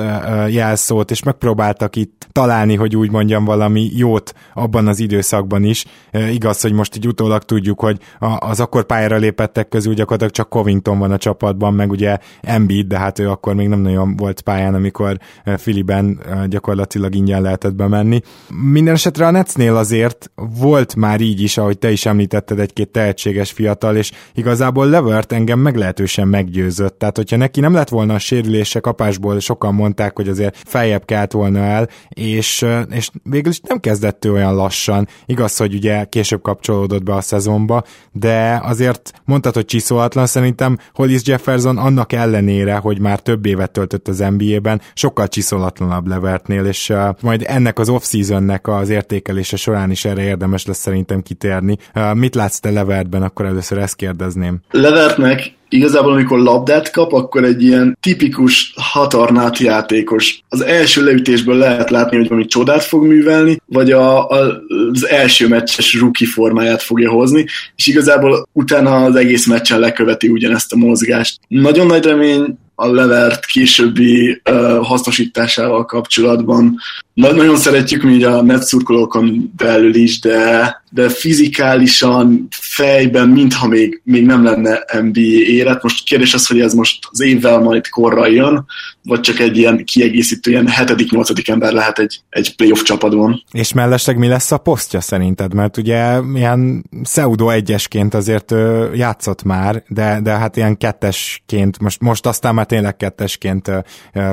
jelszót, és megpróbáltak itt találni, hogy úgy mondjam, valami jót abban az időszakban is. Igaz, hogy most így utólag tudjuk, hogy az akkor pályára lépettek közül gyakorlatilag csak Covington van a csapatban, meg ugye Embiid, de hát ő akkor még nem nagyon volt pályán, amikor Filiben gyakorlatilag ingyen lehetett bemenni. Minden esetre a Netsnél azért volt már így is, ahogy te is említetted, egy-két tehetséges fiatal, és igazából Levert engem engem meglehetősen meggyőzött. Tehát, hogyha neki nem lett volna a sérülése kapásból, sokan mondták, hogy azért feljebb kelt volna el, és, és végül is nem kezdett ő olyan lassan. Igaz, hogy ugye később kapcsolódott be a szezonba, de azért mondtad, hogy csiszolatlan, szerintem Hollis Jefferson annak ellenére, hogy már több évet töltött az NBA-ben, sokkal csiszolatlanabb Levertnél, és uh, majd ennek az off-seasonnek az értékelése során is erre érdemes lesz szerintem kitérni. Uh, mit látsz te Levertben, akkor először ezt kérdezném. Levertnek igazából amikor labdát kap, akkor egy ilyen tipikus hatarnát játékos. Az első leütésből lehet látni, hogy valami csodát fog művelni, vagy a, a, az első meccses rookie formáját fogja hozni, és igazából utána az egész meccsen leköveti ugyanezt a mozgást. Nagyon nagy remény a Levert későbbi uh, hasznosításával kapcsolatban. Na, nagyon szeretjük mi a netszurkolókon belül is, de, de fizikálisan, fejben, mintha még, még nem lenne NBA élet. Most kérdés az, hogy ez most az évvel majd korra jön, vagy csak egy ilyen kiegészítő, ilyen hetedik, nyolcadik ember lehet egy, egy playoff csapatban. És mellesleg mi lesz a posztja szerinted? Mert ugye ilyen pseudo egyesként azért játszott már, de, de hát ilyen kettesként, most, most aztán már tényleg kettesként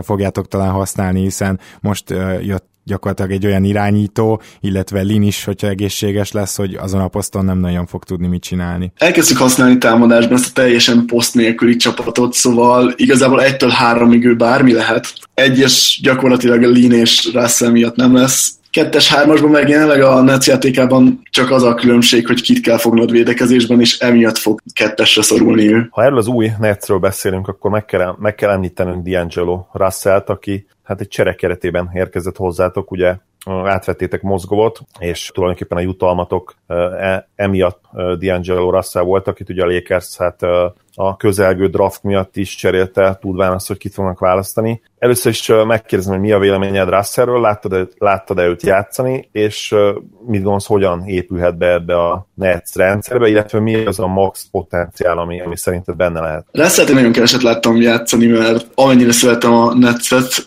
fogjátok talán használni, hiszen most jött gyakorlatilag egy olyan irányító, illetve Lin is, hogyha egészséges lesz, hogy azon a poszton nem nagyon fog tudni mit csinálni. Elkezdtük használni támadásban ezt a teljesen poszt nélküli csapatot, szóval igazából egytől háromig ő bármi lehet. Egyes gyakorlatilag a Lin és Russell miatt nem lesz kettes, hármasban meg jelenleg a Nets játékában csak az a különbség, hogy kit kell fognod védekezésben, és emiatt fog kettesre szorulni ő. Ha erről az új Netsről beszélünk, akkor meg kell, meg kell említenünk D'Angelo Russell-t, aki hát egy csere keretében érkezett hozzátok, ugye átvettétek mozgovot, és tulajdonképpen a jutalmatok e, emiatt D'Angelo Russell volt, akit ugye a Lakers hát a közelgő draft miatt is cserélte, tudván azt, hogy kit fognak választani. Először is megkérdezem, hogy mi a véleményed Russellről, láttad-e, láttad-e őt játszani, és mit gondolsz, hogyan épülhet be ebbe a Nets rendszerbe, illetve mi az a max potenciál, ami, ami szerinted benne lehet? Russell-t én nagyon keveset láttam játszani, mert amennyire szeretem a Netset,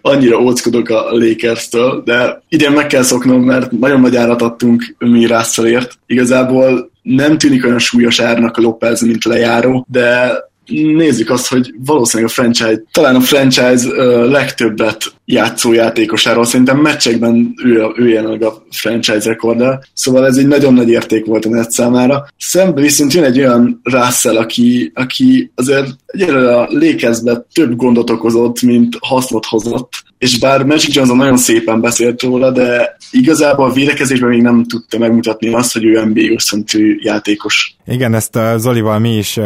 annyira óckodok a Lakers-től, de idén meg kell szoknom, mert nagyon nagy árat adtunk mi Russellért. Igazából nem tűnik olyan súlyos árnak a Lopez, mint lejáró, de nézzük azt, hogy valószínűleg a franchise, talán a franchise uh, legtöbbet játszó játékosáról, szerintem meccsekben ő, ő jelenleg a franchise rekorder, szóval ez egy nagyon nagy érték volt a net számára. Szemben viszont jön egy olyan Russell, aki, aki azért egyelőre a lékezbe több gondot okozott, mint hasznot hozott, és bár Magic Johnson nagyon szépen beszélt róla, de igazából a védekezésben még nem tudta megmutatni azt, hogy ő NBA szintű játékos. Igen, ezt a Zolival mi is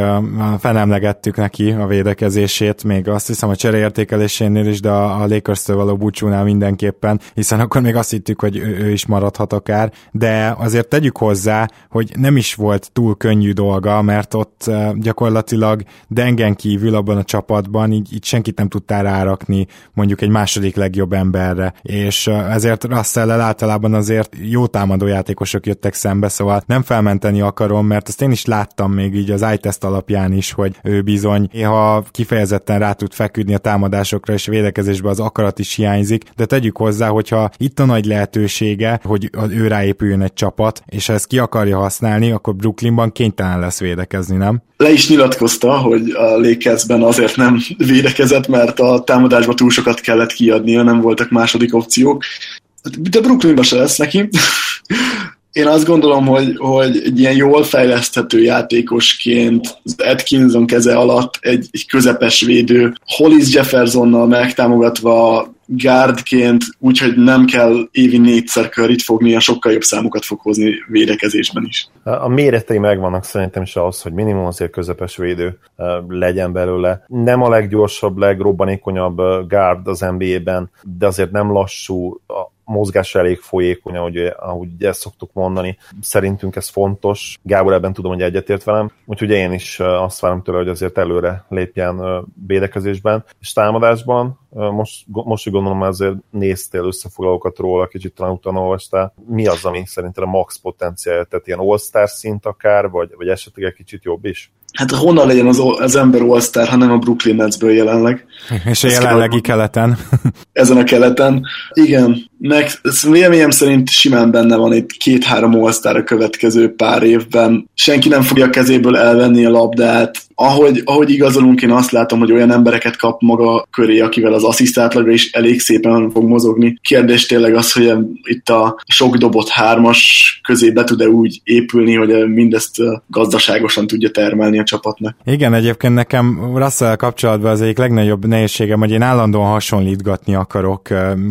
felemlegettük neki a védekezését, még azt hiszem a csereértékelésénél is, de a Lakers-től való búcsúnál mindenképpen, hiszen akkor még azt hittük, hogy ő, is maradhat akár, de azért tegyük hozzá, hogy nem is volt túl könnyű dolga, mert ott gyakorlatilag Dengen kívül abban a csapatban így, így senkit nem tudtál rárakni mondjuk egy második legjobb emberre, és ezért russell általában azért jó támadó játékosok jöttek szembe, szóval nem felmenteni akarom, mert azt én is láttam még így az iTest alapján is, hogy ő bizony néha kifejezetten rá tud feküdni a támadásokra, és védekezésbe az akarat is hiányzik, de tegyük hozzá, hogyha itt a nagy lehetősége, hogy ő ráépüljön egy csapat, és ha ezt ki akarja használni, akkor Brooklynban kénytelen lesz védekezni, nem? Le is nyilatkozta, hogy a Lakersben azért nem védekezett, mert a támadásba túl sokat kellett kiadni kiadnia, nem voltak második opciók. De Brooklynban se lesz neki. Én azt gondolom, hogy, hogy egy ilyen jól fejleszthető játékosként az Atkinson keze alatt egy, egy közepes védő, Hollis Jeffersonnal megtámogatva gárdként, úgyhogy nem kell évi négyszer körít fognia, sokkal jobb számokat fog hozni védekezésben is. A méretei megvannak szerintem is ahhoz, hogy minimum azért közepes védő legyen belőle. Nem a leggyorsabb, legrobbanékonyabb gárd az NBA-ben, de azért nem lassú, mozgás elég folyékony, ahogy, ahogy ezt szoktuk mondani. Szerintünk ez fontos. Gábor ebben tudom, hogy egyetért velem. Úgyhogy én is azt várom tőle, hogy azért előre lépjen védekezésben és támadásban. Most, most hogy gondolom, azért néztél összefoglalókat róla, kicsit talán utána olvastál. Mi az, ami szerintem a max potenciál? Tehát ilyen all-star szint akár, vagy, vagy esetleg egy kicsit jobb is? Hát honnan legyen az, az ember all hanem a Brooklyn Netsből jelenleg. És a jelenlegi keleten. Ezen a keleten. Igen, meg véleményem szerint simán benne van itt két-három all a következő pár évben. Senki nem fogja a kezéből elvenni a labdát, ahogy, ahogy igazolunk, én azt látom, hogy olyan embereket kap maga köré, akivel az asszisztátlagra is elég szépen fog mozogni. Kérdés tényleg az, hogy itt a sok dobott hármas közé be tud-e úgy épülni, hogy mindezt gazdaságosan tudja termelni a csapatnak. Igen, egyébként nekem Russell kapcsolatban az egyik legnagyobb nehézségem, hogy én állandóan hasonlítgatni akarok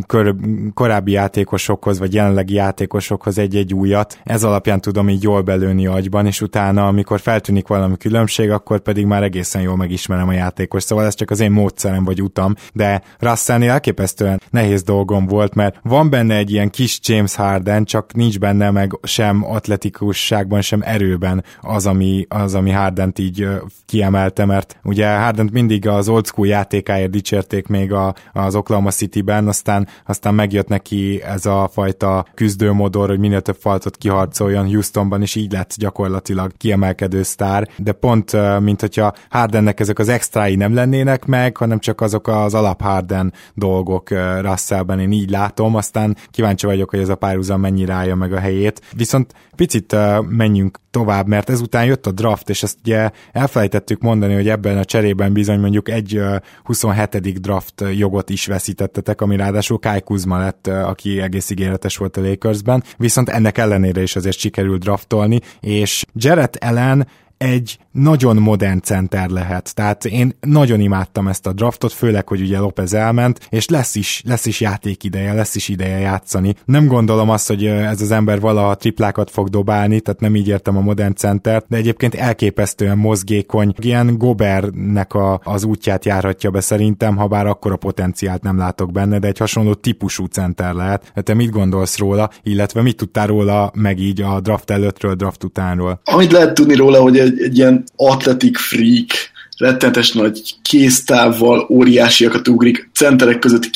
kor, korábbi játékosokhoz, vagy jelenlegi játékosokhoz egy-egy újat. Ez alapján tudom így jól belőni agyban, és utána, amikor feltűnik valami különbség, akkor pedig már egészen jól megismerem a játékos, szóval ez csak az én módszerem vagy utam, de Russellnél elképesztően nehéz dolgom volt, mert van benne egy ilyen kis James Harden, csak nincs benne meg sem atletikusságban, sem erőben az, ami, az, ami Hardent így kiemelte, mert ugye Hardent mindig az old school játékáért dicsérték még a, az Oklahoma City-ben, aztán, aztán megjött neki ez a fajta küzdőmodor, hogy minél több faltot kiharcoljon Houstonban, és így lett gyakorlatilag kiemelkedő sztár, de pont mint hogyha Hardennek ezek az extrái nem lennének meg, hanem csak azok az alap Harden dolgok Russellben, én így látom, aztán kíváncsi vagyok, hogy ez a párhuzam mennyire állja meg a helyét. Viszont picit menjünk tovább, mert ezután jött a draft, és ezt ugye elfelejtettük mondani, hogy ebben a cserében bizony mondjuk egy 27. draft jogot is veszítettetek, ami ráadásul Kai Kuzma lett, aki egész ígéretes volt a Lakersben, viszont ennek ellenére is azért sikerült draftolni, és Jared Allen egy nagyon modern center lehet. Tehát én nagyon imádtam ezt a draftot, főleg, hogy ugye Lopez elment, és lesz is, lesz is játékideje, lesz is ideje játszani. Nem gondolom azt, hogy ez az ember valaha triplákat fog dobálni, tehát nem így értem a modern centert, de egyébként elképesztően mozgékony. Ilyen Gobernek a, az útját járhatja be szerintem, ha bár akkor a potenciált nem látok benne, de egy hasonló típusú center lehet. Te mit gondolsz róla, illetve mit tudtál róla meg így a draft előttről, draft utánról? Amit lehet tudni róla, hogy egy, egy ilyen atletik freak, rettenetes nagy kéztávval óriásiakat ugrik, centerek között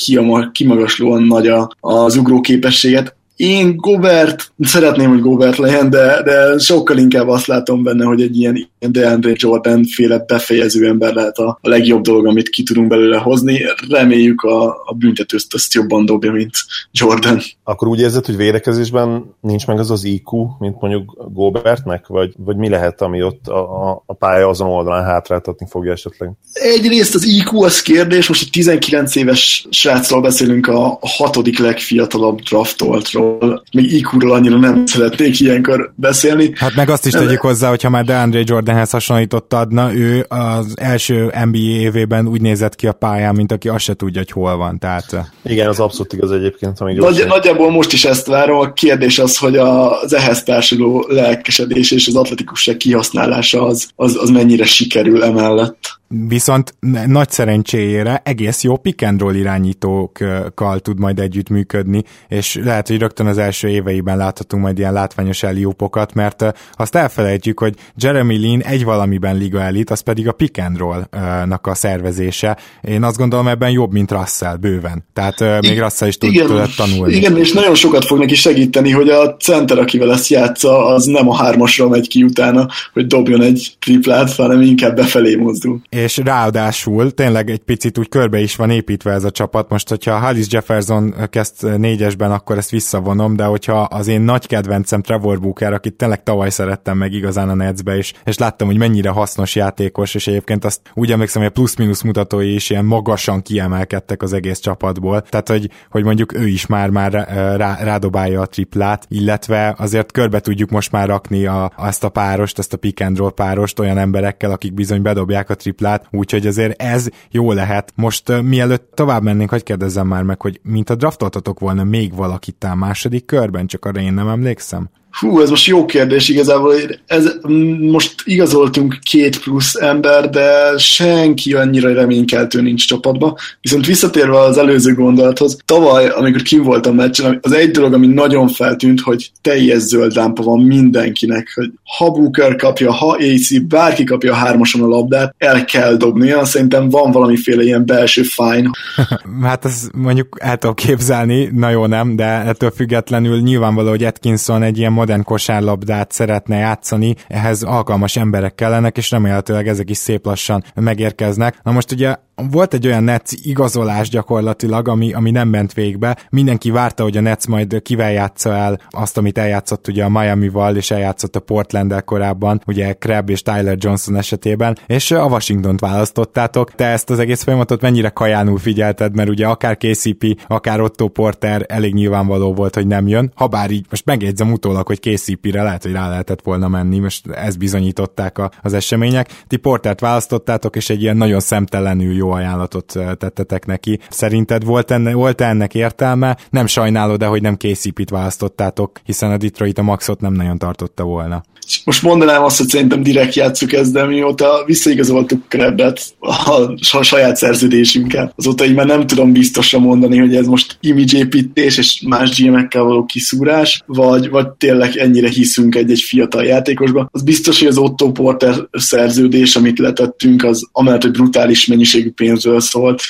kimagaslóan nagy a, az ugró képességet. Én Gobert, szeretném, hogy Gobert legyen, de, de sokkal inkább azt látom benne, hogy egy ilyen DeAndre Jordan féle befejező ember lehet a, a legjobb dolog, amit ki tudunk belőle hozni. Reméljük a, a büntetőzt azt jobban dobja, mint Jordan. Akkor úgy érzed, hogy védekezésben nincs meg az az IQ, mint mondjuk Gobertnek, vagy, vagy mi lehet, ami ott a, a, a pálya azon oldalán hátráltatni fogja esetleg? Egyrészt az IQ az kérdés, most egy 19 éves srácról beszélünk a hatodik legfiatalabb draftoltról, még IQ-ról annyira nem szeretnék ilyenkor beszélni. Hát meg azt is tegyük hozzá, hogyha már DeAndre Jordanhez hasonlítottad, na ő az első NBA évében úgy nézett ki a pályán, mint aki azt se tudja, hogy hol van. Tehát... Igen, az abszolút igaz egyébként. Ami Nagy, nagyjából most is ezt várom. A kérdés az, hogy az ehhez társuló lelkesedés és az atletikusság kihasználása az, az, az mennyire sikerül emellett. Viszont nagy szerencséjére egész jó pick and roll irányítókkal tud majd együttműködni, és lehet, hogy rögtön az első éveiben láthatunk majd ilyen látványos eliupokat, mert azt elfelejtjük, hogy Jeremy Lin egy valamiben liga elit, az pedig a pick and roll-nak a szervezése. Én azt gondolom ebben jobb, mint Russell, bőven. Tehát még Russell is tud igen, tanulni. Igen, és nagyon sokat fog neki segíteni, hogy a center, akivel ezt játsza, az nem a hármasra megy ki utána, hogy dobjon egy triplát, hanem inkább befelé mozdul és ráadásul tényleg egy picit úgy körbe is van építve ez a csapat. Most, hogyha Hollis Jefferson kezd négyesben, akkor ezt visszavonom, de hogyha az én nagy kedvencem Trevor Booker, akit tényleg tavaly szerettem meg igazán a Netsbe, és, és láttam, hogy mennyire hasznos játékos, és egyébként azt úgy emlékszem, hogy a plusz-minusz mutatói is ilyen magasan kiemelkedtek az egész csapatból. Tehát, hogy, hogy mondjuk ő is már, már rá, rádobálja a triplát, illetve azért körbe tudjuk most már rakni a, ezt a párost, ezt a pick and roll párost olyan emberekkel, akik bizony bedobják a triplát, úgyhogy azért ez jó lehet. Most uh, mielőtt tovább mennénk, hogy kérdezzem már meg, hogy mint a draftoltatok volna még valakit a második körben, csak arra én nem emlékszem. Hú, ez most jó kérdés igazából. Ez, most igazoltunk két plusz ember, de senki annyira reménykeltő nincs csapatba. Viszont visszatérve az előző gondolathoz, tavaly, amikor kim voltam meccsen, az egy dolog, ami nagyon feltűnt, hogy teljes zöld lámpa van mindenkinek, hogy ha Booker kapja, ha AC, bárki kapja a hármason a labdát, el kell dobnia. Szerintem van valamiféle ilyen belső fájn. hát ez mondjuk el tudom képzelni, na jó nem, de ettől függetlenül nyilvánvaló, hogy Atkinson egy ilyen modern kosárlabdát szeretne játszani, ehhez alkalmas emberek kellenek, és remélhetőleg ezek is szép lassan megérkeznek. Na most ugye volt egy olyan Nets igazolás gyakorlatilag, ami, ami nem ment végbe. Mindenki várta, hogy a Nets majd kivel játsza el azt, amit eljátszott ugye a Miami-val, és eljátszott a portland korábban, ugye Crab és Tyler Johnson esetében, és a Washington-t választottátok. Te ezt az egész folyamatot mennyire kajánul figyelted, mert ugye akár KCP, akár Otto Porter elég nyilvánvaló volt, hogy nem jön. Habár így most megjegyzem utólag, hogy KCP-re lehet, hogy rá lehetett volna menni, most ezt bizonyították a, az események. Ti Portert választottátok, és egy ilyen nagyon szemtelenül jó ajánlatot tettetek neki. Szerinted volt, enne, volt ennek értelme? Nem sajnálod de hogy nem KCP-t választottátok, hiszen a Detroit a maxot nem nagyon tartotta volna. Most mondanám azt, hogy szerintem direkt játsszuk ezt, de mióta visszaigazoltuk Krebbet a, a saját szerződésünket, azóta így már nem tudom biztosra mondani, hogy ez most image építés és más GM-ekkel való kiszúrás, vagy, vagy tényleg ennyire hiszünk egy-egy fiatal játékosba. Az biztos, hogy az Otto Porter szerződés, amit letettünk, az amellett, hogy brutális mennyiségű pénzről szólt,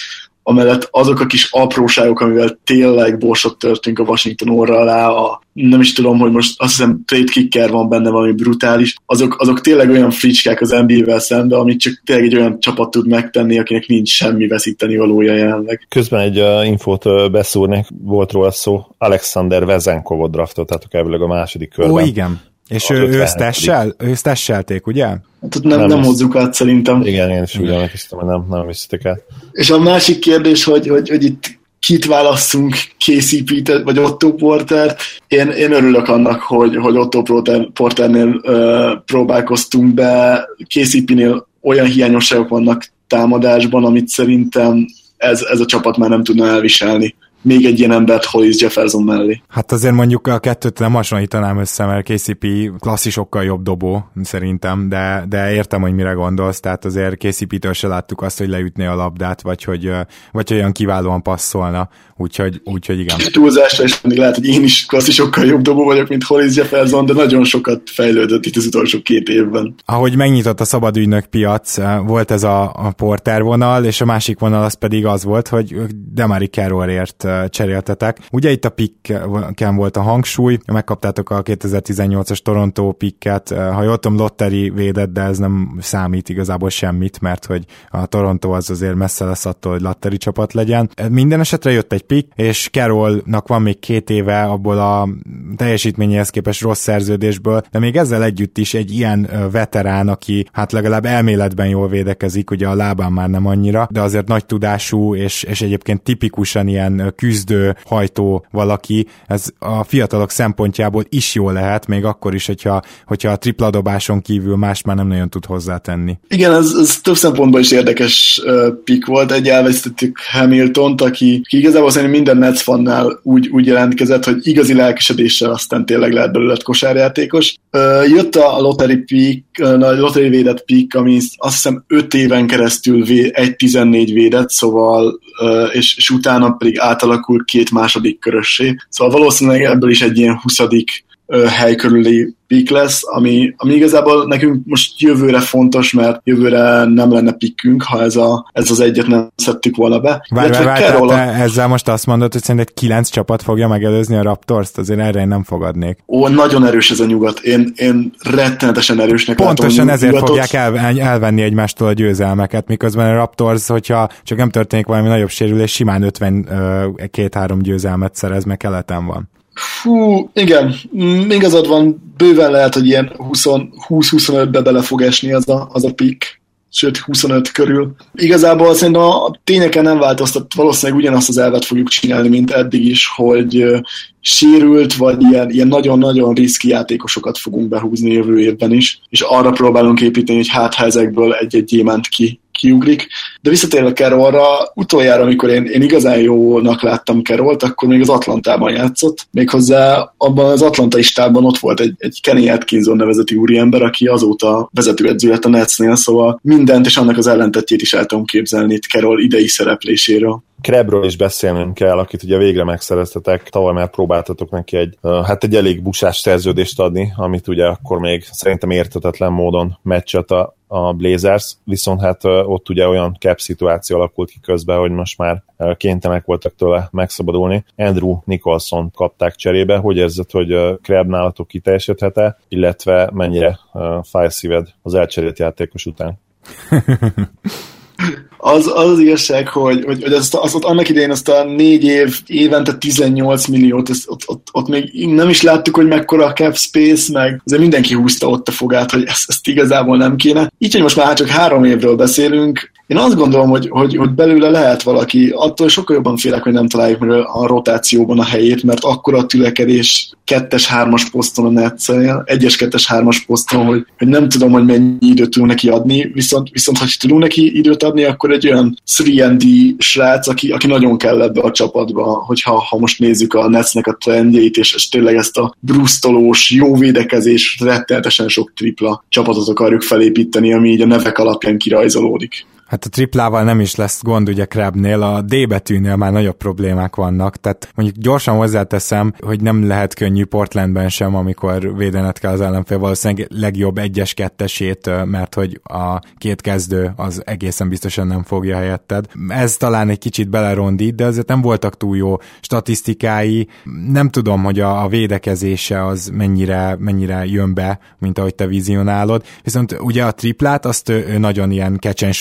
amellett azok a kis apróságok, amivel tényleg borsot törtünk a Washington orra alá, a, nem is tudom, hogy most azt hiszem trade kicker van benne valami brutális, azok, azok tényleg olyan fricskák az NBA-vel szemben, amit csak tényleg egy olyan csapat tud megtenni, akinek nincs semmi veszíteni valója jelenleg. Közben egy uh, infót uh, beszúrni, volt róla szó, Alexander Vezenkovot draftoltátok elvileg a második körben. Ó, igen. És ő, ő tessel, ő tesselték, ugye? Hát nem, nem, nem hozzuk át szerintem. Igen, én is úgy emlékeztem, hogy nem, nem viszitek át. És a másik kérdés, hogy, hogy, hogy itt kit válasszunk, KCP-t vagy Otto Porter. Én, én örülök annak, hogy, hogy Otto Porter, Porternél uh, próbálkoztunk be. KCP-nél olyan hiányosságok vannak támadásban, amit szerintem ez, ez a csapat már nem tudna elviselni még egy ilyen embert Hollis Jefferson mellé. Hát azért mondjuk a kettőt nem hasonlítanám össze, mert KCP klasszisokkal jobb dobó szerintem, de, de értem, hogy mire gondolsz, tehát azért KCP-től se láttuk azt, hogy leütné a labdát, vagy hogy, vagy olyan kiválóan passzolna, úgyhogy, úgyhogy igen. Túlzásra is lehet, hogy én is klasszisokkal jobb dobó vagyok, mint Hollis Jefferson, de nagyon sokat fejlődött itt az utolsó két évben. Ahogy megnyitott a szabadügynök piac, volt ez a, a porter vonal, és a másik vonal az pedig az volt, hogy Demari Carrollért cseréltetek. Ugye itt a pikken volt a hangsúly, megkaptátok a 2018-as Toronto pikket, ha jól tudom, lotteri védett, de ez nem számít igazából semmit, mert hogy a Toronto az azért messze lesz attól, hogy lotteri csapat legyen. Minden esetre jött egy pick, és Carrollnak van még két éve abból a teljesítményéhez képest rossz szerződésből, de még ezzel együtt is egy ilyen veterán, aki hát legalább elméletben jól védekezik, ugye a lábán már nem annyira, de azért nagy tudású, és, és egyébként tipikusan ilyen küzdő, hajtó valaki, ez a fiatalok szempontjából is jó lehet, még akkor is, hogyha, hogyha a tripla dobáson kívül más már nem nagyon tud hozzátenni. Igen, ez, ez több szempontból is érdekes pick volt. Egy elvesztettük Hamilton-t, aki, aki igazából szerintem minden Nets fannál úgy, úgy jelentkezett, hogy igazi lelkesedéssel aztán tényleg lehet belőle kosárjátékos. Jött a lottery pick, a lottery védett pick, ami azt hiszem 5 éven keresztül vé, 1-14 védett, szóval és, és utána pedig átalakult alakul két második körössé. Szóval valószínűleg ebből is egy ilyen 20 hely körüli pik lesz, ami, ami igazából nekünk most jövőre fontos, mert jövőre nem lenne pikkünk, ha ez, a, ez az egyet nem szedtük volna be. Várj, várj, várj, Carola... ezzel most azt mondod, hogy szerinted kilenc csapat fogja megelőzni a Raptors-t, azért erre én nem fogadnék. Ó, nagyon erős ez a nyugat. Én, én rettenetesen erősnek Pontosan látom ezért nyugatot. fogják el, elvenni egymástól a győzelmeket, miközben a Raptors, hogyha csak nem történik valami nagyobb sérülés, simán 52-3 győzelmet szerez, mert keleten van. Fú, igen, mm, igazad van, bőven lehet, hogy ilyen 20-25-be bele fog esni az a, az a pik, sőt 25 körül. Igazából szerintem a tényeken nem változtat, valószínűleg ugyanazt az elvet fogjuk csinálni, mint eddig is, hogy sérült, vagy ilyen, ilyen nagyon-nagyon riszki játékosokat fogunk behúzni jövő évben is, és arra próbálunk építeni, hogy hát ha ezekből egy-egy gyémánt ki kiugrik. De visszatérve Carrollra, utoljára, amikor én, én igazán jónak láttam Carrollt, akkor még az Atlantában játszott. Méghozzá abban az Atlanta istában ott volt egy, egy Kenny Atkinson nevezeti úriember, aki azóta vezetőedző lett a Netsnél, szóval mindent és annak az ellentetjét is el tudom képzelni itt Carroll idei szerepléséről. Krebről is beszélnünk kell, akit ugye végre megszereztetek, tavaly már próbáltatok neki egy, hát egy elég busás szerződést adni, amit ugye akkor még szerintem értetetlen módon meccset a, a Blazers, viszont hát ott ugye olyan cap szituáció alakult ki közben, hogy most már kénytelenek voltak tőle megszabadulni. Andrew Nicholson kapták cserébe, hogy érzed, hogy Kreb nálatok kiteljesedhet-e, illetve mennyire fáj szíved az elcserélt játékos után? az, az az igazság, hogy, hogy, hogy azt, azt, annak idején azt a négy év, évente 18 milliót, azt, ott, ott, ott, még nem is láttuk, hogy mekkora a cap space, meg azért mindenki húzta ott a fogát, hogy ezt, ezt igazából nem kéne. Így, hogy most már csak három évről beszélünk, én azt gondolom, hogy, hogy, hogy belőle lehet valaki, attól sokkal jobban félek, hogy nem találjuk meg a rotációban a helyét, mert akkor a tülekedés kettes, hármas poszton a netszel, egyes, kettes, hármas poszton, hogy, hogy nem tudom, hogy mennyi időt tudunk neki adni, viszont, viszont ha tudunk neki időt adni, akkor egy olyan 3D srác, aki, aki nagyon kell ebbe a csapatba, hogyha ha most nézzük a Netsnek a trendjeit, és, és tényleg ezt a brusztolós, jó védekezés, rettenetesen sok tripla csapatot akarjuk felépíteni, ami így a nevek alapján kirajzolódik. Hát a triplával nem is lesz gond ugye Krebnél, a D betűnél már nagyobb problémák vannak, tehát mondjuk gyorsan hozzáteszem, hogy nem lehet könnyű Portlandben sem, amikor védenet kell az ellenfél valószínűleg legjobb egyes kettesét, mert hogy a két kezdő az egészen biztosan nem fogja helyetted. Ez talán egy kicsit belerondít, de azért nem voltak túl jó statisztikái. Nem tudom, hogy a, a védekezése az mennyire, mennyire jön be, mint ahogy te vizionálod. Viszont ugye a triplát, azt ő, ő nagyon ilyen catch and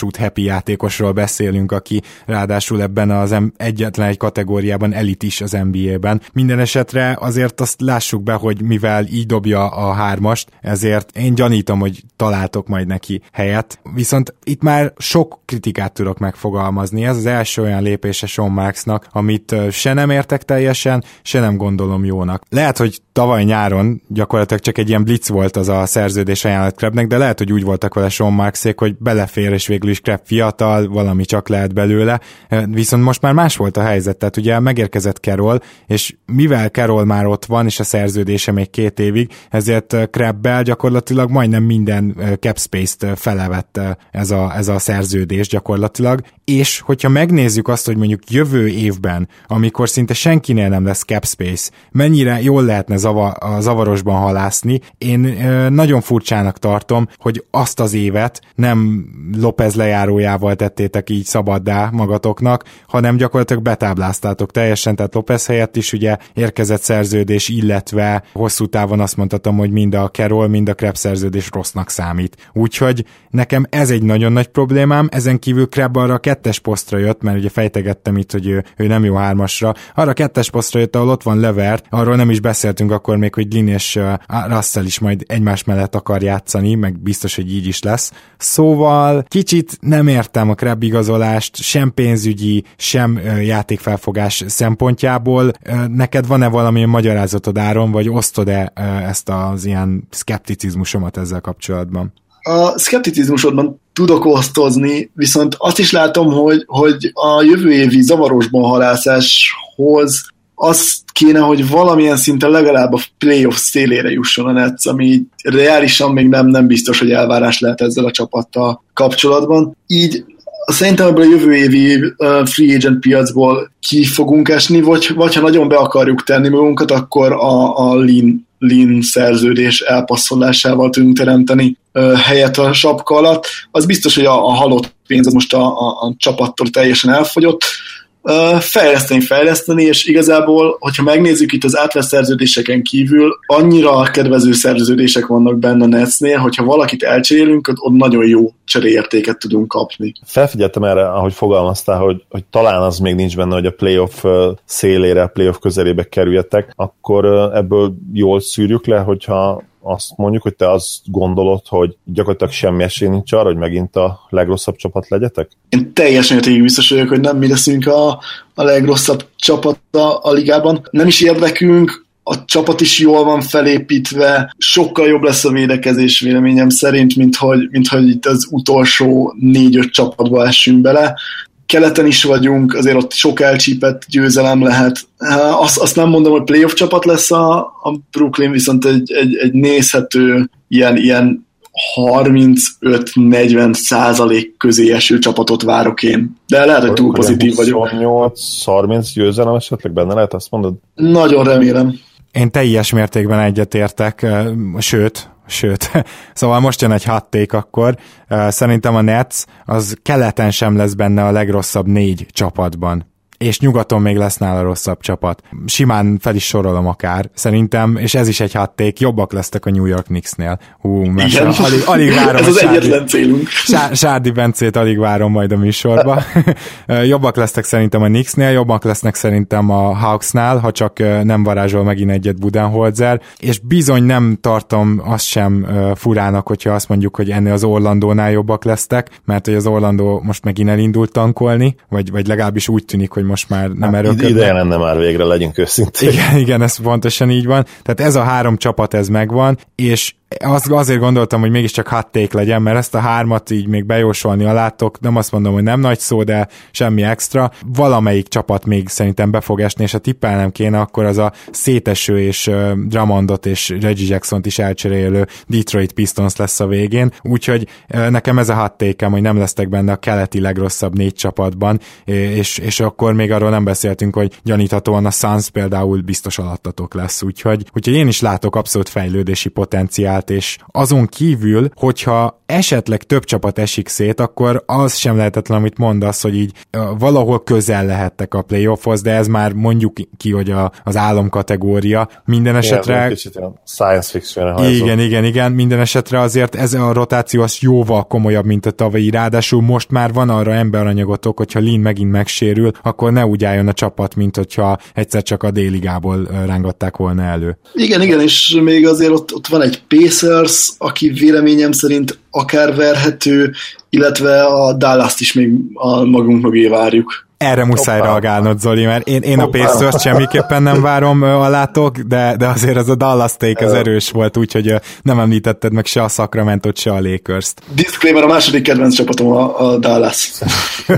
játékosról beszélünk, aki ráadásul ebben az egyetlen egy kategóriában elit is az NBA-ben. Minden esetre azért azt lássuk be, hogy mivel így dobja a hármast, ezért én gyanítom, hogy találtok majd neki helyet. Viszont itt már sok kritikát tudok megfogalmazni. Ez az első olyan lépése Sean Marksnak, amit se nem értek teljesen, se nem gondolom jónak. Lehet, hogy tavaly nyáron gyakorlatilag csak egy ilyen blitz volt az a szerződés ajánlat Krebnek, de lehet, hogy úgy voltak vele Sean Marksék, hogy belefér, és végül is Kreb fiatal, valami csak lehet belőle. Viszont most már más volt a helyzet, tehát ugye megérkezett Carroll, és mivel Carroll már ott van, és a szerződése még két évig, ezért Krebbel gyakorlatilag majdnem minden cap space-t felevette ez a, ez a szerződés gyakorlatilag, és hogyha megnézzük azt, hogy mondjuk jövő évben, amikor szinte senkinél nem lesz cap space, mennyire jól lehetne zava, a zavarosban halászni, én nagyon furcsának tartom, hogy azt az évet nem López lejárójával tettétek így szabaddá magatoknak, hanem gyakorlatilag betábláztátok teljesen, tehát López helyett is ugye érkezett szerződés, illetve hosszú távon azt mondhatom, hogy mind a Carroll, mind a Kreb szerződés rossznak számít. Úgyhogy nekem ez egy nagyon nagy problémám, ezen kívül Kreb arra a kettes posztra jött, mert ugye fejtegettem itt, hogy ő, ő nem jó hármasra, arra kettes posztra jött, ahol ott van Levert, arról nem is beszéltünk akkor még, hogy Lin és Russell is majd egymás mellett akar játszani, meg biztos, hogy így is lesz. Szóval kicsit nem értem a Kreb igazolást, sem pénzügyi, sem játékfelfogás szempontjából. Neked van-e valami magyarázatod áron, vagy osztod-e ezt az ilyen szkepticizmusomat ezzel kapcsolatban? A szkepticizmusodban tudok osztozni, viszont azt is látom, hogy, hogy a jövő évi zavarosban halászáshoz az kéne, hogy valamilyen szinten legalább a playoff szélére jusson a Nets, ami reálisan még nem, nem biztos, hogy elvárás lehet ezzel a csapattal kapcsolatban. Így szerintem ebből a jövő évi free agent piacból ki fogunk esni, vagy, vagy ha nagyon be akarjuk tenni magunkat, akkor a, a lean, lean szerződés elpasszolásával tudunk teremteni helyet a sapka alatt. Az biztos, hogy a, a halott pénz az most a, a, a csapattól teljesen elfogyott, fejleszteni, fejleszteni, és igazából, hogyha megnézzük itt az átvesz szerződéseken kívül, annyira kedvező szerződések vannak benne a Netsnél, hogyha valakit elcserélünk, ott nagyon jó cseréértéket tudunk kapni. Felfigyeltem erre, ahogy fogalmaztál, hogy, hogy talán az még nincs benne, hogy a playoff szélére, playoff közelébe kerüljetek, akkor ebből jól szűrjük le, hogyha azt mondjuk, hogy te azt gondolod, hogy gyakorlatilag semmi esély nincs arra, hogy megint a legrosszabb csapat legyetek? Én teljesen mértékig biztos vagyok, hogy nem mi leszünk a, a legrosszabb csapat a, a ligában. Nem is érdekünk, a csapat is jól van felépítve, sokkal jobb lesz a védekezés véleményem szerint, mint hogy, mint hogy itt az utolsó négy-öt csapatba essünk bele keleten is vagyunk, azért ott sok elcsípett győzelem lehet. Azt, azt nem mondom, hogy playoff csapat lesz a, a Brooklyn, viszont egy, egy, egy nézhető ilyen, ilyen 35-40 százalék közé eső csapatot várok én. De lehet, hogy túl pozitív vagyok. 28-30 győzelem esetleg benne lehet, azt mondod? Nagyon remélem. Én teljes mértékben egyetértek, sőt, sőt, szóval most jön egy hatték akkor, szerintem a Nets az keleten sem lesz benne a legrosszabb négy csapatban és nyugaton még lesz nála rosszabb csapat. Simán fel is sorolom akár, szerintem, és ez is egy hatték, jobbak lesztek a New York Knicksnél. Hú, Igen. Alig, alig várom ez az Sárdi, egyetlen célunk. Sárdi Bencét alig várom majd a műsorba. jobbak lesznek szerintem a Knicksnél, jobbak lesznek szerintem a Hawksnál, ha csak nem varázsol megint egyet Budenholzer, és bizony nem tartom azt sem furának, hogyha azt mondjuk, hogy ennél az Orlandónál jobbak lesztek, mert hogy az Orlandó most megint elindult tankolni, vagy, vagy legalábbis úgy tűnik, hogy most már nem hát, erőlködnek. Ideje lenne már végre, legyünk őszinték. Igen, igen, ez pontosan így van. Tehát ez a három csapat, ez megvan, és az, azért gondoltam, hogy mégiscsak hot take legyen, mert ezt a hármat így még bejósolni alátok, nem azt mondom, hogy nem nagy szó, de semmi extra. Valamelyik csapat még szerintem be fog esni, és ha tippelnem kéne, akkor az a széteső és uh, Drummondot és Reggie Jackson-t is elcserélő Detroit Pistons lesz a végén, úgyhogy uh, nekem ez a hot take hogy nem lesztek benne a keleti legrosszabb négy csapatban, és, és akkor még arról nem beszéltünk, hogy gyaníthatóan a Suns például biztos alattatok lesz, úgyhogy, úgyhogy én is látok abszolút fejlődési potenciált, és azon kívül, hogyha esetleg több csapat esik szét, akkor az sem lehetetlen, amit mondasz, hogy így valahol közel lehettek a playoffhoz, de ez már mondjuk ki, hogy a, az álom kategória. Minden esetre... Igen, kicsit science fiction Igen, igen, igen. Minden esetre azért ez a rotáció az jóval komolyabb, mint a tavalyi. Ráadásul most már van arra emberanyagotok, hogyha Lin megint megsérül, akkor ne úgy álljon a csapat, mint hogyha egyszer csak a déligából rángatták volna elő. Igen, igen, és még azért ott, ott van egy Pacers, aki véleményem szerint akár verhető, illetve a Dallas-t is még a magunk mögé várjuk. Erre muszáj Hoppá. reagálnod, Zoli, mert én, én a pacers semmiképpen nem várom alátok, de, de azért ez a Dallas take az erős volt, úgyhogy nem említetted meg se a Sacramento, se a Lakers-t. Disclaimer, a második kedvenc csapatom a, a Dallas.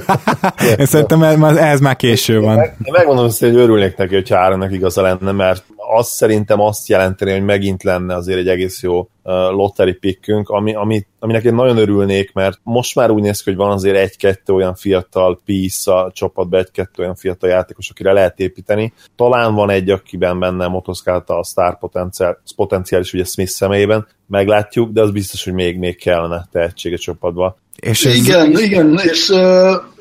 én szerintem ez, ez már késő van. Én, meg, én megmondom, hogy örülnék neki, hogy Áronnak igaza lenne, mert az szerintem azt jelenteni, hogy megint lenne azért egy egész jó lottery pickünk, ami, ami, aminek én nagyon örülnék, mert most már úgy néz ki, hogy van azért egy-kettő olyan fiatal piece a csapatban, egy-kettő olyan fiatal játékos, akire lehet építeni. Talán van egy, akiben benne motoszkálta a sztár potenciál, potenciális ugye Smith személyében, meglátjuk, de az biztos, hogy még, még kellene tehetség a csapatba. És ez... Igen, igen, és uh,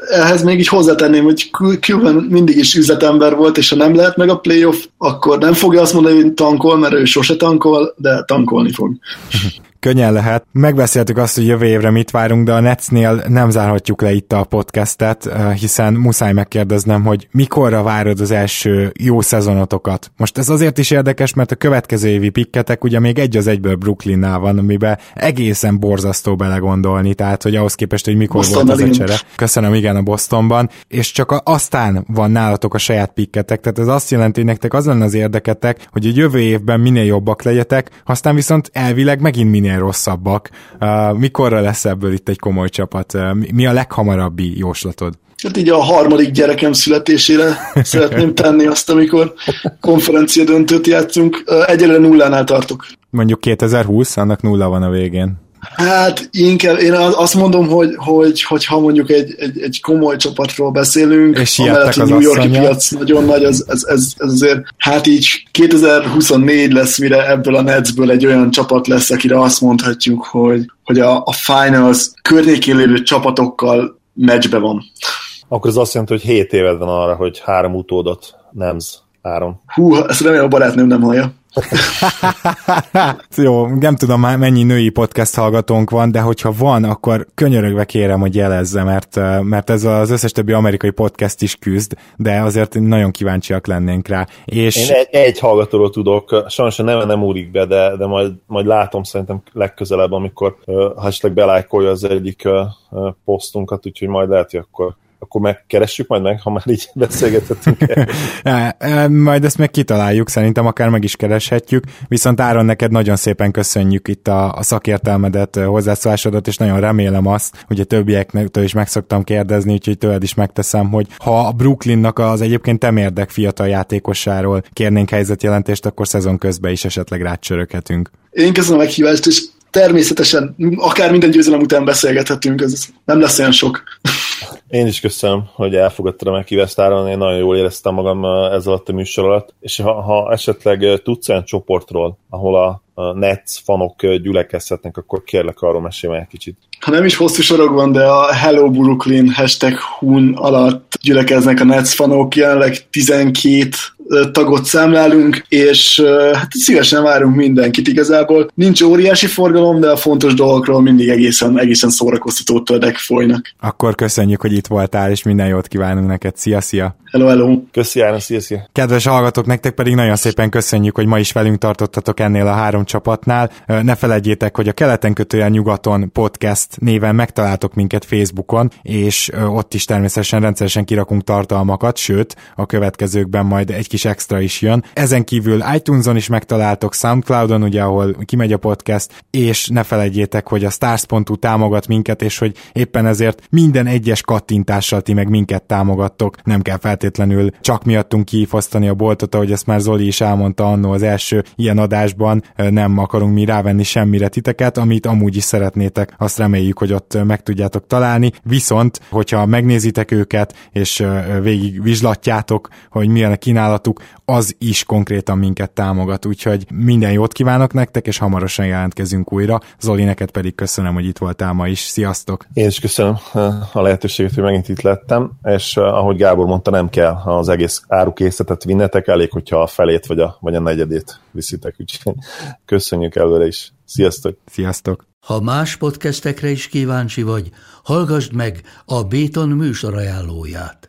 ehhez még így hozzátenném, hogy Cuban mindig is üzletember volt, és ha nem lehet meg a playoff, akkor nem fogja azt mondani, hogy tankol, mert ő sose tankol, de tankolni fog. könnyen lehet. Megbeszéltük azt, hogy jövő évre mit várunk, de a Netsnél nem zárhatjuk le itt a podcastet, hiszen muszáj megkérdeznem, hogy mikorra várod az első jó szezonotokat. Most ez azért is érdekes, mert a következő évi pikketek ugye még egy az egyből Brooklynnál van, amiben egészen borzasztó belegondolni, tehát hogy ahhoz képest, hogy mikor Boston volt az a csere. Köszönöm, igen, a Bostonban. És csak aztán van nálatok a saját pikketek, tehát ez azt jelenti, hogy nektek az lenne az érdeketek, hogy a jövő évben minél jobbak legyetek, aztán viszont elvileg megint minél minél rosszabbak. Uh, mikorra lesz ebből itt egy komoly csapat? Uh, mi a leghamarabbi jóslatod? Hát így a harmadik gyerekem születésére szeretném tenni azt, amikor konferencia döntőt játszunk. Egyelőre nullánál tartok. Mondjuk 2020, annak nulla van a végén. Hát inkább én azt mondom, hogy, hogy, hogy ha mondjuk egy, egy, egy komoly csapatról beszélünk, és amellett, hogy New Yorki asszonya. piac nagyon nagy, ez, ez, ez, ez azért, hát így 2024 lesz, mire ebből a Netsből egy olyan csapat lesz, akire azt mondhatjuk, hogy, hogy a, a finals környékén lévő csapatokkal meccsbe van. Akkor ez azt jelenti, hogy 7 éved van arra, hogy három utódot nemz áron. Hú, ezt remélem a barátnőm nem hallja. Jó, nem tudom már mennyi női podcast hallgatónk van, de hogyha van, akkor könyörögve kérem, hogy jelezze, mert, mert ez az összes többi amerikai podcast is küzd, de azért nagyon kíváncsiak lennénk rá. És... Én egy, egy hallgatóról tudok, sajnos a neve nem úrik be, de, de majd, majd látom szerintem legközelebb, amikor ha esetleg belájkolja az egyik posztunkat, úgyhogy majd lehet, hogy akkor akkor megkeressük majd meg, ha már így beszélgethetünk. majd ezt meg kitaláljuk, szerintem akár meg is kereshetjük, viszont Áron, neked nagyon szépen köszönjük itt a, a szakértelmedet, hozzászólásodat, és nagyon remélem azt, hogy a többiektől is meg szoktam kérdezni, úgyhogy tőled is megteszem, hogy ha a Brooklynnak az egyébként temérdek fiatal játékosáról kérnénk helyzetjelentést, akkor szezon közben is esetleg rácsöröghetünk. Én köszönöm a meghívást, és természetesen akár minden győzelem után beszélgethetünk, ez nem lesz olyan sok. Én is köszönöm, hogy elfogadtad a meghívást Áron, én nagyon jól éreztem magam ez alatt a műsor alatt, és ha, ha esetleg tudsz olyan csoportról, ahol a, Nets fanok gyülekezhetnek, akkor kérlek arról mesélj egy kicsit. Ha nem is hosszú sorok van, de a Hello Brooklyn hashtag hun alatt gyülekeznek a Nets fanok, jelenleg 12 tagot számlálunk, és hát szívesen várunk mindenkit igazából. Nincs óriási forgalom, de a fontos dolgokról mindig egészen, egészen szórakoztató tördek folynak. Akkor köszönjük, hogy itt voltál, és minden jót kívánunk neked. Szia, szia! Hello, hello! Köszi, Áron, szia, szia! Kedves hallgatók, nektek pedig nagyon szépen köszönjük, hogy ma is velünk tartottatok ennél a három csapatnál. Ne felejtjétek, hogy a Keleten kötően nyugaton podcast néven megtaláltok minket Facebookon, és ott is természetesen rendszeresen kirakunk tartalmakat, sőt, a következőkben majd egy kis extra is jön. Ezen kívül iTunes-on is megtaláltok, Soundcloud-on, ugye, ahol kimegy a podcast, és ne felejtjétek, hogy a stars.hu támogat minket, és hogy éppen ezért minden egyes kattintással ti meg minket támogattok, nem kell feltétlenül csak miattunk kifosztani a boltot, ahogy ezt már Zoli is elmondta annó az első ilyen adásban, nem akarunk mi rávenni semmire titeket, amit amúgy is szeretnétek, azt reméljük, hogy ott meg tudjátok találni, viszont, hogyha megnézitek őket, és végig vizslatjátok, hogy milyen a kínálatuk, az is konkrétan minket támogat, úgyhogy minden jót kívánok nektek, és hamarosan jelentkezünk újra. Zoli, neked pedig köszönöm, hogy itt voltál ma is. Sziasztok! Én is köszönöm a lehetőséget, hogy megint itt lettem, és ahogy Gábor mondta, nem kell az egész árukészletet vinnetek, elég, hogyha a felét vagy a, vagy a negyedét viszitek, úgyhogy köszönjük előre is. Sziasztok! Sziasztok! Ha más podcastekre is kíváncsi vagy, hallgassd meg a Béton műsor ajánlóját.